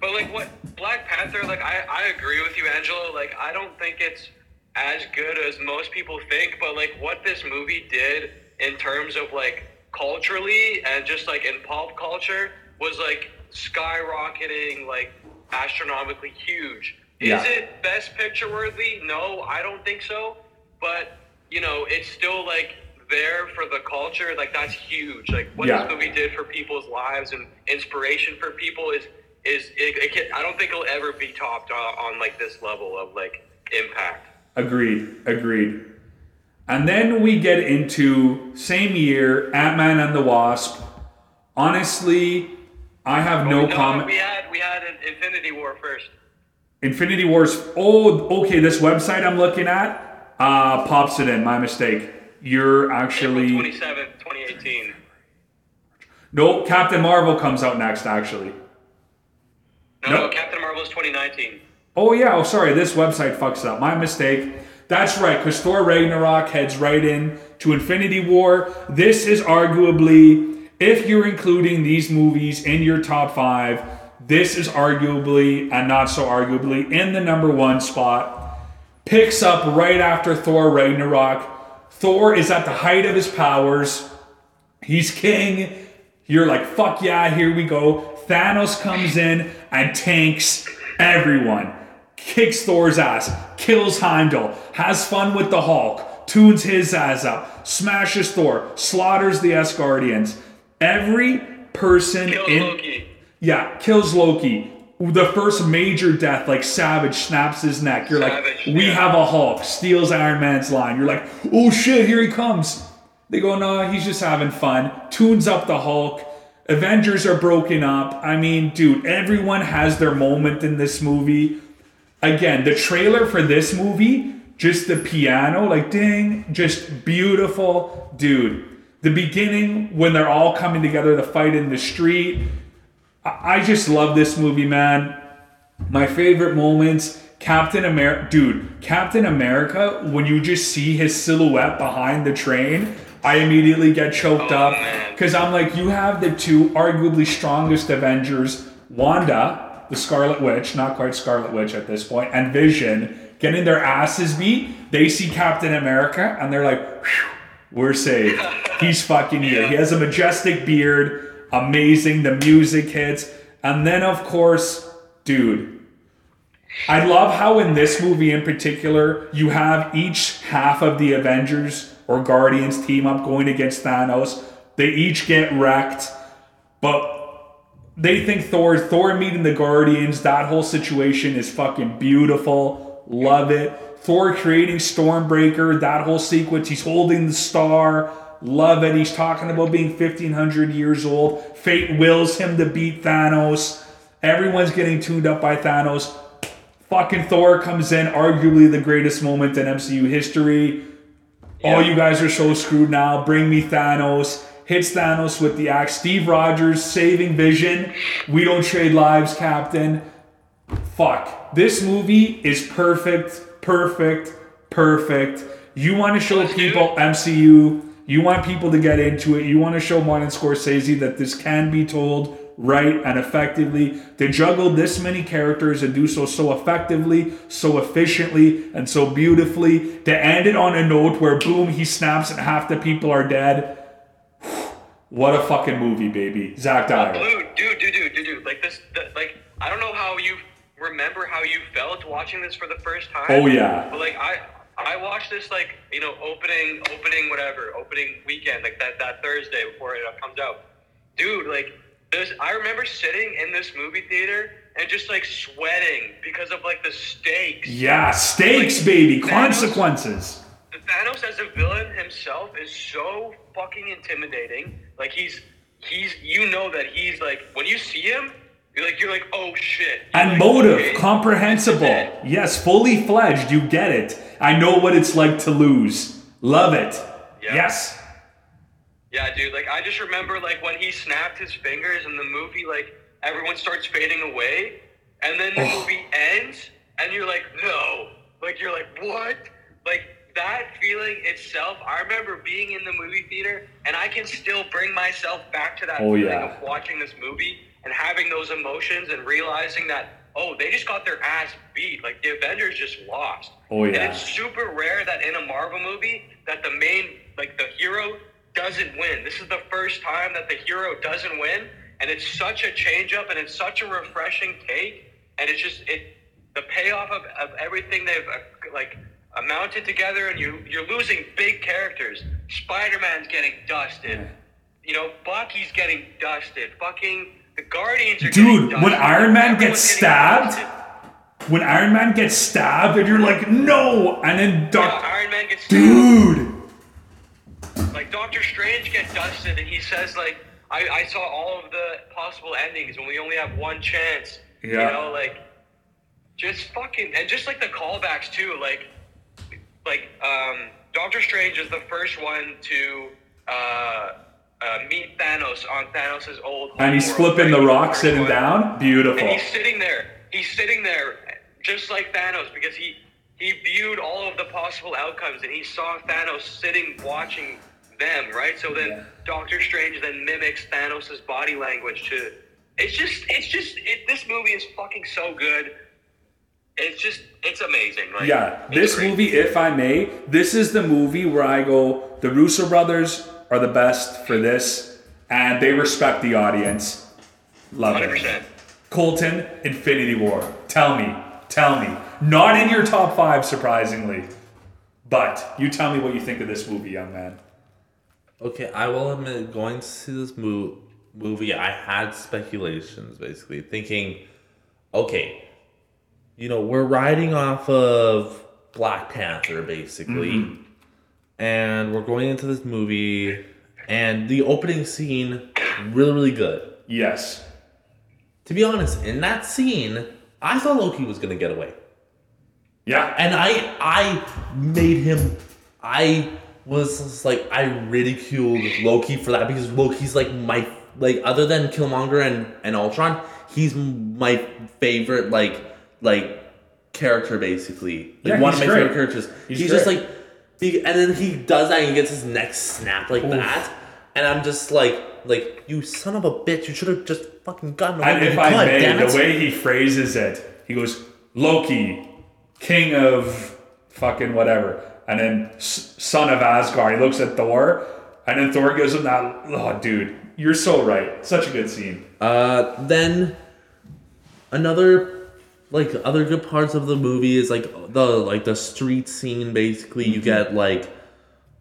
But like what Black Panther, like I, I agree with you, Angelo. Like I don't think it's as good as most people think, but like what this movie did in terms of like culturally and just like in pop culture was like skyrocketing like astronomically huge. Yeah. Is it best picture worthy? No, I don't think so. But you know, it's still like there for the culture. Like that's huge. Like what Yeah. this movie did for people's lives and inspiration for people is is it, it can, I don't think it'll ever be topped uh, on like this level of like impact. Agreed. Agreed. And then we get into same year, Ant Man and the Wasp. Honestly, I have no no, comment. We had we had an Infinity War first. Infinity Wars. Oh, okay. This website I'm looking at uh, pops it in. My mistake. You're actually April 27th, 2018. no. Captain Marvel comes out next. Actually. No, Nope. no, Captain Marvel's 2019. Oh yeah. Oh sorry. This website fucks up. My mistake. That's right. Because Thor Ragnarok heads right in to Infinity War. This is arguably, if you're including these movies in your top five, this is arguably and not so arguably in the number one spot. Picks up right after Thor Ragnarok. Thor is at the height of his powers. He's king. You're like, fuck yeah, here we go. Thanos comes in and tanks everyone. Kicks Thor's ass, kills Heimdall, has fun with the Hulk, tunes his ass up, smashes Thor, slaughters the Asgardians. Every person Kill in Loki. yeah, kills Loki. The first major death, like Savage snaps his neck. You're Savage, like, we yeah. have a Hulk, steals Iron Man's line. You're like, oh shit, here he comes. They go, no, he's just having fun. Tunes up the Hulk. Avengers are broken up. I mean, dude, everyone has their moment in this movie. Again, the trailer for this movie, just the piano, like ding, just beautiful. Dude, the beginning when they're all coming together to fight in the street. I just love this movie, man. My favorite moments, Captain America, dude, Captain America, when you just see his silhouette behind the train, I immediately get choked Oh, up because I'm like, you have the two arguably strongest Avengers, Wanda, the Scarlet Witch, not quite Scarlet Witch at this point, and Vision getting their asses beat. They see Captain America and they're like, "Phew, we're saved. He's fucking here. He has a majestic beard, amazing. The music hits. And then, of course, dude. I love how in this movie in particular, you have each half of the Avengers or Guardians team up going against Thanos. They each get wrecked, but they think Thor, Thor meeting the Guardians, that whole situation is fucking beautiful. Love it. Thor creating Stormbreaker, that whole sequence, he's holding the star. Love it. He's talking about being 1500 years old. Fate wills him to beat Thanos. Everyone's getting tuned up by Thanos. Fucking Thor comes in, arguably the greatest moment in MCU history. All you guys are so screwed now. Bring me Thanos. Hits Thanos with the axe. Steve Rogers saving Vision. We don't trade lives, Captain. Fuck. This movie is perfect, perfect, perfect. You want to show people MCU. You want people to get into it. You want to show Martin Scorsese that this can be told right and effectively. To juggle this many characters and do so so effectively, so efficiently, and so beautifully. To end it on a note where boom, he snaps and half the people are dead. What a fucking movie, baby. Zach Dyer. Dude, dude, dude, dude, dude. Like this, the, like I don't know how you remember how you felt watching this for the first time. Oh, yeah. But like I, I watched this like you know opening, opening whatever, opening weekend, like that that Thursday before it comes out. Dude, like this, I remember sitting in this movie theater and just like sweating because of like the stakes. Yeah, stakes, Like, baby. Thanos- Consequences. Thanos as a villain himself is so fucking intimidating. Like he's he's you know that he's like when you see him, you're like you're like oh shit. You're And like, motive, okay, comprehensible. this is it. Yes, fully fledged. You get it. I know what it's like to lose. Love it. Yeah. Yes. Yeah, dude. Like I just remember like when he snapped his fingers in the movie, like everyone starts fading away, and then the Oh. movie ends, and you're like, no. Like you're like what? Like that feeling itself. I remember being in the movie theater, and I can still bring myself back to that Oh, feeling yeah. of watching this movie and having those emotions and realizing that oh they just got their ass beat. Like the Avengers just lost. Oh, And yeah. it's super rare that in a Marvel movie that the main like the hero doesn't win. This is the first time that the hero doesn't win, and it's such a change up and it's such a refreshing take, and it's just it the payoff of, of everything they've uh, like amounted together, and you you're losing big characters. Spider Man's getting dusted. You know, Bucky's getting dusted. Fucking the Guardians are Dude, when. Iron Man gets stabbed. When Iron Man gets stabbed, and you're like, no, and then Yeah, Doc, Iron Man gets stabbed. dude. like Doctor Strange gets dusted, and he says like, I, I saw all of the possible endings, and we only have one chance. Yeah. You know, like, just fucking, and just like the callbacks too, like, like um, Doctor Strange is the first one to uh, uh, meet Thanos on Thanos' old. And he's flipping the rock, sitting one. down. Beautiful. And he's sitting there. He's sitting there, just like Thanos, because he he viewed all of the possible outcomes, and he saw Thanos sitting, watching them. Right. So then Yeah. Doctor Strange then mimics Thanos' body language to. It's just, it's just, it, this movie is fucking so good. It's just, it's amazing. Like, Yeah, this movie, if I may, this is the movie where I go, the Russo brothers are the best for this, and they respect the audience. Love hundred it. Colton, Infinity War. Tell me, tell me. Not in your top five, surprisingly, but you tell me what you think of this movie, young man. Okay, I will admit, going to see this mo- movie, I had speculations basically, thinking, okay, you know, we're riding off of Black Panther basically, mm-hmm. And we're going into this movie, and the opening scene, really, really good. Yes. To be honest, in that scene, I thought Loki was gonna get away. Yeah. and I I made him I was like I ridiculed Loki for that because Loki's like my like other than Killmonger and and Ultron, he's my favorite like like character basically. Like Yeah, one of my great. favorite characters. He's He's, just like and then he does that and he gets his neck snapped like that. And I'm just like like you son of a bitch, you should have just fucking gotten away And if. I God may, the way he phrases it, he goes, Loki, king of fucking whatever, and then son of Asgard. He looks at Thor, and then Thor gives him that. Oh, dude, you're so right. Such a good scene. Uh, then another like other good parts of the movie is like the like the street scene. Basically, you get like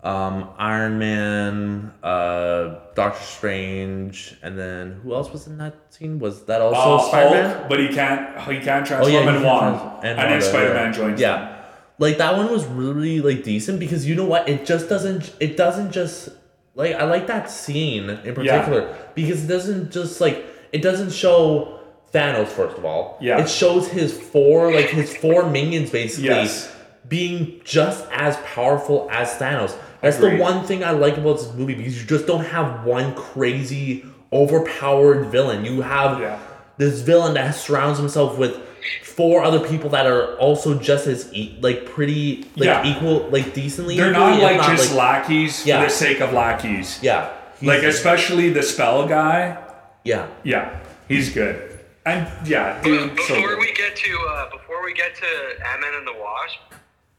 um Iron Man, uh Doctor Strange, and then who else was in that scene? Was that also Uh, Spider Man? But he can't. He can't transform Oh yeah, in one, trans- and, then Spider Man yeah. joins. Yeah, them. like that one was really like decent because you know what? It just doesn't. It doesn't just like I like that scene in particular because it doesn't just like it doesn't show Thanos first of all. Yeah. it shows his four like his four minions basically Yes. being just as powerful as Thanos. That's Agreed. the one thing I like about this movie because you just don't have one crazy overpowered villain. You have Yeah. this villain that surrounds himself with four other people that are also just as e- like pretty like Yeah. equal like decently. They're equal, not like just like- lackeys Yeah. for the sake of lackeys. yeah Like especially the spell guy. yeah Yeah, he's good. And yeah, dude. so before good. we get to uh, before we get to Ant-Man and the Wasp,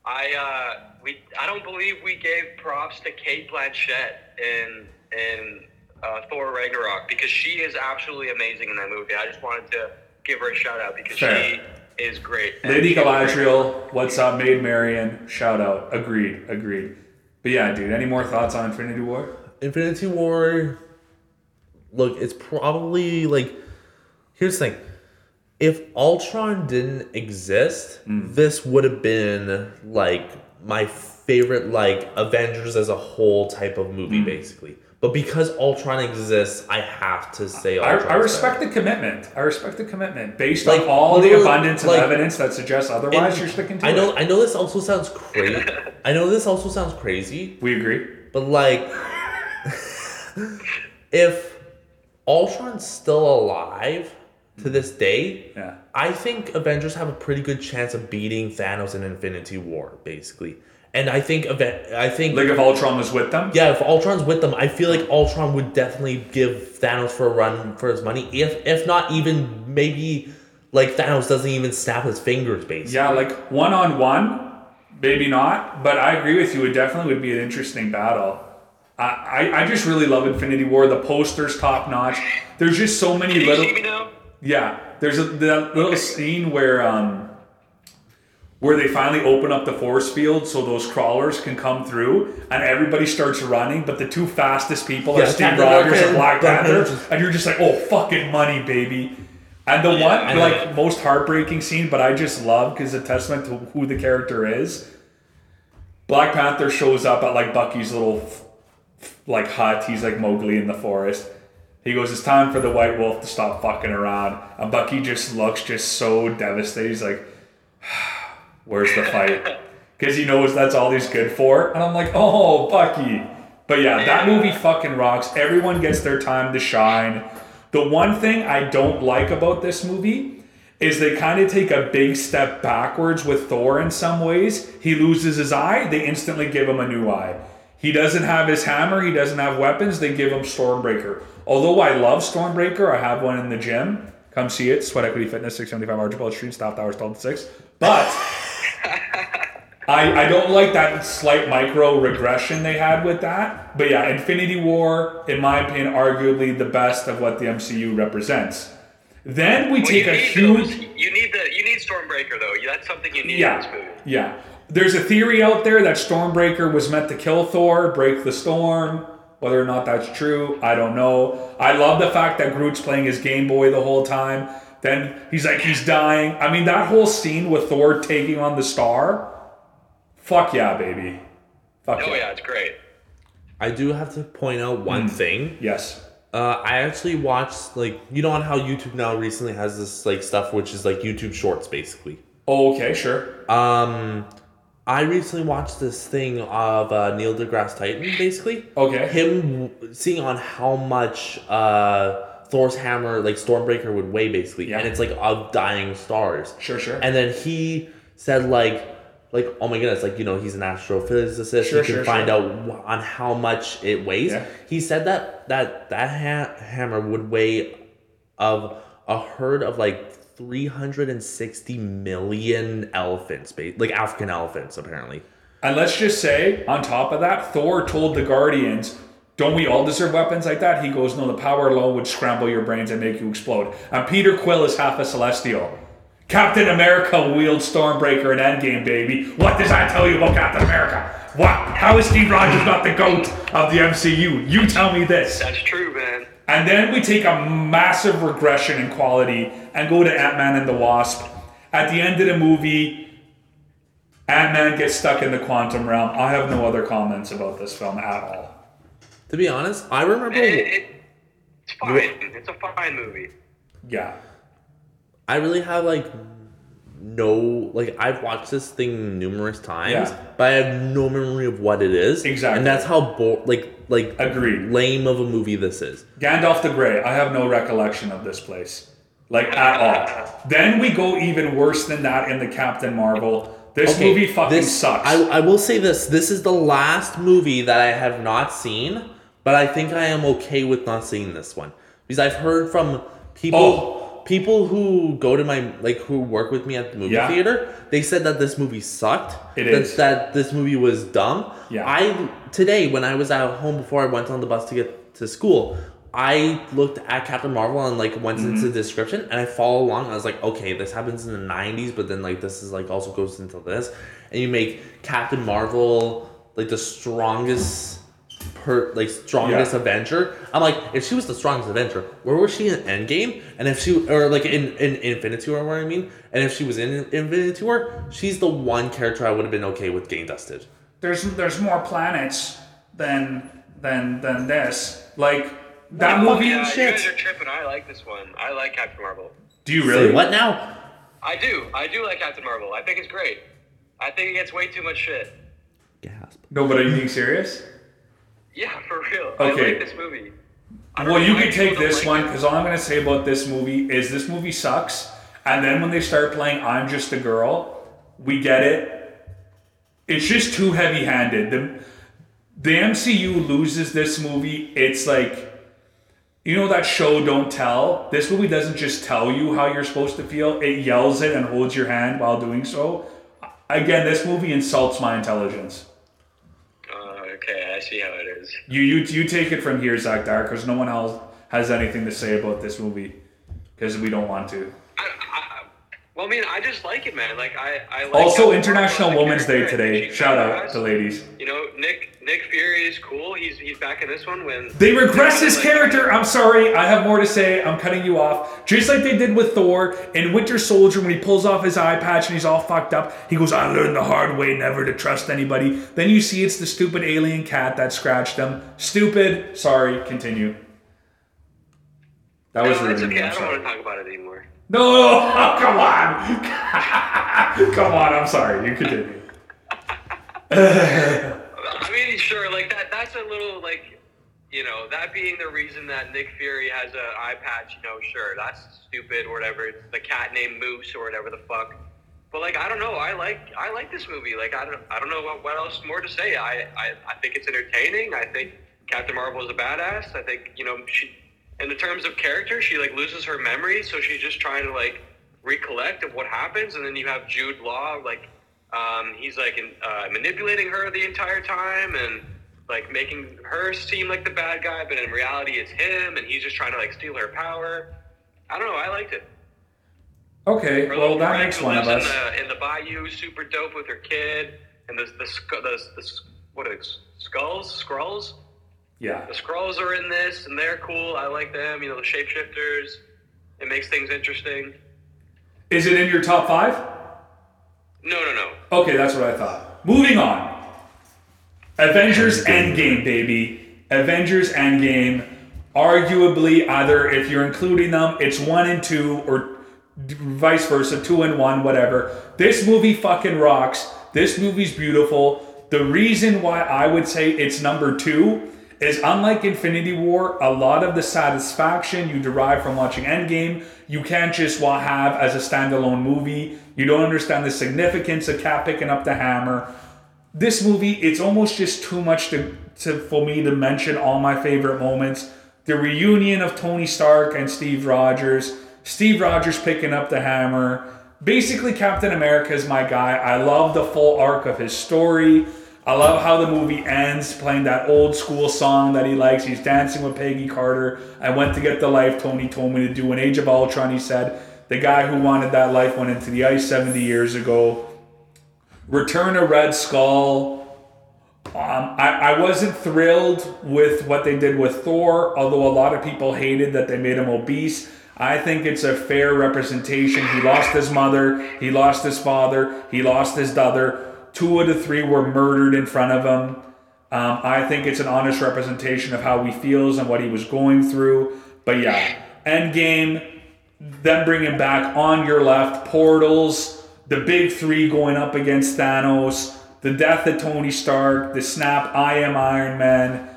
I uh, we I don't believe we gave props to Cate Blanchett in in uh, Thor Ragnarok because she is absolutely amazing in that movie. I just wanted to give her a shout out because Fair. she is great. Lady she's. Galadriel, what's up, Maid Marian? Shout out. Agreed. Agreed. But yeah, dude. Any more thoughts on Infinity War? Infinity War. Look, it's probably like. Here's the thing. If Ultron didn't exist, Hmm. this would have been like my favorite like Avengers as a whole type of movie, basically. But because Ultron exists, I have to say I, Ultron. I respect the commitment. I respect the commitment based Like, on all the abundance of evidence that suggests otherwise. you're sticking to I know. it. I know this also sounds crazy. I know this also sounds crazy, We agree. but like, if Ultron's still alive to this day, Yeah. I think Avengers have a pretty good chance of beating Thanos in Infinity War, basically. And I think event. I think Like if Ultron was with them. yeah, if Ultron's with them, I feel like Ultron would definitely give Thanos for a run for his money. If if not even maybe like Thanos doesn't even snap his fingers, basically. Yeah, like one on one, maybe not. But I agree with you. It definitely would be an interesting battle. I, I, I just really love Infinity War. The posters top notch. There's just so many Can you little. See me now? Yeah, there's a that little scene where um where they finally open up the force field so those crawlers can come through and everybody starts running, but the two fastest people are Yeah, Steve Captain Rogers and Black Panther, and you're just like, oh fucking money, baby. And the I one like most heartbreaking scene, but I just love because it's a testament to who the character is. Black Panther shows up at like Bucky's little like hut. He's like Mowgli in the forest. He goes, "It's time for the White Wolf to stop fucking around." And Bucky just looks just so devastated. He's like, "Where's the fight?" Because he knows that's all he's good for. And I'm like, "Oh, Bucky." But yeah, that movie fucking rocks. Everyone gets their time to shine. The one thing I don't like about this movie is they kind of take a big step backwards with Thor in some ways. He loses his eye, they instantly give him a new eye. He doesn't have his hammer, he doesn't have weapons, they give him Stormbreaker. Although I love Stormbreaker, I have one in the gym. Come see it, Sweat Equity Fitness, 675 Archibald Street, staff hours 12 to 6. But I, I don't like that slight micro regression they had with that. But yeah, Infinity War, in my opinion, arguably the best of what the MCU represents. Then we Well, take a huge those- you need the you need Stormbreaker though. That's something you need in yeah, this movie. yeah. There's a theory out there that Stormbreaker was meant to kill Thor, break the storm. Whether or not that's true, I don't know. I love the fact that Groot's playing his Game Boy the whole time. Then he's like he's dying. I mean, that whole scene with Thor taking on the star. Fuck yeah, baby. Fuck Oh yeah, it's great. I do have to point out one Hmm. thing. Yes. Uh, I actually watched like you know on how YouTube now recently has this like stuff which is like YouTube Shorts basically. Oh, okay, sure. Um, I recently watched this thing of uh, Neil deGrasse Tyson basically. Okay. Him seeing on how much uh, Thor's hammer like Stormbreaker would weigh basically, Yeah. and it's like of dying stars. Sure, sure. And then he said like like oh my goodness like you know he's an astrophysicist Sure, he can sure, find sure. out on how much it weighs Yeah. he said that that that ha- hammer would weigh of a herd of like 360 million elephants like african elephants apparently And let's just say, on top of that, Thor told the Guardians, Don't we all deserve weapons like that? He goes, No, the power alone would scramble your brains and make you explode. And Peter Quill is half a celestial. Captain America wields Stormbreaker in Endgame, baby. What does that tell you about Captain America? What? How is Steve Rogers not the GOAT of the MCU? You tell me this. That's true, man. And then we take a massive regression in quality and go to Ant Man and the Wasp. At the end of the movie, Ant Man gets stuck in the quantum realm. I have no other comments about this film at all. To be honest, I remember. Eh, it, it, it's fine. It's a fine movie. Yeah. I really have like no like I've watched this thing numerous times, Yeah. but I have no memory of what it is. Exactly. and that's how bo- like like Agreed. lame of a movie this is. Gandalf the Grey, I have no recollection of this place. Like at all. Then we go even worse than that in the Captain Marvel. This Okay, movie fucking this- sucks. I, I will say this: this is the last movie that I have not seen, but I think I am okay with not seeing this one because I've heard from people. Oh. People who go to my like who work with me at the movie Yeah. theater, they said that this movie sucked. It that, is. that this movie was dumb. Yeah. I today when I was at home before I went on the bus to get to school, I looked at Captain Marvel and like went into Mm-hmm. the description and I follow along. I was like, okay, this happens in the '90s, but then like this is like also goes into this, and you make Captain Marvel like the strongest. Per, like strongest Yeah. Avenger. I'm like, if she was the strongest Avenger, where was she in Endgame? And if she, or like in, in Infinity War, what I mean, and if she was in Infinity War, she's the one character I would have been okay with getting dusted. There's there's more planets than than than this. Like that movie. Yeah, shit. you guys are tripping. I like this one. I like Captain Marvel. Do you Say really? what now? I do. I do like Captain Marvel. I think it's great. I think it gets way too much shit. Gasp. No, but are you being serious? Yeah, for real. I Okay. like this movie. Well, you why can take this like one because all I'm going to say about this movie is this movie sucks. And then when they start playing I'm Just a Girl, we get it. It's just too heavy handed. The, the MCU loses this movie. It's like, you know, that show Don't Tell? This movie doesn't just tell you how you're supposed to feel, it yells it and holds your hand while doing so. Again, this movie insults my intelligence. Uh, okay, I see how it is. You you you take it from here, Zach Dark, because no one else has anything to say about this movie, because we don't want to. I, I, well, I mean, I just like it, man. Like I, I like Also, International Marvel as a Women's Day. I today. Shout out to ladies. You know, Nick Nick Fury is cool. He's he's back in this one when They regress his Like- character. I'm sorry, I have more to say. I'm cutting you off. Just like they did with Thor in Winter Soldier when he pulls off his eye patch and he's all fucked up. He goes, "I learned the hard way never to trust anybody." Then you see it's the stupid alien cat that scratched him. Stupid. Sorry. Continue. That was No, it's rude. okay. I'm don't want to talk about it anymore. No, oh, come on. come on, I'm sorry. You continue. I mean, sure, like that. That's a little like, you know, that being the reason that Nick Fury has an eye patch. You know, sure, that's stupid or whatever. It's the cat named Moose or whatever the fuck. But like, I don't know. I like I like this movie. Like, I don't I don't know what, what else more to say. I, I I think it's entertaining. I think Captain Marvel is a badass. I think you know she, in the terms of character, she like loses her memory, so she's just trying to like recollect of what happens, and then you have Jude Law like um, he's like in, uh, manipulating her the entire time and like making her seem like the bad guy, but in reality it's him, and he's just trying to like steal her power. I don't know. I liked it. Okay, Her well that makes one of us. In the, in the bayou, super dope with her kid, and the the sc- the, the what are they, skulls, scrolls. Yeah. The scrolls are in this, and they're cool. I like them. You know, the shapeshifters. It makes things interesting. Is it in your top five? No, no, no. Okay, that's what I thought. Moving on. Avengers Endgame, baby. Avengers Endgame. Arguably, either if you're including them, it's one and two, or vice versa, two and one, whatever. This movie fucking rocks. This movie's beautiful. The reason why I would say it's number two is unlike Infinity War, a lot of the satisfaction you derive from watching Endgame, you can't just have as a standalone movie. You don't understand the significance of Cap picking up the hammer. This movie, it's almost just too much to, to for me to mention all my favorite moments. The reunion of Tony Stark and Steve Rogers, Steve Rogers picking up the hammer. Basically, Captain America is my guy. I love the full arc of his story. I love how the movie ends playing that old school song that he likes. He's dancing with Peggy Carter. I went to get the life Tony told me to do in Age of Ultron. He said, The guy who wanted that life went into the ice 70 years ago. Return of Red Skull. Um, I, I wasn't thrilled with what they did with Thor, although a lot of people hated that they made him obese. I think it's a fair representation. He lost his mother, he lost his father, he lost his other. Two of the three were murdered in front of him. Um, I think it's an honest representation of how he feels and what he was going through. But yeah, Endgame, them bringing back on your left portals, the big three going up against Thanos, the death of Tony Stark, the snap I am Iron Man.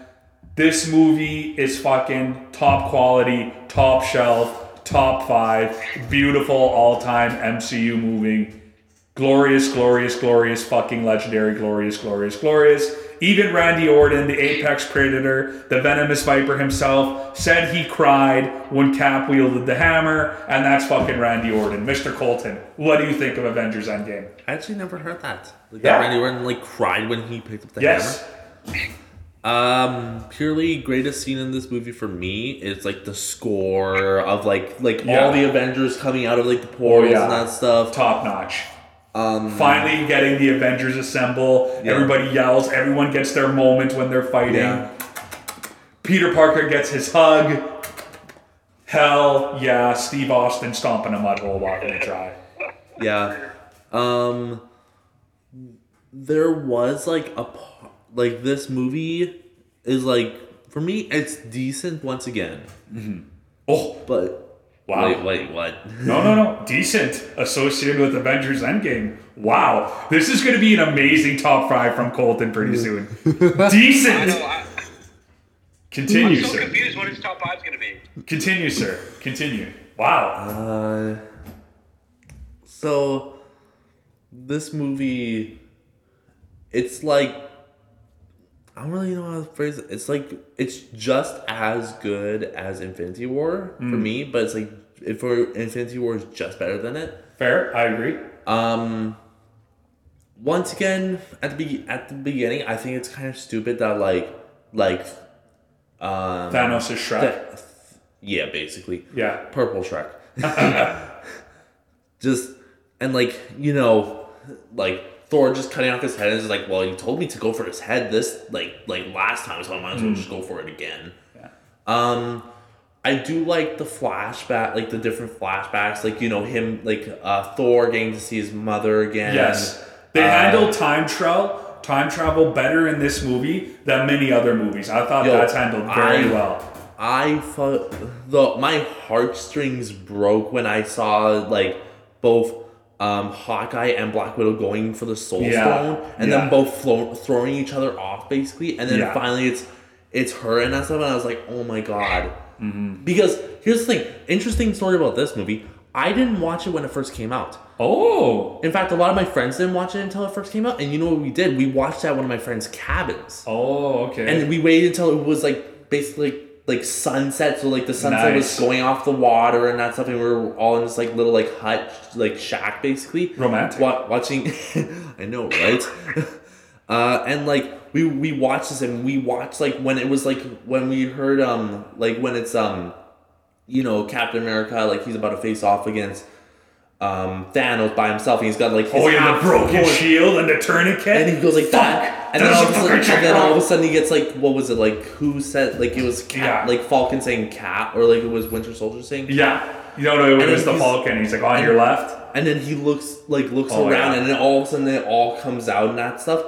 This movie is fucking top quality, top shelf, top five, beautiful all time MCU movie. Glorious, glorious, glorious, fucking legendary, glorious, glorious, glorious. Even Randy Orton, the apex predator, the venomous viper himself, said he cried when Cap wielded the hammer, and that's fucking Randy Orton. Mr. Colton, what do you think of Avengers Endgame? I actually never heard that. Like Yeah. that Randy Orton like cried when he picked up the Yes. hammer. Um, purely greatest scene in this movie for me is like the score of like like Yeah. all the Avengers coming out of like the portals yeah. and that stuff. Top notch. Um, Finally getting the Avengers assemble. Yeah. Everybody yells. Everyone gets their moment when they're fighting. Yeah. Peter Parker gets his hug. Hell yeah, Steve Austin stomping a mud hole walking the dry. yeah. Um, there was like a like this movie is like for me it's decent once again, Oh, but Wow. wait wait what? no, no, no. Decent associated with Avengers Endgame. Wow. This is going to be an amazing top five from Colton pretty soon. I Decent. know. I, Continue, I'm so sir. confused what his top five's gonna be. Continue, sir. Continue. Wow. Uh, so this movie, it's like I don't really know how to phrase it. It's like it's just as good as Infinity War for me, but it's like if for Infinity War is just better than it. Fair. I agree. Um, once again, at the be- at the beginning, I think it's kind of stupid that like like um Thanos is Shrek. that- yeah, basically Yeah. purple Shrek. just and like you know, like Thor just cutting off his head is like, well, you told me to go for his head this like like last time, so I might as well just go for it again. Yeah. Um, I do like the flashback, like the different flashbacks, like you know him, like uh, Thor getting to see his mother again. Yes. They Uh, handled time travel time travel better in this movie than many other movies. I thought Yo, that's handled very I- well. I thought the my heartstrings broke when I saw like both um, Hawkeye and Black Widow going for the Soul Yeah, Stone, and yeah. then both flo- throwing each other off basically, and then Yeah. finally it's it's her and that stuff, and I was like, oh my god. Mm-hmm. Because here's the thing, interesting story about this movie. I didn't watch it when it first came out. Oh. In fact, a lot of my friends didn't watch it until it first came out, and you know what we did? We watched it at one of my friends' cabins. Oh, okay. And we waited until it was like basically like sunset, so like the sunset was going off the water and that stuff, and we were all in this like little like hut, like shack, basically. Romantic. Wa- watching, I know, right? uh, and like we we watched this, and we watched like when it was like when we heard um like when it's um you know Captain America like he's about to face off against um Thanos by himself, and he's got like his oh, yeah, the broken shield and the tourniquet. and he goes like that, and then, all of a a sudden, and then all of a sudden he gets like what was it like? Who said like it was Cap, Yeah. like Falcon saying Cap, or like it was Winter Soldier saying yeah. You know it was the Falcon. He's like on your left. And then he looks like looks Oh, around, yeah. and then all of a sudden it all comes out and that stuff.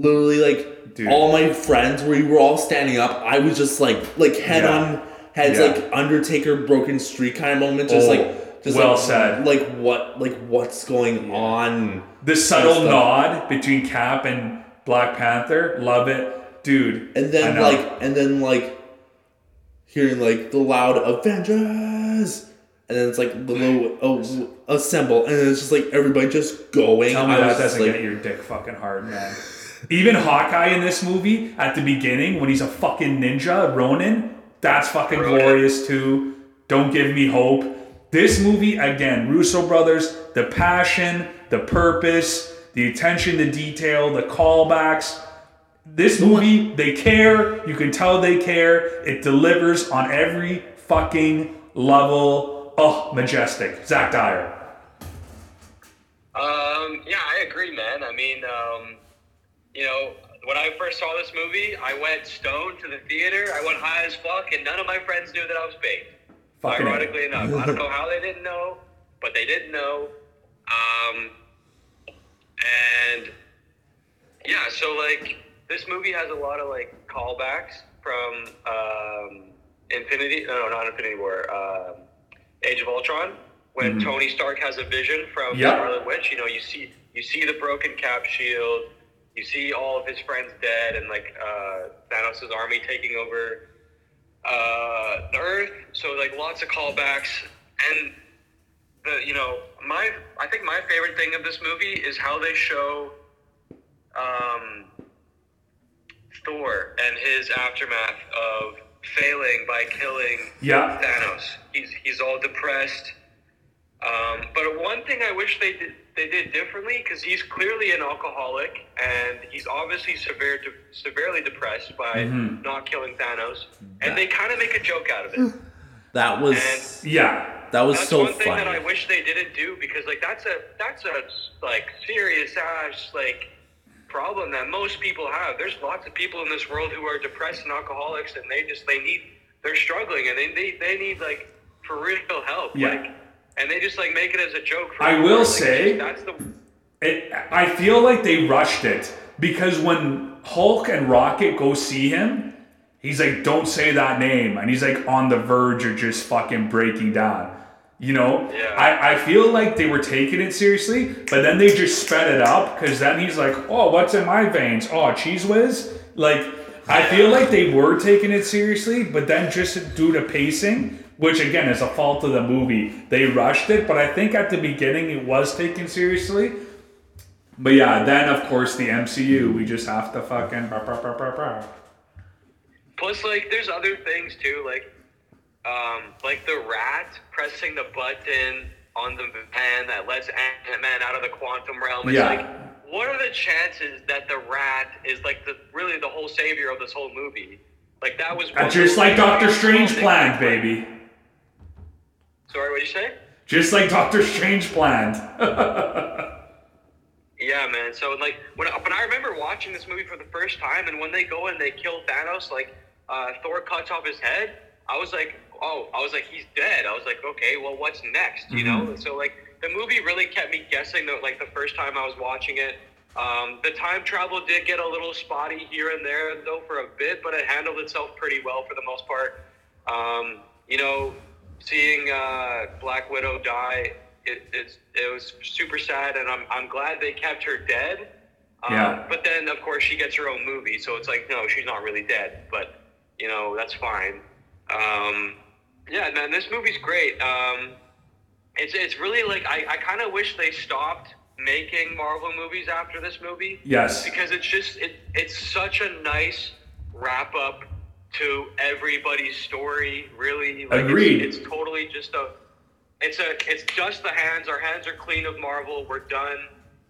Literally, like Dude. all my friends, we were all standing up. I was just like like head Yeah. on heads, Yeah. like Undertaker broken streak kind of moment. Just Oh, like just well like, said. Like what like what's going on? The subtle nod between Cap and Black Panther. Love it. Dude. And then like and then like hearing like the loud Avengers and then it's like the low oh, assemble and it's just like everybody just going. Tell me I that doesn't like, get your dick fucking hard, man. Even Hawkeye in this movie at the beginning when he's a fucking ninja, Ronin, that's fucking Ronin. glorious too. Don't give me hope. This movie again, Russo brothers, the passion, the purpose, the attention to detail, the callbacks. This movie, they care. You can tell they care. It delivers on every fucking level oh, majestic. Zach Dyer. Um, yeah, I agree, man. I mean, um, you know, when I first saw this movie, I went stoned to the theater. I went high as fuck, and none of my friends knew that I was baked. Fucking Ironically enough, I don't know how they didn't know, but they didn't know. Um, and yeah, so like this movie has a lot of like callbacks from um, Infinity. No, not Infinity War. Um, Age of Ultron, when Tony Stark has a vision from Yep. Scarlet Witch. You know, you see you see the broken Cap shield. You see all of his friends dead, and like uh, Thanos' army taking over uh, the Earth. So like lots of callbacks, and the you know my I think my favorite thing of this movie is how they show um, Thor and his aftermath of failing by killing Yeah. Thanos. He's he's all depressed. Um, but one thing I wish they did they did differently because he's clearly an alcoholic and he's obviously severe de- severely depressed by Mm-hmm. not killing Thanos, and they kind of make a joke out of it. That was Yeah. that was That's so one thing funny. that I wish they didn't do because like that's a that's a like serious ass like problem that most people have. There's lots of people in this world who are depressed and alcoholics and they just they need they're struggling and they they, they need like for real help. Yeah. Like and they just like make it as a joke for I will Like, say- that's the It, I feel like they rushed it because when Hulk and Rocket go see him, he's like, "Don't say that name," and he's like on the verge of just fucking breaking down. You know, Yeah. I, I feel like they were taking it seriously, but then they just sped it up because then he's like, "Oh, what's in my veins? Oh, cheese whiz." Like, I feel like they were taking it seriously, but then just due to pacing, which again is a fault of the movie, they rushed it. But I think at the beginning it was taken seriously. But yeah, then of course the MCU, we just have to fucking. Bah, bah, bah, bah, bah. Plus, like, there's other things too, like, um, like the rat pressing the button on the pan that lets Ant Man out of the quantum realm. It's Yeah. like, what are the chances that the rat is like the really the whole savior of this whole movie? Like that was just like Doctor Strange planned, baby. Sorry, what did you say? Just like Doctor Strange planned. Yeah, man. So like when but I remember watching this movie for the first time, and when they go and they kill Thanos, like uh, Thor cuts off his head. I was like, oh, I was like, he's dead. I was like, okay, well, what's next? You know. So like the movie really kept me guessing. That like the first time I was watching it. Um, the time travel did get a little spotty here and there, though, for a bit, but it handled itself pretty well for the most part. Um, you know, seeing uh, Black Widow die, it, it's, it was super sad, and I'm, I'm glad they kept her dead. Um, Yeah. But then, of course, she gets her own movie, so it's like, no, she's not really dead, but, you know, that's fine. Um, yeah, man, this movie's great. Um, it's, it's really like, I, I kind of wish they stopped making Marvel movies after this movie yes. because it's just it, it's such a nice wrap up to everybody's story really like Agreed. it's, it's totally just a it's a it's just the hands our hands are clean of marvel we're done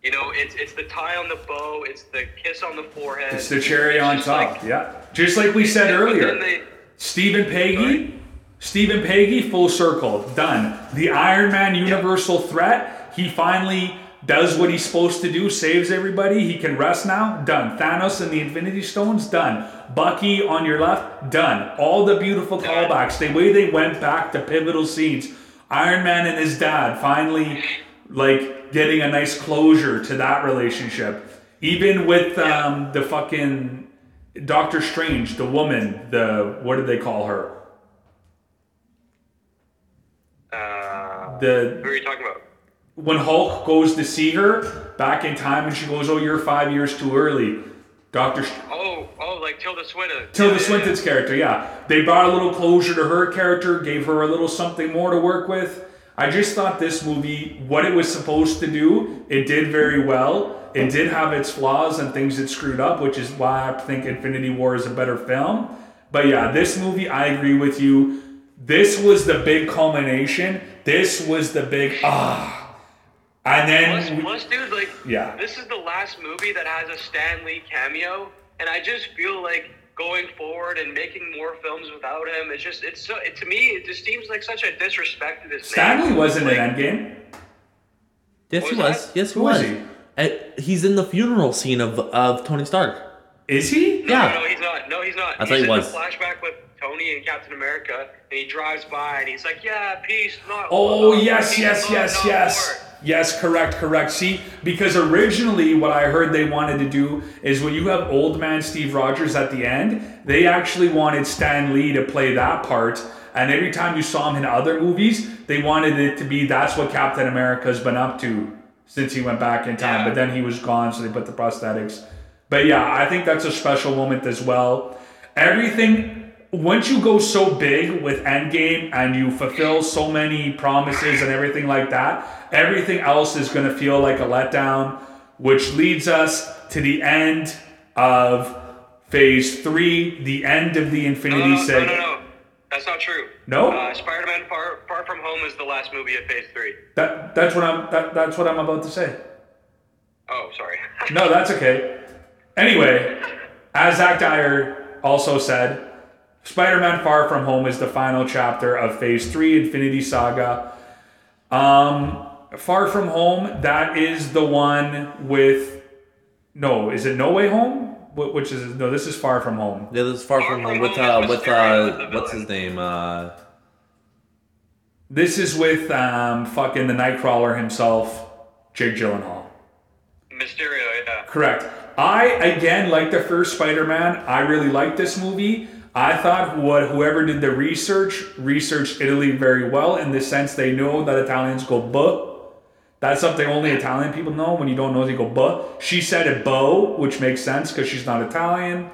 you know it's it's the tie on the bow it's the kiss on the forehead It's the cherry on top. like- yeah. Just like we said earlier. they- Stephen Peggy, Sorry? Stephen Peggy, full circle, done. The Iron Man universal threat, he finally does what he's supposed to do, saves everybody. He can rest now, done. Thanos and the Infinity Stones, done. Bucky on your left, done. All the beautiful callbacks, the way they went back to pivotal scenes. Iron Man and his dad finally, like, getting a nice closure to that relationship. Even with um, the fucking Doctor Strange, the woman, the what did they call her? uh, The who are you talking about when Hulk goes to see her back in time, and she goes, "Oh, you're five years too early." Doctor oh oh like tilda swinton Tilda Yeah, yeah, Swinton's character, yeah, they brought a little closure to her character, gave her a little something more to work with. I just thought this movie, what it was supposed to do, it did very well. It did have its flaws and things it screwed up, which is why I think Infinity War is a better film. But yeah, this movie, I agree with you. This was the big culmination. This was the big ah. And then plus, dude, like, Yeah. this is the last movie that has a Stan Lee cameo, and I just feel like going forward and making more films without him. It's just it's so it, to me it just seems like such a disrespect to this Stan Lee man. wasn't like, in Endgame. Yes, What he was was. that? Yes, he Who was was. he? Uh, he's in the funeral scene of of Tony Stark. Is he? No, Yeah. no, no, he's not. No, he's not. I thought he's he in was. the flashback with Tony and Captain America, and he drives by and he's like, "Yeah, peace, not Oh love, yes, peace, yes, love, yes, not yes. war." Yes, correct, correct. See, because originally what I heard they wanted to do is when you have old man Steve Rogers at the end, they actually wanted Stan Lee to play that part. And every time you saw him in other movies, they wanted it to be that's what Captain America's been up to since he went back in time. Yeah. But then he was gone, so they put the prosthetics. But yeah, I think that's a special moment as well. Everything once you go so big with Endgame and you fulfill so many promises and everything like that, everything else is going to feel like a letdown, which leads us to the end of phase three, the end of the Infinity no, no, no, Saga. no, no. That's not true. No? Uh, Spider-Man: Far, Far From Home is the last movie of Phase Three. That, that's what I'm. That, that's what I'm about to say. Oh, sorry. No, that's okay. Anyway, as Zach Dyer also said, Spider-Man: Far From Home is the final chapter of Phase Three, Infinity Saga. Um, Far From Home, that is the one with. No, is it No Way Home? Which is no? This is Far From Home. Yeah, this is far Far from From home with uh with uh the what's his name uh This is with um, fucking the Nightcrawler himself, Jake Gyllenhaal. Mysterio, yeah. Correct. I again like the first Spider-Man. I really like this movie. I thought what whoever did the research researched Italy very well in the sense they know that Italians go buh. That's something only Italian people know. When you don't know, they go buh. She said it bow, which makes sense because she's not Italian.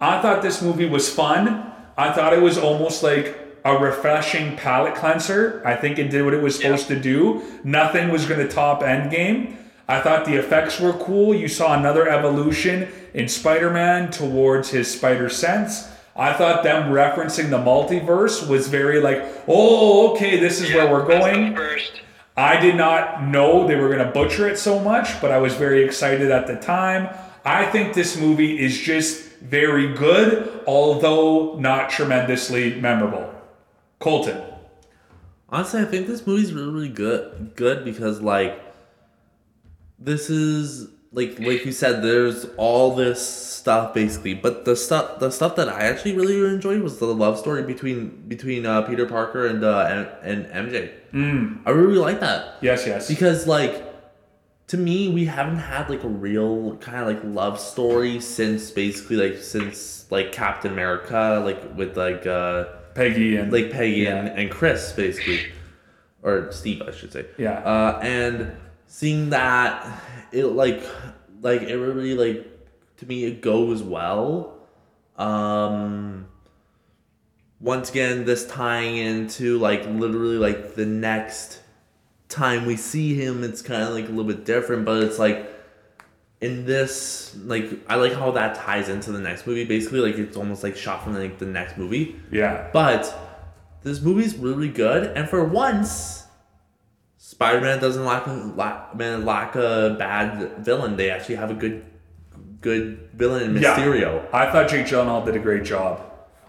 I thought this movie was fun. I thought it was almost like a refreshing palate cleanser. I think it did what it was supposed to do. Nothing was going to top Endgame. I thought the effects were cool. You saw another evolution in Spider Man towards his spider sense. I thought them referencing the multiverse was very like, oh, okay, this is where we're That's the going. First. I did not know they were going to butcher it so much, but I was very excited at the time. I think this movie is just very good, although not tremendously memorable. Colton. Honestly, I think this movie's really, really good. Good because like this is like like you said, there's all this stuff basically, but the stuff the stuff that I actually really enjoyed was the love story between between uh, Peter Parker and uh, and, and MJ. Mm. I really like that Yes, yes. because like to me we haven't had like a real kind of like love story since basically like since like Captain America like with like uh Peggy and like Peggy Yeah. and, and Chris basically, or Steve, I should say. Yeah. Uh, and seeing that, it like, like it really like to me it goes well. Um. Once again, this tying into like literally like the next time we see him, it's kind of like a little bit different, but it's like in this like I like how that ties into the next movie. Basically, like it's almost like shot from like the next movie. yeah. But this movie's really good, and for once, Spider-Man doesn't lack a lack, man, lack a bad villain. They actually have a good, good villain in Mysterio. Yeah. I thought Jake Gyllenhaal did a great job.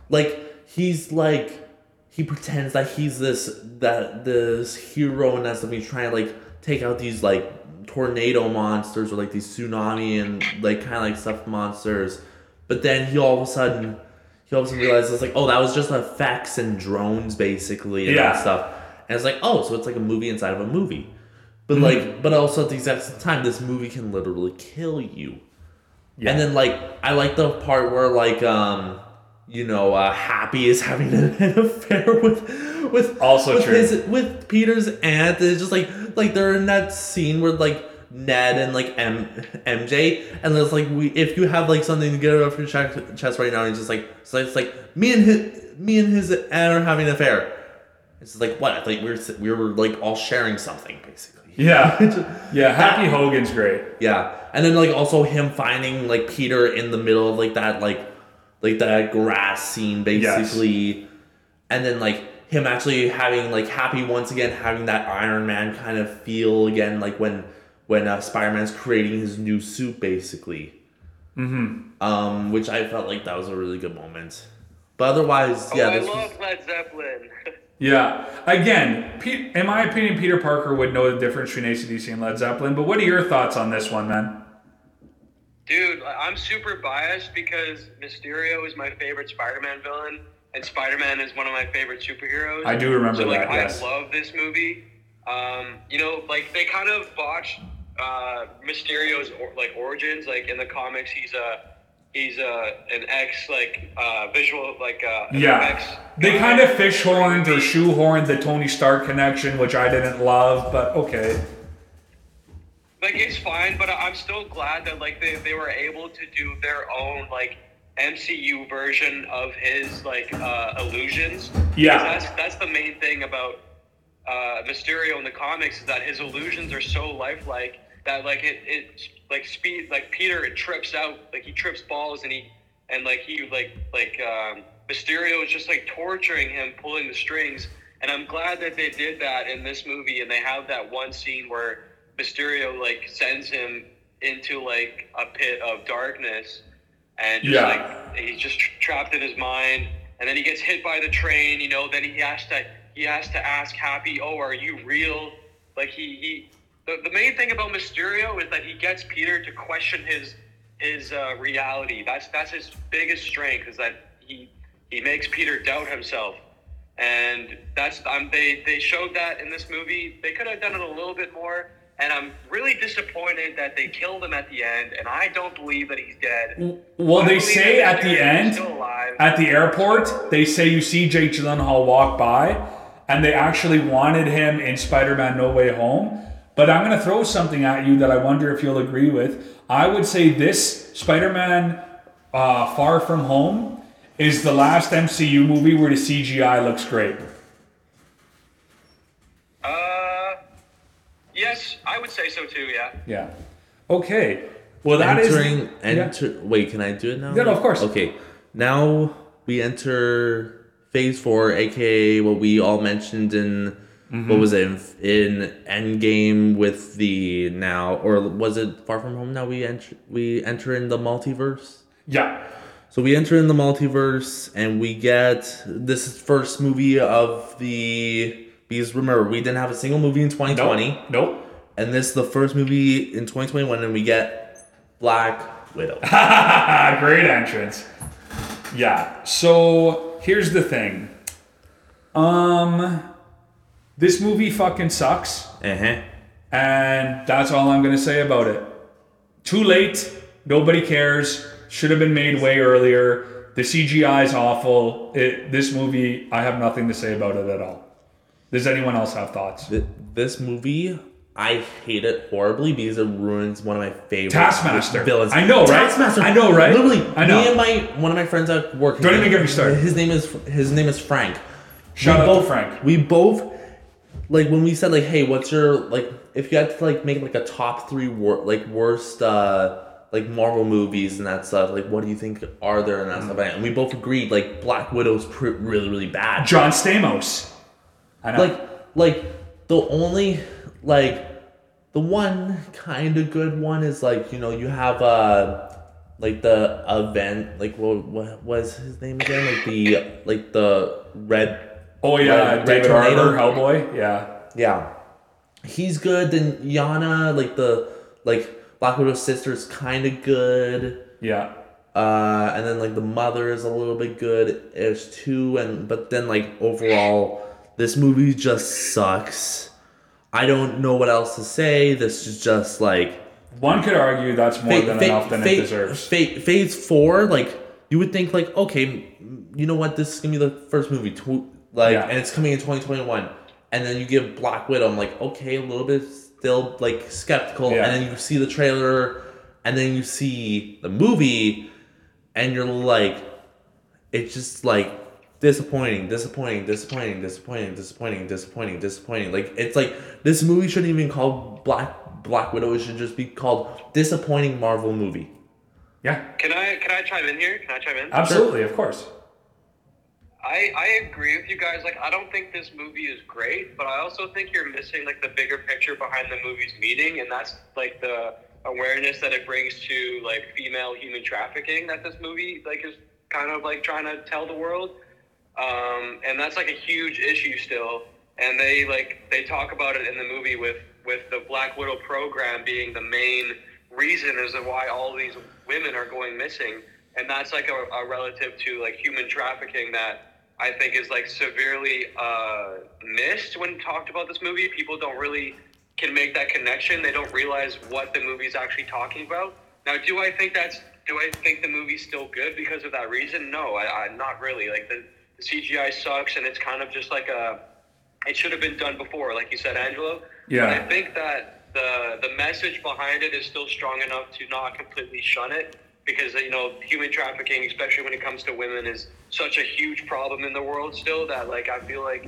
Like he's like he pretends that he's this that this hero and that stuff. He's trying to like take out these like tornado monsters or like these tsunami and like kind of like stuff monsters. But then he all of a sudden he all of a sudden realizes like oh that was just effects and drones basically and Yeah. stuff. And it's like oh so it's like a movie inside of a movie. But mm-hmm. like but also at the exact same time this movie can literally kill you. Yeah. And then like I like the part where like um you know uh, Happy is having an, affair with with Also with true. his with Peter's aunt. It's just like like they're in that scene where like Ned and like M- MJ and it's like we if you have like something to get it off your chest, chest right now and just like so it's like me and his me and his aunt are having an affair. It's just like what I think we were we were like all sharing something basically. Yeah. yeah. Happy Hogan's great. Yeah, and then like also him finding like Peter in the middle of like that like like that grass scene basically, and then like him actually having like happy once again having that Iron Man kind of feel again like when when uh, Spider Man's creating his new suit basically. Mm-hmm. Um, which I felt like that was a really good moment. But otherwise, yeah, oh, I this love was, Led Zeppelin. Yeah. Again, Pete, in my opinion, Peter Parker would know the difference between ACDC and Led Zeppelin. But what are your thoughts on this one, man? Dude, I'm super biased because Mysterio is my favorite Spider-Man villain, and Spider-Man is one of my favorite superheroes. I do remember so, like, that, yes. I love this movie. Um, you know, like they kind of botched uh, Mysterio's or, like origins. Like in the comics, he's a he's a an ex like uh, visual like uh, Yeah. ex They kind of fishhorned or shoehorned the Tony Stark connection, which I didn't love, but okay. like it's fine, but I'm still glad that like they, they were able to do their own like MCU version of his like uh, illusions. Yeah. That's that's the main thing about uh, Mysterio in the comics is that his illusions are so lifelike that like it it like speed like Peter it trips out like he trips balls and he and like he like like um, Mysterio is just like torturing him pulling the strings. And I'm glad that they did that in this movie and they have that one scene where Mysterio like sends him into like a pit of darkness and just Yeah. like he's just tra- trapped in his mind. And then he gets hit by the train you know then he has to he has to ask happy oh are you real? Like he he the, the main thing about mysterio is that he gets peter to question his his uh, reality. That's that's his biggest strength is that he he makes peter doubt himself. And that's um, they they showed that in this movie. They could have done it a little bit more. And i'm really disappointed that they killed him at the end and i don't believe that he's dead. Well, I they say at the end, at the airport, they say you see Jake Gyllenhaal walk by, and they actually wanted him in Spider-Man: No Way Home. But I'm going to throw something at you that I wonder if you'll agree with. I would say this Spider-Man: uh, Far From Home is the last MCU movie where the CGI looks great. Uh, yes, I would say so too. Yeah. Yeah. Okay. Well, that is entering Yeah. enter. Wait, can I do it now? Yeah, no, of course. Okay, now we enter phase four, aka what we all mentioned in Mm-hmm. what was it in, in Endgame with the now, or was it Far From Home? Now we enter we enter in the multiverse. Yeah. So we enter in the multiverse and we get this first movie of the because remember we didn't have a single movie in 2020 Nope. Nope. and this is the first movie in 2021 and we get Black Widow. Great entrance. Yeah. So here's the thing. Um, this movie fucking sucks, uh-huh. and that's all I'm gonna say about it. Too late. Nobody cares. Should have been made way earlier. The CGI is awful. It, this movie, I have nothing to say about it at all. Does anyone else have thoughts? Th- This movie, I hate it horribly because it ruins one of my favorite Taskmaster. villains. I know, right? Taskmaster. I know, right? Literally, I know. Me and my one of my friends at work. Don't even get me started. His name is his name is Frank. Shout We out to both- Frank. We both like when we said like, hey, what's your like if you had to like make like a top three wor- like worst uh like Marvel movies and that stuff, like what do you think are there and that stuff? And we both agreed like Black Widow's pr- really really bad. John Stamos. I know. like like the only like the one kind of good one is like you know you have uh like the event like what what was his name again like the like the red oh yeah, Red- Red David. Harbour, Hellboy. Yeah. yeah he's good then Yana like the like Black Widow's sister is kind of good Yeah. uh, and then like the mother is a little bit good ish too, and but then like overall, this movie just sucks. I don't know what else to say. This is just like One could argue that's more than enough than it deserves. fa- phase four, like you would think like okay, you know what? This is gonna be the first movie, like, Yeah. and it's coming in twenty twenty one, and then you give Black Widow. I'm like okay, a little bit still like skeptical, Yeah. and then you see the trailer, and then you see the movie, and you're like, it's just like disappointing, disappointing, disappointing, disappointing, disappointing, disappointing, disappointing. Like it's like this movie shouldn't even be called Black Black Widow. It should just be called disappointing Marvel movie. Yeah. Can I can I chime in here? Can I chime in? Absolutely, of course. I, I agree with you guys. Like, I don't think this movie is great, but I also think you're missing like the bigger picture behind the movie's meaning, and that's like the awareness that it brings to like female human trafficking that this movie like is kind of like trying to tell the world. Um, and that's like a huge issue still. And they like they talk about it in the movie with with the Black Widow program being the main reason as to why all these women are going missing. And that's like a, a relative to like human trafficking that I think is like severely uh, missed when talked about this movie. People don't really can make that connection. They don't realize what the movie's actually talking about. Now, do I think that's do I think the movie's still good because of that reason? No, I, I not really. Like the, the CGI sucks, and it's kind of just like a. It should have been done before, like you said, Angelo. Yeah. But I think that the the message behind it is still strong enough to not completely shun it because you know human trafficking, especially when it comes to women, is such a huge problem in the world still that like I feel like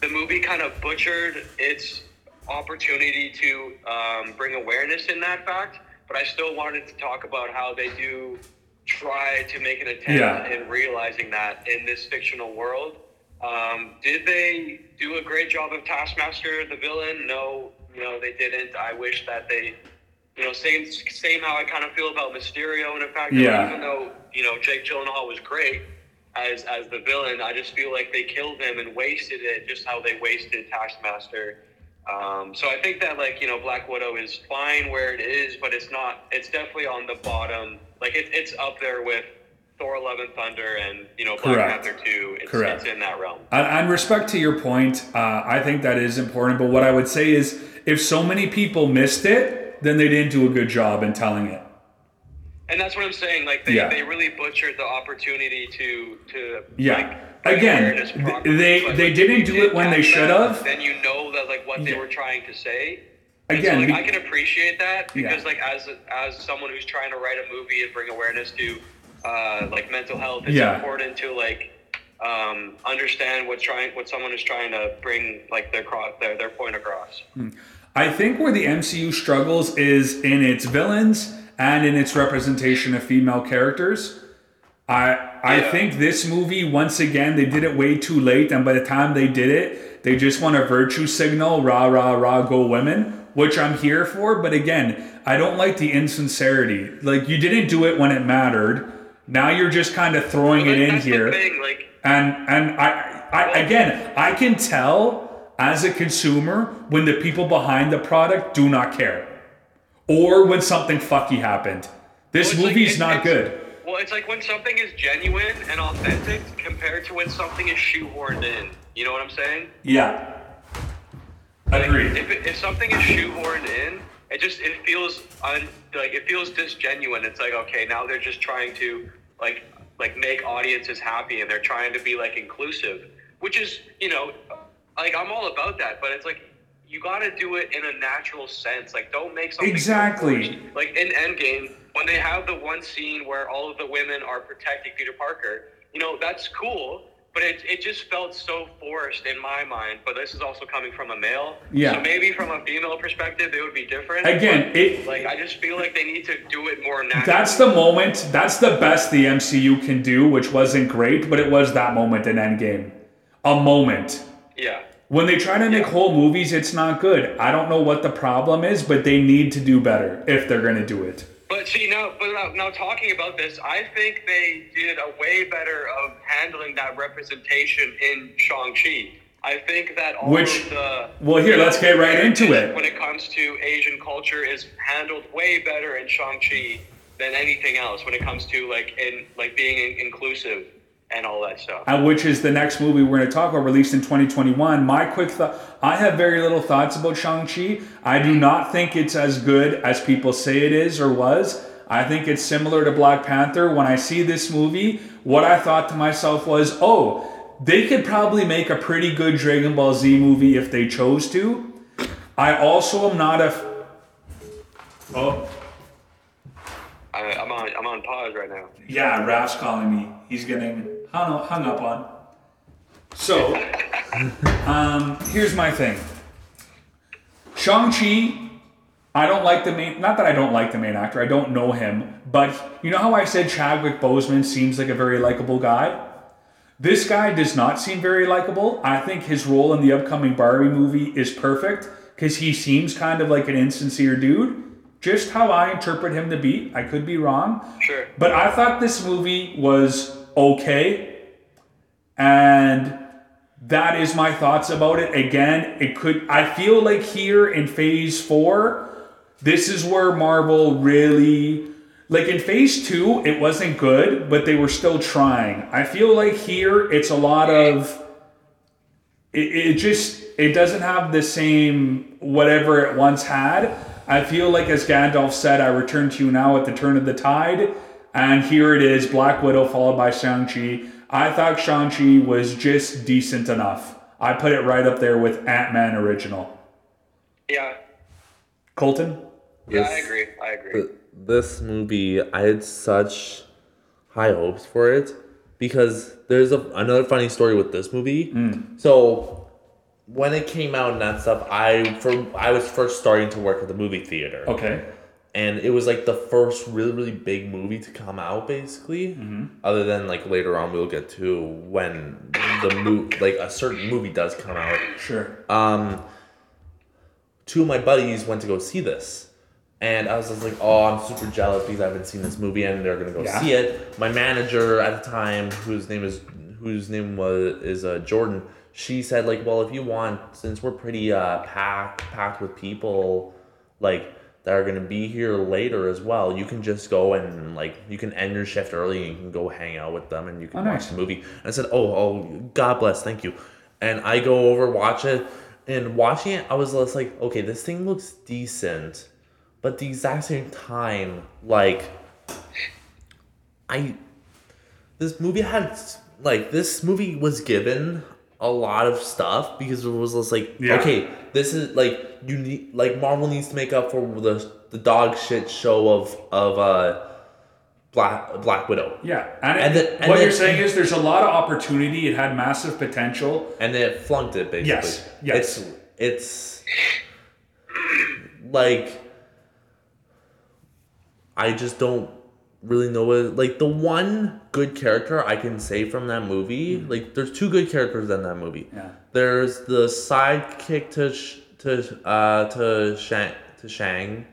the movie kind of butchered its opportunity to um, bring awareness in that fact. But I still wanted to talk about how they do try to make an attempt Yeah. in realizing that in this fictional world. Um, did they do a great job of Taskmaster, the villain? No, no, they didn't. I wish that they, you know, same same how I kind of feel about Mysterio, and in fact, Yeah. even though you know Jake Gyllenhaal was great as as the villain, I just feel like they killed him and wasted it, just how they wasted Taskmaster. Um, so I think that like you know Black Widow is fine where it is, but it's not. It's definitely on the bottom. Like it, it's up there with Thor: Love and Thunder and you know Black Correct. Panther Two. It's, Correct. it's in that realm. And, and respect to your point, uh, I think that is important. But what I would say is, if so many people missed it, then they didn't do a good job in telling it. And that's what I'm saying. Like they, Yeah. they really butchered the opportunity to to Yeah. like, Again, awareness th- properly. they- But, they like, didn't do it when they should have. Then you know that like what they Yeah. were trying to say. And Again, so, like, we- I can appreciate that Yeah. because like as as someone who's trying to write a movie and bring awareness to uh, like mental health, it's Yeah. important to like um, understand what trying what someone is trying to bring like their cro- their their point across. I think where the MCU struggles is in its villains and in its representation of female characters. I I Yeah. think this movie once again they did it way too late, and by the time they did it, they just want a virtue signal, rah rah rah, go women, which I'm here for. But again, I don't like the insincerity. Like you didn't do it when it mattered. Now you're just kind of throwing it in here thing, like and and I, I again I can tell as a consumer when the people behind the product do not care, or when something fucky happened. This Well, it's like- not good. Well, it's like when something is genuine and authentic compared to when something is shoehorned in. You know what I'm saying? Yeah, Like, agreed. If, it, if something is shoehorned in, it just it feels un, like it feels disgenuine. It's like okay, now they're just trying to like like make audiences happy and they're trying to be like inclusive, which is you know like I'm all about that, but it's like you got to do it in a natural sense. Like don't make something Exactly. Like in Endgame, when they have the one scene where all of the women are protecting Peter Parker, you know that's cool. But it, it just felt so forced in my mind. But this is also coming from a male. Yeah. So maybe from a female perspective, it would be different. Again, but, it- like I just feel like they need to do it more naturally. That's the moment. That's the best the MCU can do, which wasn't great, but it was that moment in Endgame. A moment. Yeah. When they try to make Yeah. whole movies, it's not good. I don't know what the problem is, but they need to do better if they're gonna do it. But see now, but now, now talking about this, I think they did a way better of handling that representation in Shang Chi. I think that all Which- of the well, here, let's get right into it. When it comes to Asian culture, is handled way better in Shang Chi than anything else. When it comes to like in like being inclusive and all that stuff. and which is the next movie we're going to talk about, released in 2021. My quick thought I have very little thoughts about Shang-Chi. I do not think it's as good as people say it is or was. I think it's similar to Black Panther. When I see this movie, what I thought to myself was, oh, they could probably make a pretty good Dragon Ball Z movie if they chose to. I also am not a. f- Oh, I, I'm on I'm on pause right now. yeah, Raf's calling me. He's getting hung, hung up on. So, um, here's my thing. Shang-Chi, I don't like the main, not that I don't like the main actor, I don't know him, but you know how I said Chadwick Boseman seems like a very likable guy? This guy does not seem very likable. I think his role in the upcoming Barbie movie is perfect because he seems kind of like an insincere dude. Just how I interpret him to be. I could be wrong. Sure. But I thought this movie was okay. And that is my thoughts about it. Again, it could I feel like here in phase 4, this is where Marvel really like in phase 2, it wasn't good, but they were still trying. I feel like here it's a lot of it, it just it doesn't have the same whatever it once had. I feel like as Gandalf said, I return to you now at the turn of the tide. And here it is, Black Widow followed by Shang-Chi. I thought Shang-Chi was just decent enough. I put it right up there with Ant-Man original. Yeah. Colton? Yeah, I agree. I agree. th- this movie, I had such high hopes for it because there's a, another funny story with this movie. Mm. So when it came out and that stuff, I for I was first starting to work at the movie theater, Okay. And it was like the first really really big movie to come out, basically. Other than like later on, we'll get to when the movie like a certain movie does come out Sure. um, two of my buddies went to go see this. And I was just like, oh, I'm super jealous because I haven't seen this movie and they're gonna go Yeah. see it. My manager at the time, whose name is whose name was is uh, Jordan, she said like, well, if you want, since we're pretty uh, packed packed with people, like that are gonna be here later as well, you can just go and like you can end your shift early and you can go hang out with them and you can Oh, watch nice. the movie. And I said, oh, oh, God bless, thank you. And I go over watch it, and watching it, I was just like, okay, this thing looks decent, but at the exact same time, like, I, this movie had like this movie was given a lot of stuff because it was just like, Yeah. okay, this is like you need like Marvel needs to make up for the the dog shit show of of uh Black Black Widow. Yeah. And, And it- then- and what you're saying is there's a lot of opportunity. It had massive potential. and it flunked it basically. Yes, yes. It's it's like I just don't really know what like the one good character I can say from that movie. Like there's two good characters in that movie. Yeah. There's the sidekick to sh- to uh to Shang to Shang.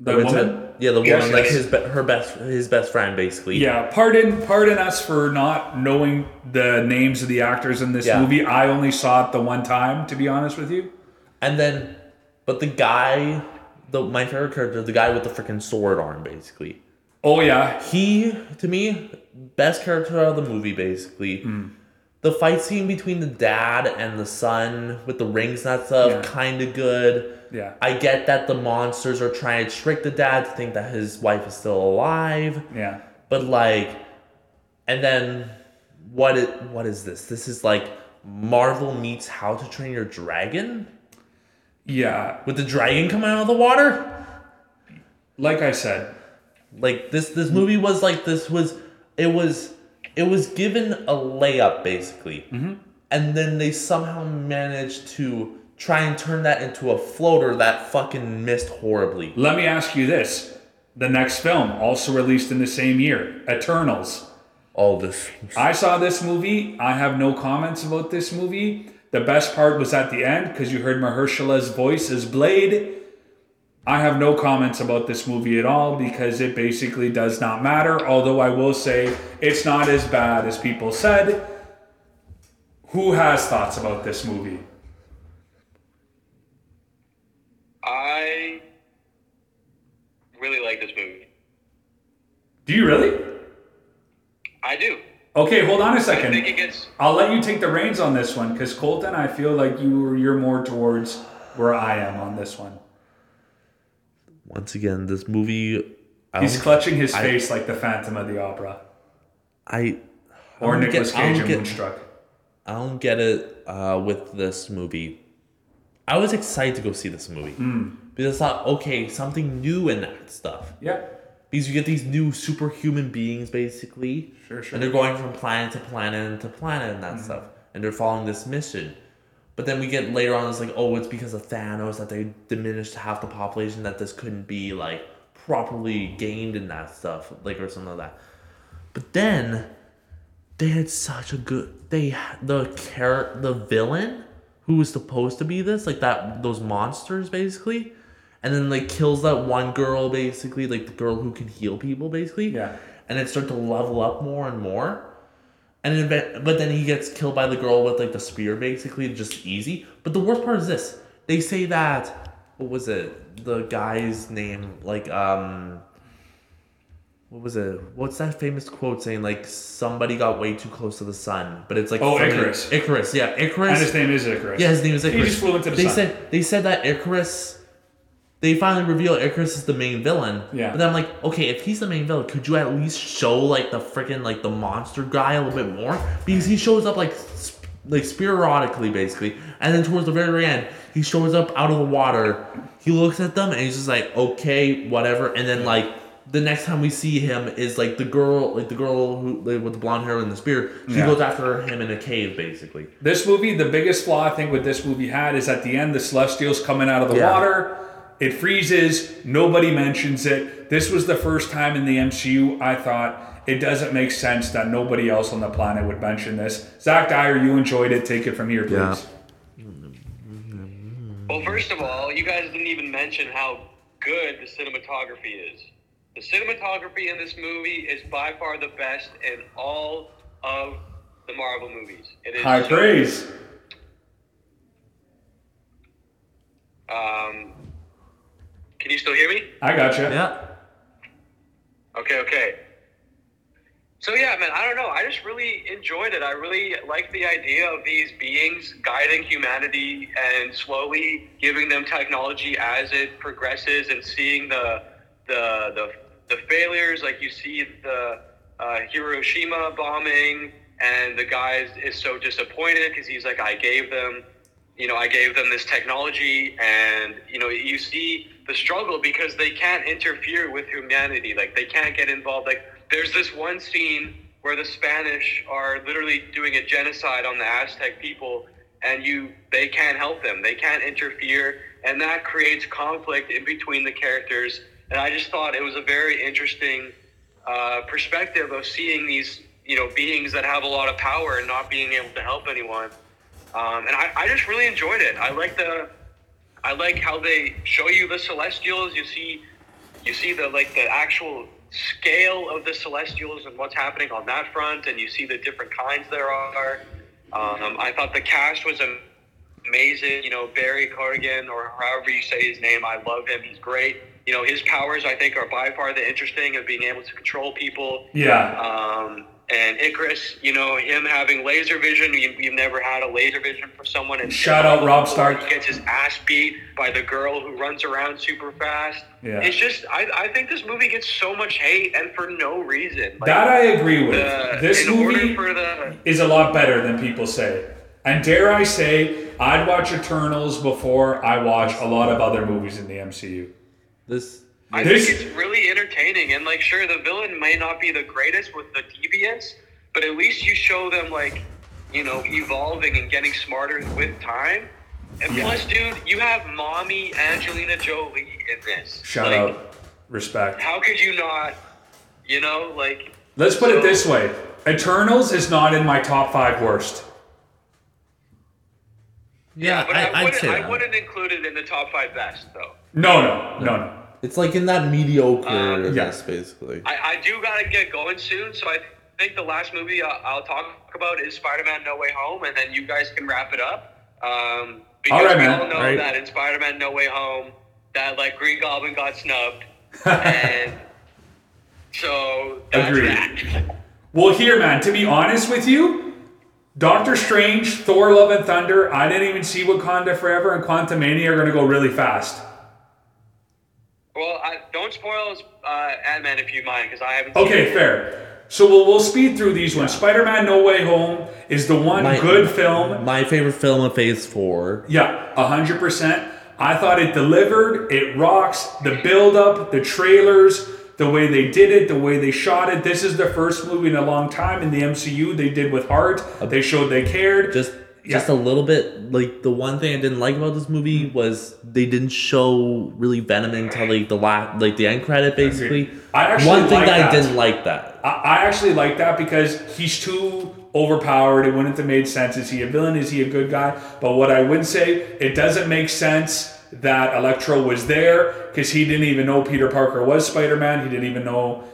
The Went to- woman? yeah, the Yes, woman, like his be- her best his best friend basically. Yeah, pardon pardon us for not knowing the names of the actors in this Yeah. movie. I only saw it the one time, to be honest with you. And then, but the guy, the my favorite character, the guy with the freaking sword arm, basically. Oh yeah, He, to me, best character of the movie, basically. Hmm. The fight scene between the dad and the son with the rings and that stuff, Yeah. kind of good. yeah, I get that the monsters are trying to trick the dad to think that his wife is still alive, yeah. but like, and then what? It, what is this? This is like Marvel meets How to Train Your Dragon Yeah, with the dragon coming out of the water. like I said, Like this this movie was like this was it was it was given a layup basically. Mm-hmm. And then they somehow managed to try and turn that into a floater that fucking missed horribly. let me ask you this: the next film, also released in the same year, Eternals. All this I saw this movie. I have no comments about this movie. The best part was at the end because you heard Mahershala's voice as Blade. I have no comments about this movie at all because it basically does not matter. Although I will say it's not as bad as people said. Who has thoughts about this movie? I really like this movie. Do you really? I do. Okay, hold on a I think second. it gets. I'll let you take the reins on this one because Colton, I feel like you you're more towards where I am on this one. Once again, this movie I He's clutching his I- face like the Phantom of the Opera I or I don't Nicolas get- I Cage don't in get- Moonstruck. I don't get it uh, with this movie. I was excited to go see this movie because I thought, okay, something new in that stuff. Yeah, Because you get these new superhuman beings, basically, Sure, sure. and they're going from planet to planet to planet and that stuff, and they're following this mission. But then we get later on, it's like, oh, it's because of Thanos that they diminished half the population that this couldn't be like properly gained in that stuff, like or something like that. But then they had such a good they the char the villain who was supposed to be this like that those monsters basically and then like kills that one girl basically, like the girl who can heal people basically. Yeah. And it start to level up more and more. And then, but- then he gets killed by the girl with like the spear, basically, just easy. But the worst part is this: they say that what was it? The guy's name, like um, what was it? What's that famous quote saying? Like somebody got way too close to the sun, but it's like Oh, Icarus. Icarus, yeah, Icarus. And his name is Ikaris. Yeah, his name is Ikaris. He just flew into the they sun. said they said that Icarus. They finally reveal Ikaris is the main villain. Yeah. But then I'm like, okay, if he's the main villain, could you at least show like the freaking like the monster guy a little bit more? Because he shows up like sp- like spirotically basically, and then towards the very end, he shows up out of the water. He looks at them and he's just like, okay, whatever. And then like the next time we see him is like the girl, like the girl who like, with the blonde hair and the spear. She Yeah. goes after him in a cave basically. This movie, the biggest flaw I think with this movie had is at the end, the Celestials coming out of the Yeah. water. It freezes. Nobody mentions it. This was the first time in the MCU I thought it doesn't make sense that nobody else on the planet would mention this. Zach Dyer, you enjoyed it. Take it from here, please. Yeah. Well, first of all, you guys didn't even mention how good the cinematography is. The cinematography in this movie is by far the best in all of the Marvel movies. It is High so- praise. Um, can you still hear me? I gotcha. Yeah. Okay, okay. So yeah, man, I don't know. I just really enjoyed it. I really like the idea of these beings guiding humanity and slowly giving them technology as it progresses, and seeing the the the, the failures. Like you see the uh, Hiroshima bombing, and the guy is so disappointed because he's like, I gave them you know, I gave them this technology, and you know, you see the struggle because they can't interfere with humanity. Like they can't get involved. Like there's this one scene where the Spanish are literally doing a genocide on the Aztec people, and you they can't help them. They can't interfere, and that creates conflict in between the characters. And I just thought it was a very interesting uh, perspective of seeing these you know beings that have a lot of power and not being able to help anyone. Um, and I, I just really enjoyed it. I like the, I like how they show you the Celestials. You see, you see the like the actual scale of the Celestials and what's happening on that front, and you see the different kinds there are. Um, I thought the cast was amazing. You know, Barry Corrigan or however you say his name, I love him. He's great. You know, his powers I think are by far the interesting of being able to control people. Yeah. Um, and Ikaris, you know, him having laser vision. You, you've never had a laser vision for someone. And Shout out Rob Stark. He gets his ass beat by the girl who runs around super fast. Yeah. It's just, I, I think this movie gets so much hate and for no reason. Like, That I agree with. the, this movie for the is a lot better than people say. And dare I say, I'd watch Eternals before I watch a lot of other movies in the MCU. This I This- think it's really entertaining, and like, sure, the villain may not be the greatest with the Deviants, but at least you show them like, you know, evolving and getting smarter with time. And Yeah. plus, dude, you have mommy Angelina Jolie in this. Shout Like, out. Respect. How could you not? You know, like. Let's put it this way Eternals is not in my top five worst. yeah, But I, I, I'd wouldn't. say I that. wouldn't include it in the top five best, though. No, no, no, no. It's like in that mediocre Um, yeah. basically. I, I do gotta get going soon, so I think the last movie I'll, I'll talk about is Spider-Man: No Way Home, and then you guys can wrap it up. Um, because All right, we man. all know All right. that in Spider-Man: No Way Home, that like Green Goblin got snubbed, and so that's Agreed. that. Well, here, man, to be honest with you, Doctor Strange, Thor Love and Thunder, I didn't even see Wakanda Forever and Quantumania are to go really fast. Well, I, don't spoil uh, Ant-Man if you mind, because I haven't. seen Okay, it. fair. So we'll, we'll speed through these ones. Spider Man No Way Home is the one My- good film. My favorite film of Phase Four. Yeah, 100%. I thought it delivered. It rocks. The build up, the trailers, the way they did it, the way they shot it. This is the first movie in a long time in the MCU they did with heart. They showed they cared. Just Yeah. just a little bit. Like the one thing I didn't like about this movie mm-hmm. was they didn't show really Venom until like the last, like the end credit, basically. I actually one thing like that, that. I didn't like that. I, I actually like that because he's too overpowered. It wouldn't have made sense. Is he a villain? Is he a good guy? But what I would say, it doesn't make sense that Electro was there because he didn't even know Peter Parker was Spider Man. He didn't even know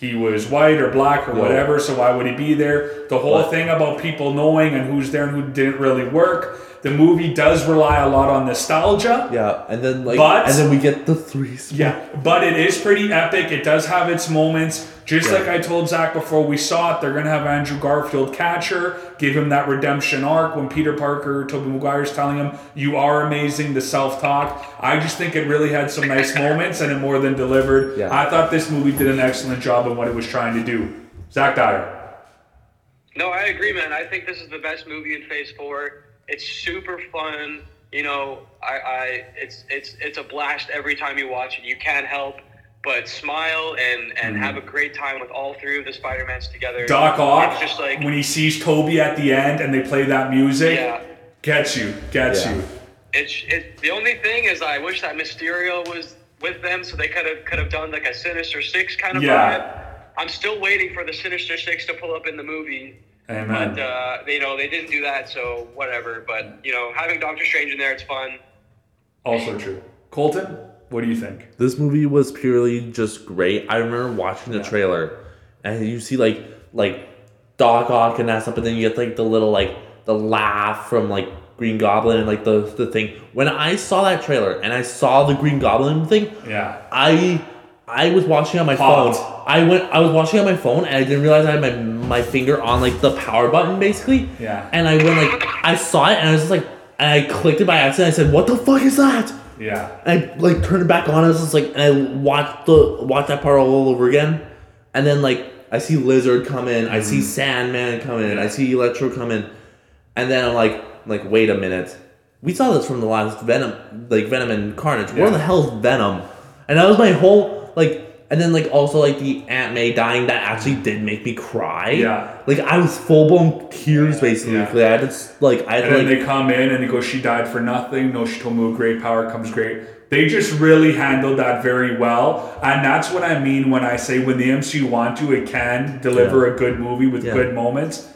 he was white or black or whatever. So why would he be there? The whole But- thing about people knowing and who's there and who didn't really work. The movie does rely a lot on nostalgia. Yeah, and then like, But- and then we get the three. sp- Yeah, but it is pretty epic. It does have its moments. Just Yeah. like I told Zach before we saw it, they're gonna have Andrew Garfield catch her, give him that redemption arc when Peter Parker, Tobey Maguire's telling him, "You are amazing." The self-talk. I just think it really had some nice moments and it more than delivered. Yeah. I thought this movie did an excellent job in what it was trying to do. Zach Dyer. No, I agree, man. I think this is the best movie in Phase Four. It's super fun. You know, I, I it's it's it's a blast every time you watch it. You can't help but smile and and have a great time with all three of the Spider Mans together. Doc Ock, just like when he sees Toby at the end and they play that music, yeah. gets you, gets Yeah. you. It's it, the only thing is I wish that Mysterio was with them so they could have could have done like a Sinister Six kind of Yeah. vibe. I'm still waiting for the Sinister Six to pull up in the movie. Amen. But uh, you know they didn't do that, so whatever. But you know having Doctor Strange in there, it's fun. Also true. Colton, what do you think? This movie was purely just great. I remember watching the Yeah. trailer, and you see like like Doc Ock and that stuff, but then you get like the little like the laugh from like Green Goblin and like the the thing. When I saw that trailer and I saw the Green Goblin thing, Yeah. I I was watching on my phone. I went I was watching on my phone and I didn't realize I had my my finger on like the power button basically. Yeah. And I went like I saw it and I was just like and I clicked it by accident. I said, "What the fuck is that?" Yeah. And I like turned it back on. I was just like, and I watched the watched that part all over again. And then like I see Lizard come in, I see mm. Sandman come in, I see Electro come in, and then I'm like, like wait a minute, we saw this from the last Venom, like Venom and Carnage. Where the hell is Venom? And that was my whole like. And then like also like the Aunt May dying that actually did make me cry. Yeah. Like I was full blown tears basically. Yeah. I had to like I had And to then like they come in and they go, she died for nothing. No, she told me with great power comes great. They just really handled that very well. And that's what I mean when I say when the MCU want to, it can deliver Yeah. a good movie with Yeah. good moments.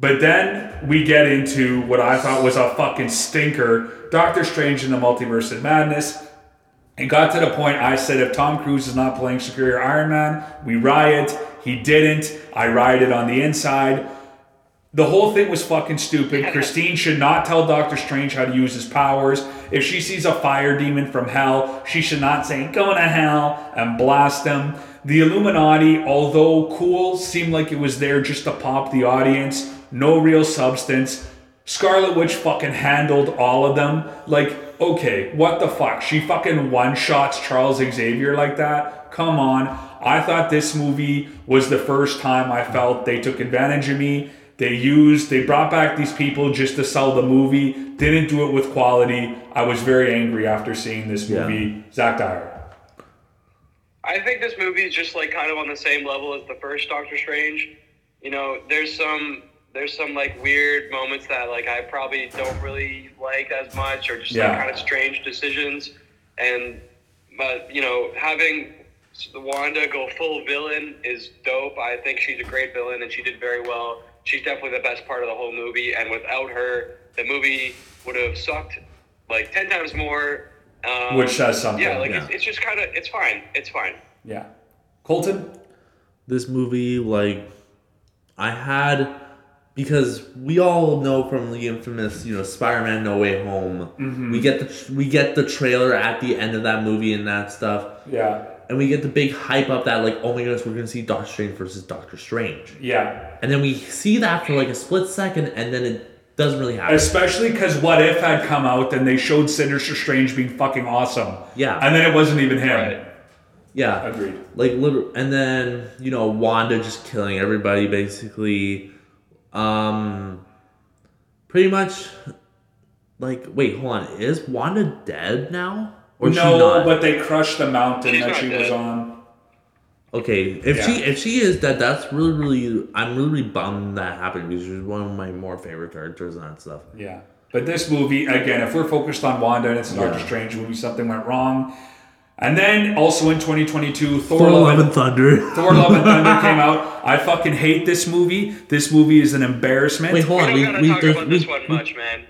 But then we get into what I thought was a fucking stinker Doctor Strange in the Multiverse of Madness. It got to the point I said if Tom Cruise is not playing Superior Iron Man, we riot. He didn't. I rioted on the inside. The whole thing was fucking stupid. Christine should not tell Doctor Strange how to use his powers. If she sees a fire demon from hell, she should not say, go to hell and blast him. The Illuminati, although cool, seemed like it was there just to pop the audience. No real substance. Scarlet Witch fucking handled all of them. Like, okay, what the fuck? She fucking one shots Charles Xavier like that? Come on. I thought this movie was the first time I felt they took advantage of me. They used, they brought back these people just to sell the movie, didn't do it with quality. I was very angry after seeing this Yeah. movie. Zach Dyer. I think this movie is just like kind of on the same level as the first Doctor Strange. You know, there's some there's some like weird moments that like I probably don't really like as much, or just Yeah. like kind of strange decisions. And but you know, having Wanda go full villain is dope. I think she's a great villain, and she did very well. She's definitely the best part of the whole movie. And without her, the movie would have sucked like ten times more. Um, Which says something, Yeah, like yeah. It's, it's just kind of it's fine. It's fine. Yeah. Colton? this movie like i had because we all know from the infamous you know spider-man no way home mm-hmm. we get the we get the trailer at the end of that movie and that stuff Yeah. and we get the big hype up that like oh my goodness we're gonna see doctor strange versus doctor strange Yeah. and then we see that for like a split second and then it doesn't really happen Especially because What If had come out and they showed Sinister Strange being fucking awesome. Yeah. And then it wasn't even him. Right. yeah Agreed. like liter- and then you know wanda just killing everybody basically um pretty much like wait hold on is wanda dead now or is she no, not but they crushed the mountain She's that not she was on. okay if Yeah. she if she is dead that's really really i'm really, really bummed that happened because she's one of my more favorite characters and that stuff Yeah. But this movie, again, if we're focused on Wanda and it's a Doctor Strange movie, something went wrong. And then also in 2022, Thor, Thor Love, Love and, and Thunder. Thor Love and Thunder came out. I fucking hate this movie. This movie is an embarrassment. Wait, hold We on. don't We, we, talk there's- about we- one we- much, man.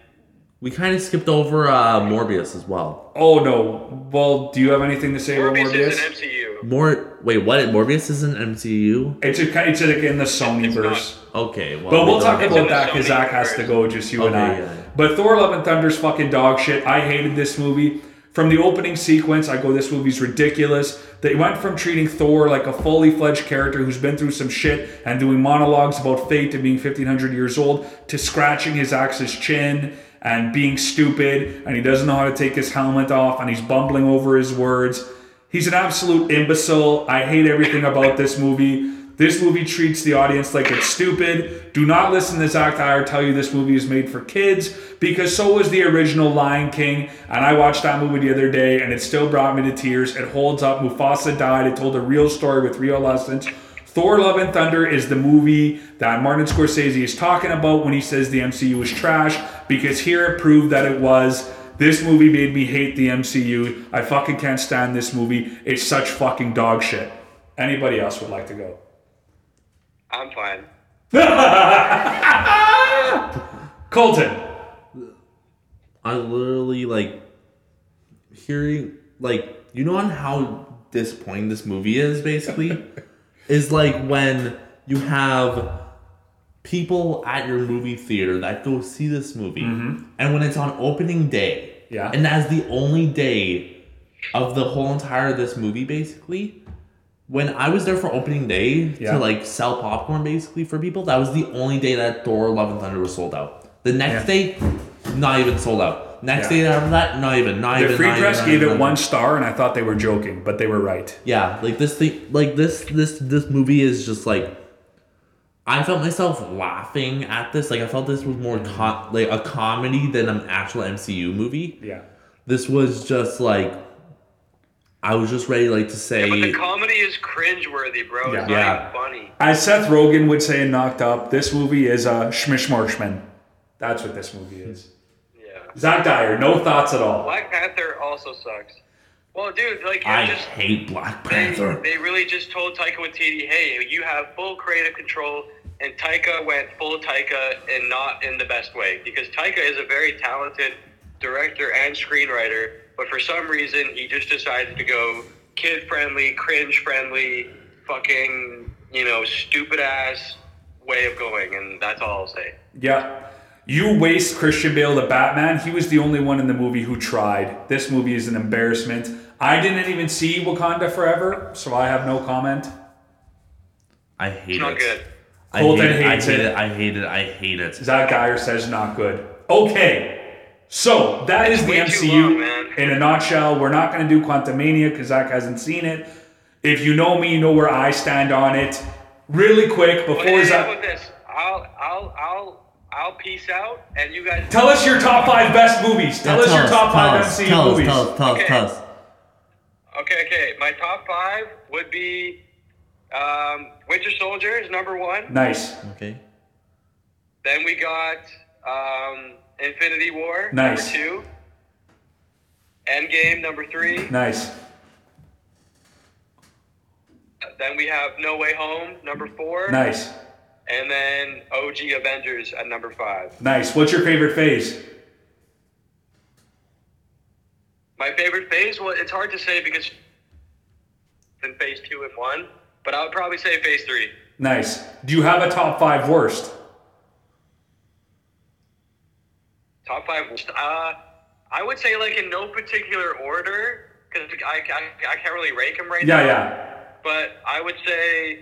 We kind of skipped over uh, Morbius as well. Oh no. Well, do you have anything to say about Morbius Morbius? is an MCU. More wait, what? Morbius is an MCU? It's a, it's like in the Sony verse. Okay, well, But we we'll don't talk about that because Zach has to go, just you and I. yeah. But Thor: Love and Thunder's fucking dog shit. I hated this movie. From the opening sequence, I go, this movie's ridiculous. They went from treating Thor like a fully fledged character who's been through some shit and doing monologues about fate and being 1500 years old to scratching his axe's chin and being stupid and he doesn't know how to take his helmet off and he's bumbling over his words. He's an absolute imbecile. I hate everything about this movie. This movie treats the audience like it's stupid. Do not listen to Zach Dyer tell you this movie is made for kids because so was the original Lion King. And I watched that movie the other day and it still brought me to tears. It holds up. Mufasa died. It told a real story with real lessons. Thor Love and Thunder is the movie that Martin Scorsese is talking about when he says the MCU is trash because here it proved that it was. This movie made me hate the MCU. I fucking can't stand this movie. It's such fucking dog shit. Anybody else would like to go? I'm fine. Colton. I literally like hearing like you know on how disappointing this movie is basically is like when you have people at your movie theater that go see this movie and when it's on opening day Mm-hmm. Yeah. and that's the only day of the whole entire this movie basically when I was there for opening day Yeah. to like sell popcorn basically for people, that was the only day that Thor Love and Thunder was sold out. The next Yeah. day, not even sold out. Next Yeah. day after that, not even, not The even. Free not Press gave it one star, and I thought they were joking, but they were right. Yeah, like this thing, like this, this, this movie is just like. I felt myself laughing at this. Like I felt this was more com- like a comedy than an actual MCU movie. Yeah. This was just like. I was just ready, like to say. But the comedy is cringeworthy, bro. Yeah. It's Yeah. not even funny. As Seth Rogen would say in Knocked Up, this movie is a schmishmarshman. That's what this movie is. Yeah. Zach Dyer, no thoughts at all. Black Panther also sucks. Well, dude, like you're I just hate Black they, Panther. they really just told Taika Waititi, hey, you have full creative control, and Taika went full Taika and not in the best way because Taika is a very talented director and screenwriter, but for some reason he just decided to go kid friendly, cringe friendly, fucking you know stupid ass way of going, and that's all I'll say. Yeah. You waste Christian Bale the Batman. He was the only one in the movie who tried. This movie is an embarrassment. I didn't even see Wakanda Forever, so I have no comment. I hate It's not it. good. I Colton hate it. I hates hate it. it. I hate it. I hate it. Zach Dyer says not good. Okay. So that is the way MCU long, in a nutshell. We're not going to do Quantumania because Zach hasn't seen it. If you know me, you know where I stand on it. Really quick before hey, Zach, how about this? I'll I'll I'll I'll peace out, and you guys. tell us your top five best movies. Tell us your top five MCU tell movies. Us, tell us, tell us, Okay. tell us. Okay, okay. My top five would be um, Winter Soldier is number one. Nice, Okay. Then we got um, Infinity War Nice. number two. Endgame number three. nice, Then we have No Way Home number four. nice, And then OG Avengers at number five. nice. What's your favorite phase? My favorite phase, well, it's hard to say because in phase two and one, but I would probably say phase three. Nice. Do you have a top five worst? Top five. Uh, I would say like in no particular order because I, I, I can't really rank them right Yeah, now. yeah. Yeah. But I would say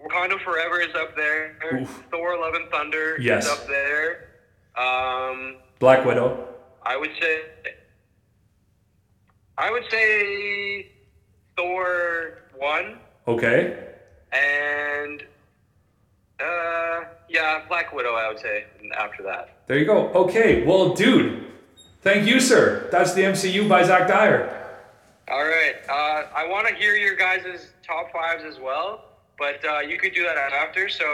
Wakanda Forever is up there. Oof. Thor: Love and Thunder Yes. is up there. Um, Black Widow. I would say. I would say Thor one Okay. and uh yeah Black Widow. I would say after that. There you go. Okay. Well, dude, thank you, sir. That's the MCU by Zach Dyer. All right. Uh, I want to hear your guys' top fives as well, but uh, you could do that after. So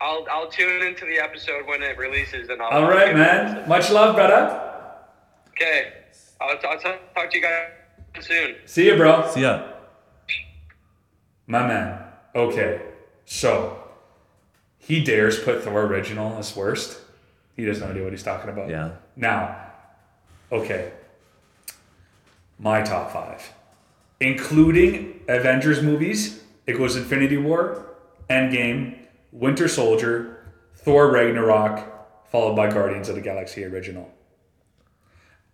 I'll I'll tune into the episode when it releases, and I'll. All I'll man. it- Much love, brother. Okay. I'll, I'll t- talk to you guys soon. See you, bro. See ya. My man. Okay. So, he dares put Thor original as worst. He has no idea what he's talking about. Yeah. Now, okay. My top five, including Avengers movies. It goes Infinity War, Endgame, Winter Soldier, Thor Ragnarok, followed by Guardians of the Galaxy original.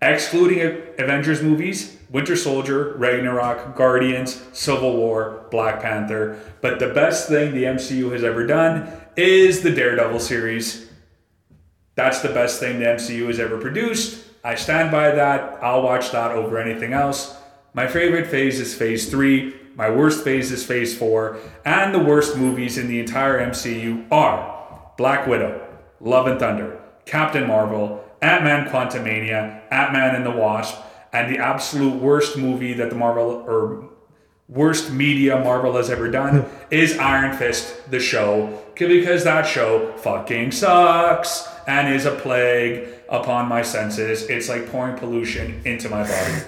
Excluding Avengers movies, Winter Soldier, Ragnarok, Guardians, Civil War, Black Panther. But the best thing the MCU has ever done is the Daredevil series. That's the best thing the MCU has ever produced. I stand by that. I'll watch that over anything else. My favorite phase is phase three. My worst phase is phase four. And the worst movies in the entire MCU are Black Widow, Love and Thunder, Captain Marvel, Ant Man Quantumania, Ant Man and the Wasp, and the absolute worst movie that the Marvel or worst media Marvel has ever done is Iron Fist, the show, because that show fucking sucks and is a plague upon my senses. It's like pouring pollution into my body.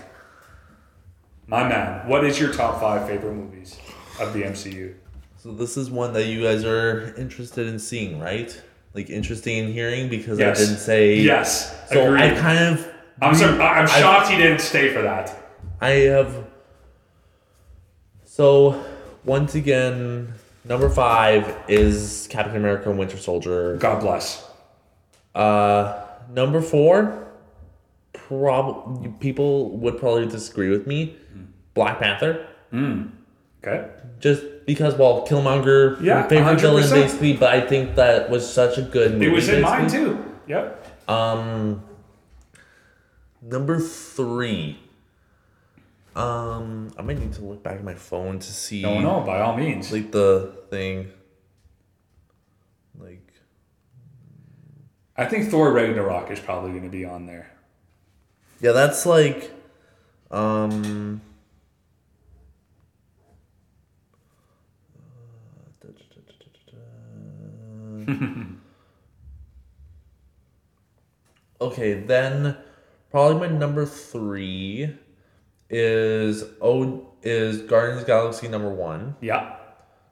My man, what is your top five favorite movies of the MCU? So this is one that you guys are interested in seeing, right? Like interested in hearing because Yes. I didn't say Yes, So I kind of I'm, sur- I'm shocked he didn't stay for that. I have. So, once again, number five is Captain America: Winter Soldier. God bless. Uh, number four, prob people would probably disagree with me. Black Panther, Okay. just because well, Killmonger, Yeah, favorite villain 100%. basically, but I think that was such a good movie. It was in mine too. Yep. Um, number three. Um, I might need to look back at my phone to see. No, no, by all means. like the thing like I think Thor Ragnarok is probably going to be on there. yeah that's like um okay then probably my number three is oh is guardians galaxy number one Yeah.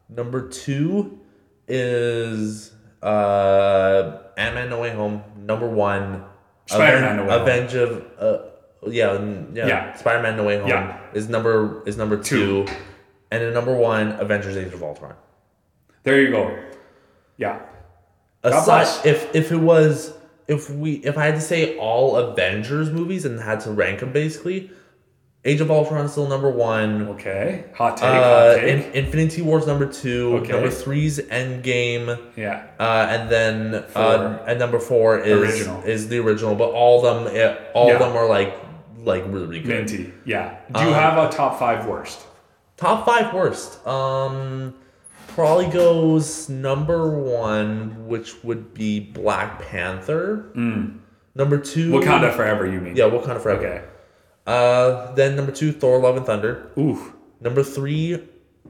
Number two is uh Ant-Man No Way Home. Number one, Spider-Man No Way Home. Avenge of uh yeah yeah, Yeah. Spider-Man No Way Home Yeah. is number is number two, and then number one Avengers Age of Ultron. There you go. Yeah. Aside if if it was if we if I had to say all Avengers movies and had to rank them basically, Age of Ultron is still number one. Okay. Hot take. Uh, hot take. In, Infinity War's number two. Okay. Number three's Endgame. yeah. Uh, and then uh, and number four is Original. is the original, but all of them eh, all Yeah. of them are like like really, really good. Minty. Yeah. Do you Um, have a top five worst? Top five worst. Um, probably goes number one, which would be Black Panther. Number two. Wakanda Forever, you mean? Yeah, Wakanda Forever. Okay. Uh, then number two, Thor: Love and Thunder. Oof. Number three,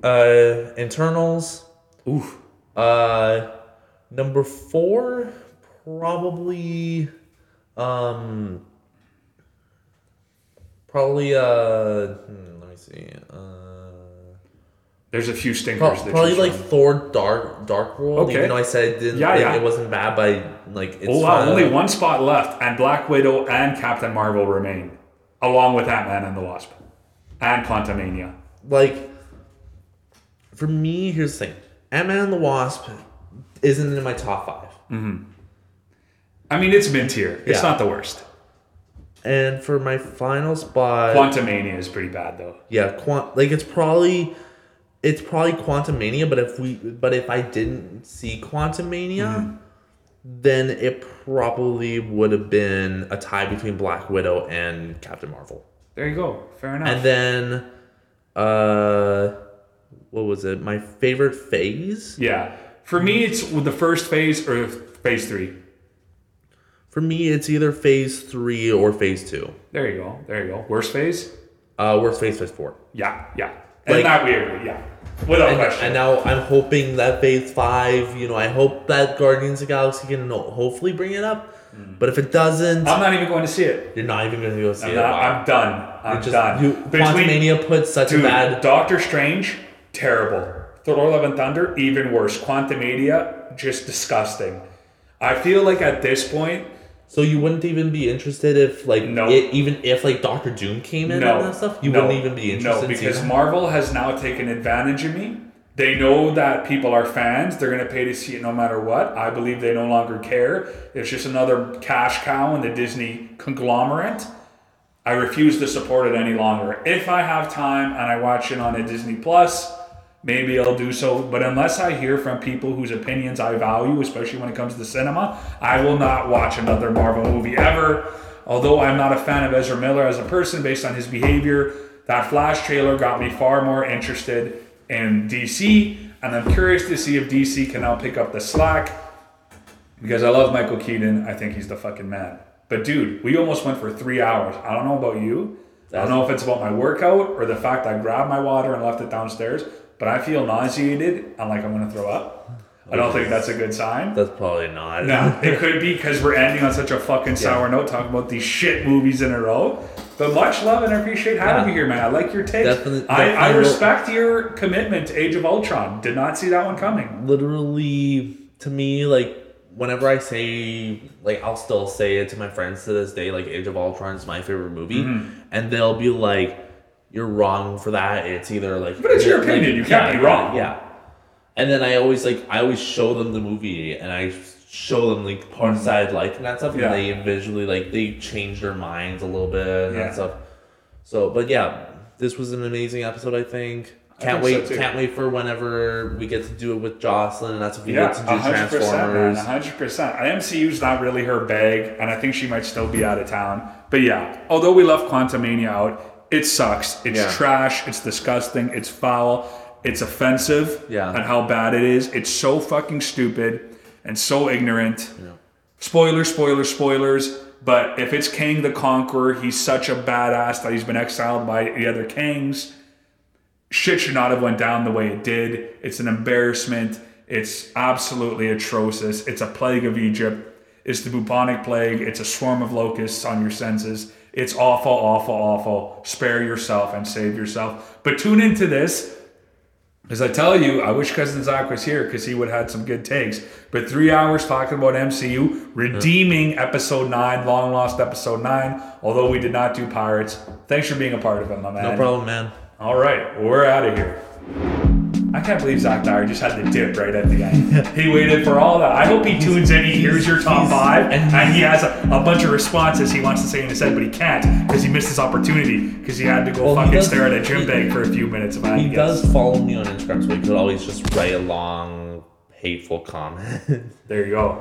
uh, Internals. Oof. Uh, number four, probably, um, probably, uh, hmm, let me see, uh, There's a few stinkers. pro- that probably like from. Thor Dark Dark World. Okay. Even though I said it didn't, Yeah, like, yeah. it wasn't bad, but like it's Oh wow, only one spot left, and Black Widow and Captain Marvel remain, along with Ant Man and the Wasp, and Quantumania. like for me. Here's the thing: Ant Man and the Wasp isn't in my top five. I mean, it's mid tier. It's Yeah. not the worst. And for my final spot, Quantumania is pretty bad though. Yeah, quant like it's probably it's probably Quantumania, but if we but if I didn't see Quantumania, Mm-hmm. Then it probably would have been a tie between Black Widow and Captain Marvel. There you go. Fair enough. And then uh what was it? My favorite phase? yeah, for me, it's with the first phase or phase three. For me it's either phase three or phase two. There you go. There you go. Worst phase? Uh where's phase phase four? Yeah, yeah. And Like- that we agree. Yeah, without And, question. and now I'm hoping that Phase Five, you know, I hope that Guardians of the Galaxy can hopefully bring it up. Mm. But if it doesn't, I'm not even going to see it. you're not even going to go see I'm, it. not, I'm done. I'm Just- done. You, Quantumania put such dude, a bad. Doctor Strange, terrible. Thor: Love and Thunder, even worse. Quantumania, just disgusting. I feel like at this point, So you wouldn't even be interested if like No. it, even if like Doctor Doom came in no and that stuff. You no, wouldn't even be interested. No, because that? Marvel has now taken advantage of me. They know that people are fans. They're gonna pay to see it no matter what. I believe they no longer care. It's just another cash cow in the Disney conglomerate. I refuse to support it any longer. If I have time and I watch it on a Disney Plus, maybe I'll do so. But unless I hear from people whose opinions I value, especially when it comes to cinema, I will not watch another Marvel movie ever. Although I'm not a fan of Ezra Miller as a person based on his behavior, that Flash trailer got me far more interested in DC. And I'm curious to see if DC can now pick up the slack because I love Michael Keaton. I think he's the fucking man. But dude, we almost went for three hours. I don't know about you. I don't know if it's about my workout or the fact I grabbed my water and left it downstairs, but I feel nauseated and like I'm gonna throw up. I don't think that's a good sign. That's probably not. No, it could be because we're ending on such a fucking sour note talking about these shit movies in a row. But much love and I appreciate having Yeah. you here, man. I like your takes. Definitely- I, I definitely respect your commitment to Age of Ultron. Did not see that one coming. literally to me like whenever i say like i'll still say it to my friends to this day like age of ultron is my favorite movie Mm-hmm. and they'll be like you're wrong for that it's either like But it's your like, opinion, you can't yeah, be wrong. yeah and then i always like i always show them the movie and i show them like parts that i like and that stuff. Yeah. and they visually like they change their minds a little bit and Yeah. that stuff so but yeah this was an amazing episode i think can't think wait! too. can't wait for whenever we get to do it with Jocelyn, and that's if we Yeah, get to do hundred percent. Transformers. hundred percent. MCU's not really her bag, and I think she might still be out of town. But yeah, although we left Quantumania out, it sucks. It's Yeah. trash. It's disgusting. It's foul. It's offensive. Yeah. At how bad it is. It's so fucking stupid and so ignorant. Spoilers, spoilers, spoilers. But if it's Kang the Conqueror, he's such a badass that he's been exiled by the other kings. shit should not have went down the way it did. It's an embarrassment. It's absolutely atrocious. It's a plague of Egypt. It's the bubonic plague. It's a swarm of locusts on your senses. It's awful, awful, awful. Spare yourself and save yourself. But tune into this. As I tell you, I wish Cousin Zach was here because he would have had some good takes. But three hours talking about MCU, redeeming episode nine, long lost episode nine, although we did not do Pirates. Thanks for being a part of it, my man. No problem, man. All right, we're out of here. I can't believe Zach Dyer just had the dip right at the end. he waited for all that. I hope he tunes in, he hears your top five, and he has a, a bunch of responses he wants to say in his head, but he can't because he missed his opportunity because he had to go Well, fucking does- stare at a gym he- bag for a few minutes. If He does follow me on Instagram, so he could always just write a long, hateful comment. There you go.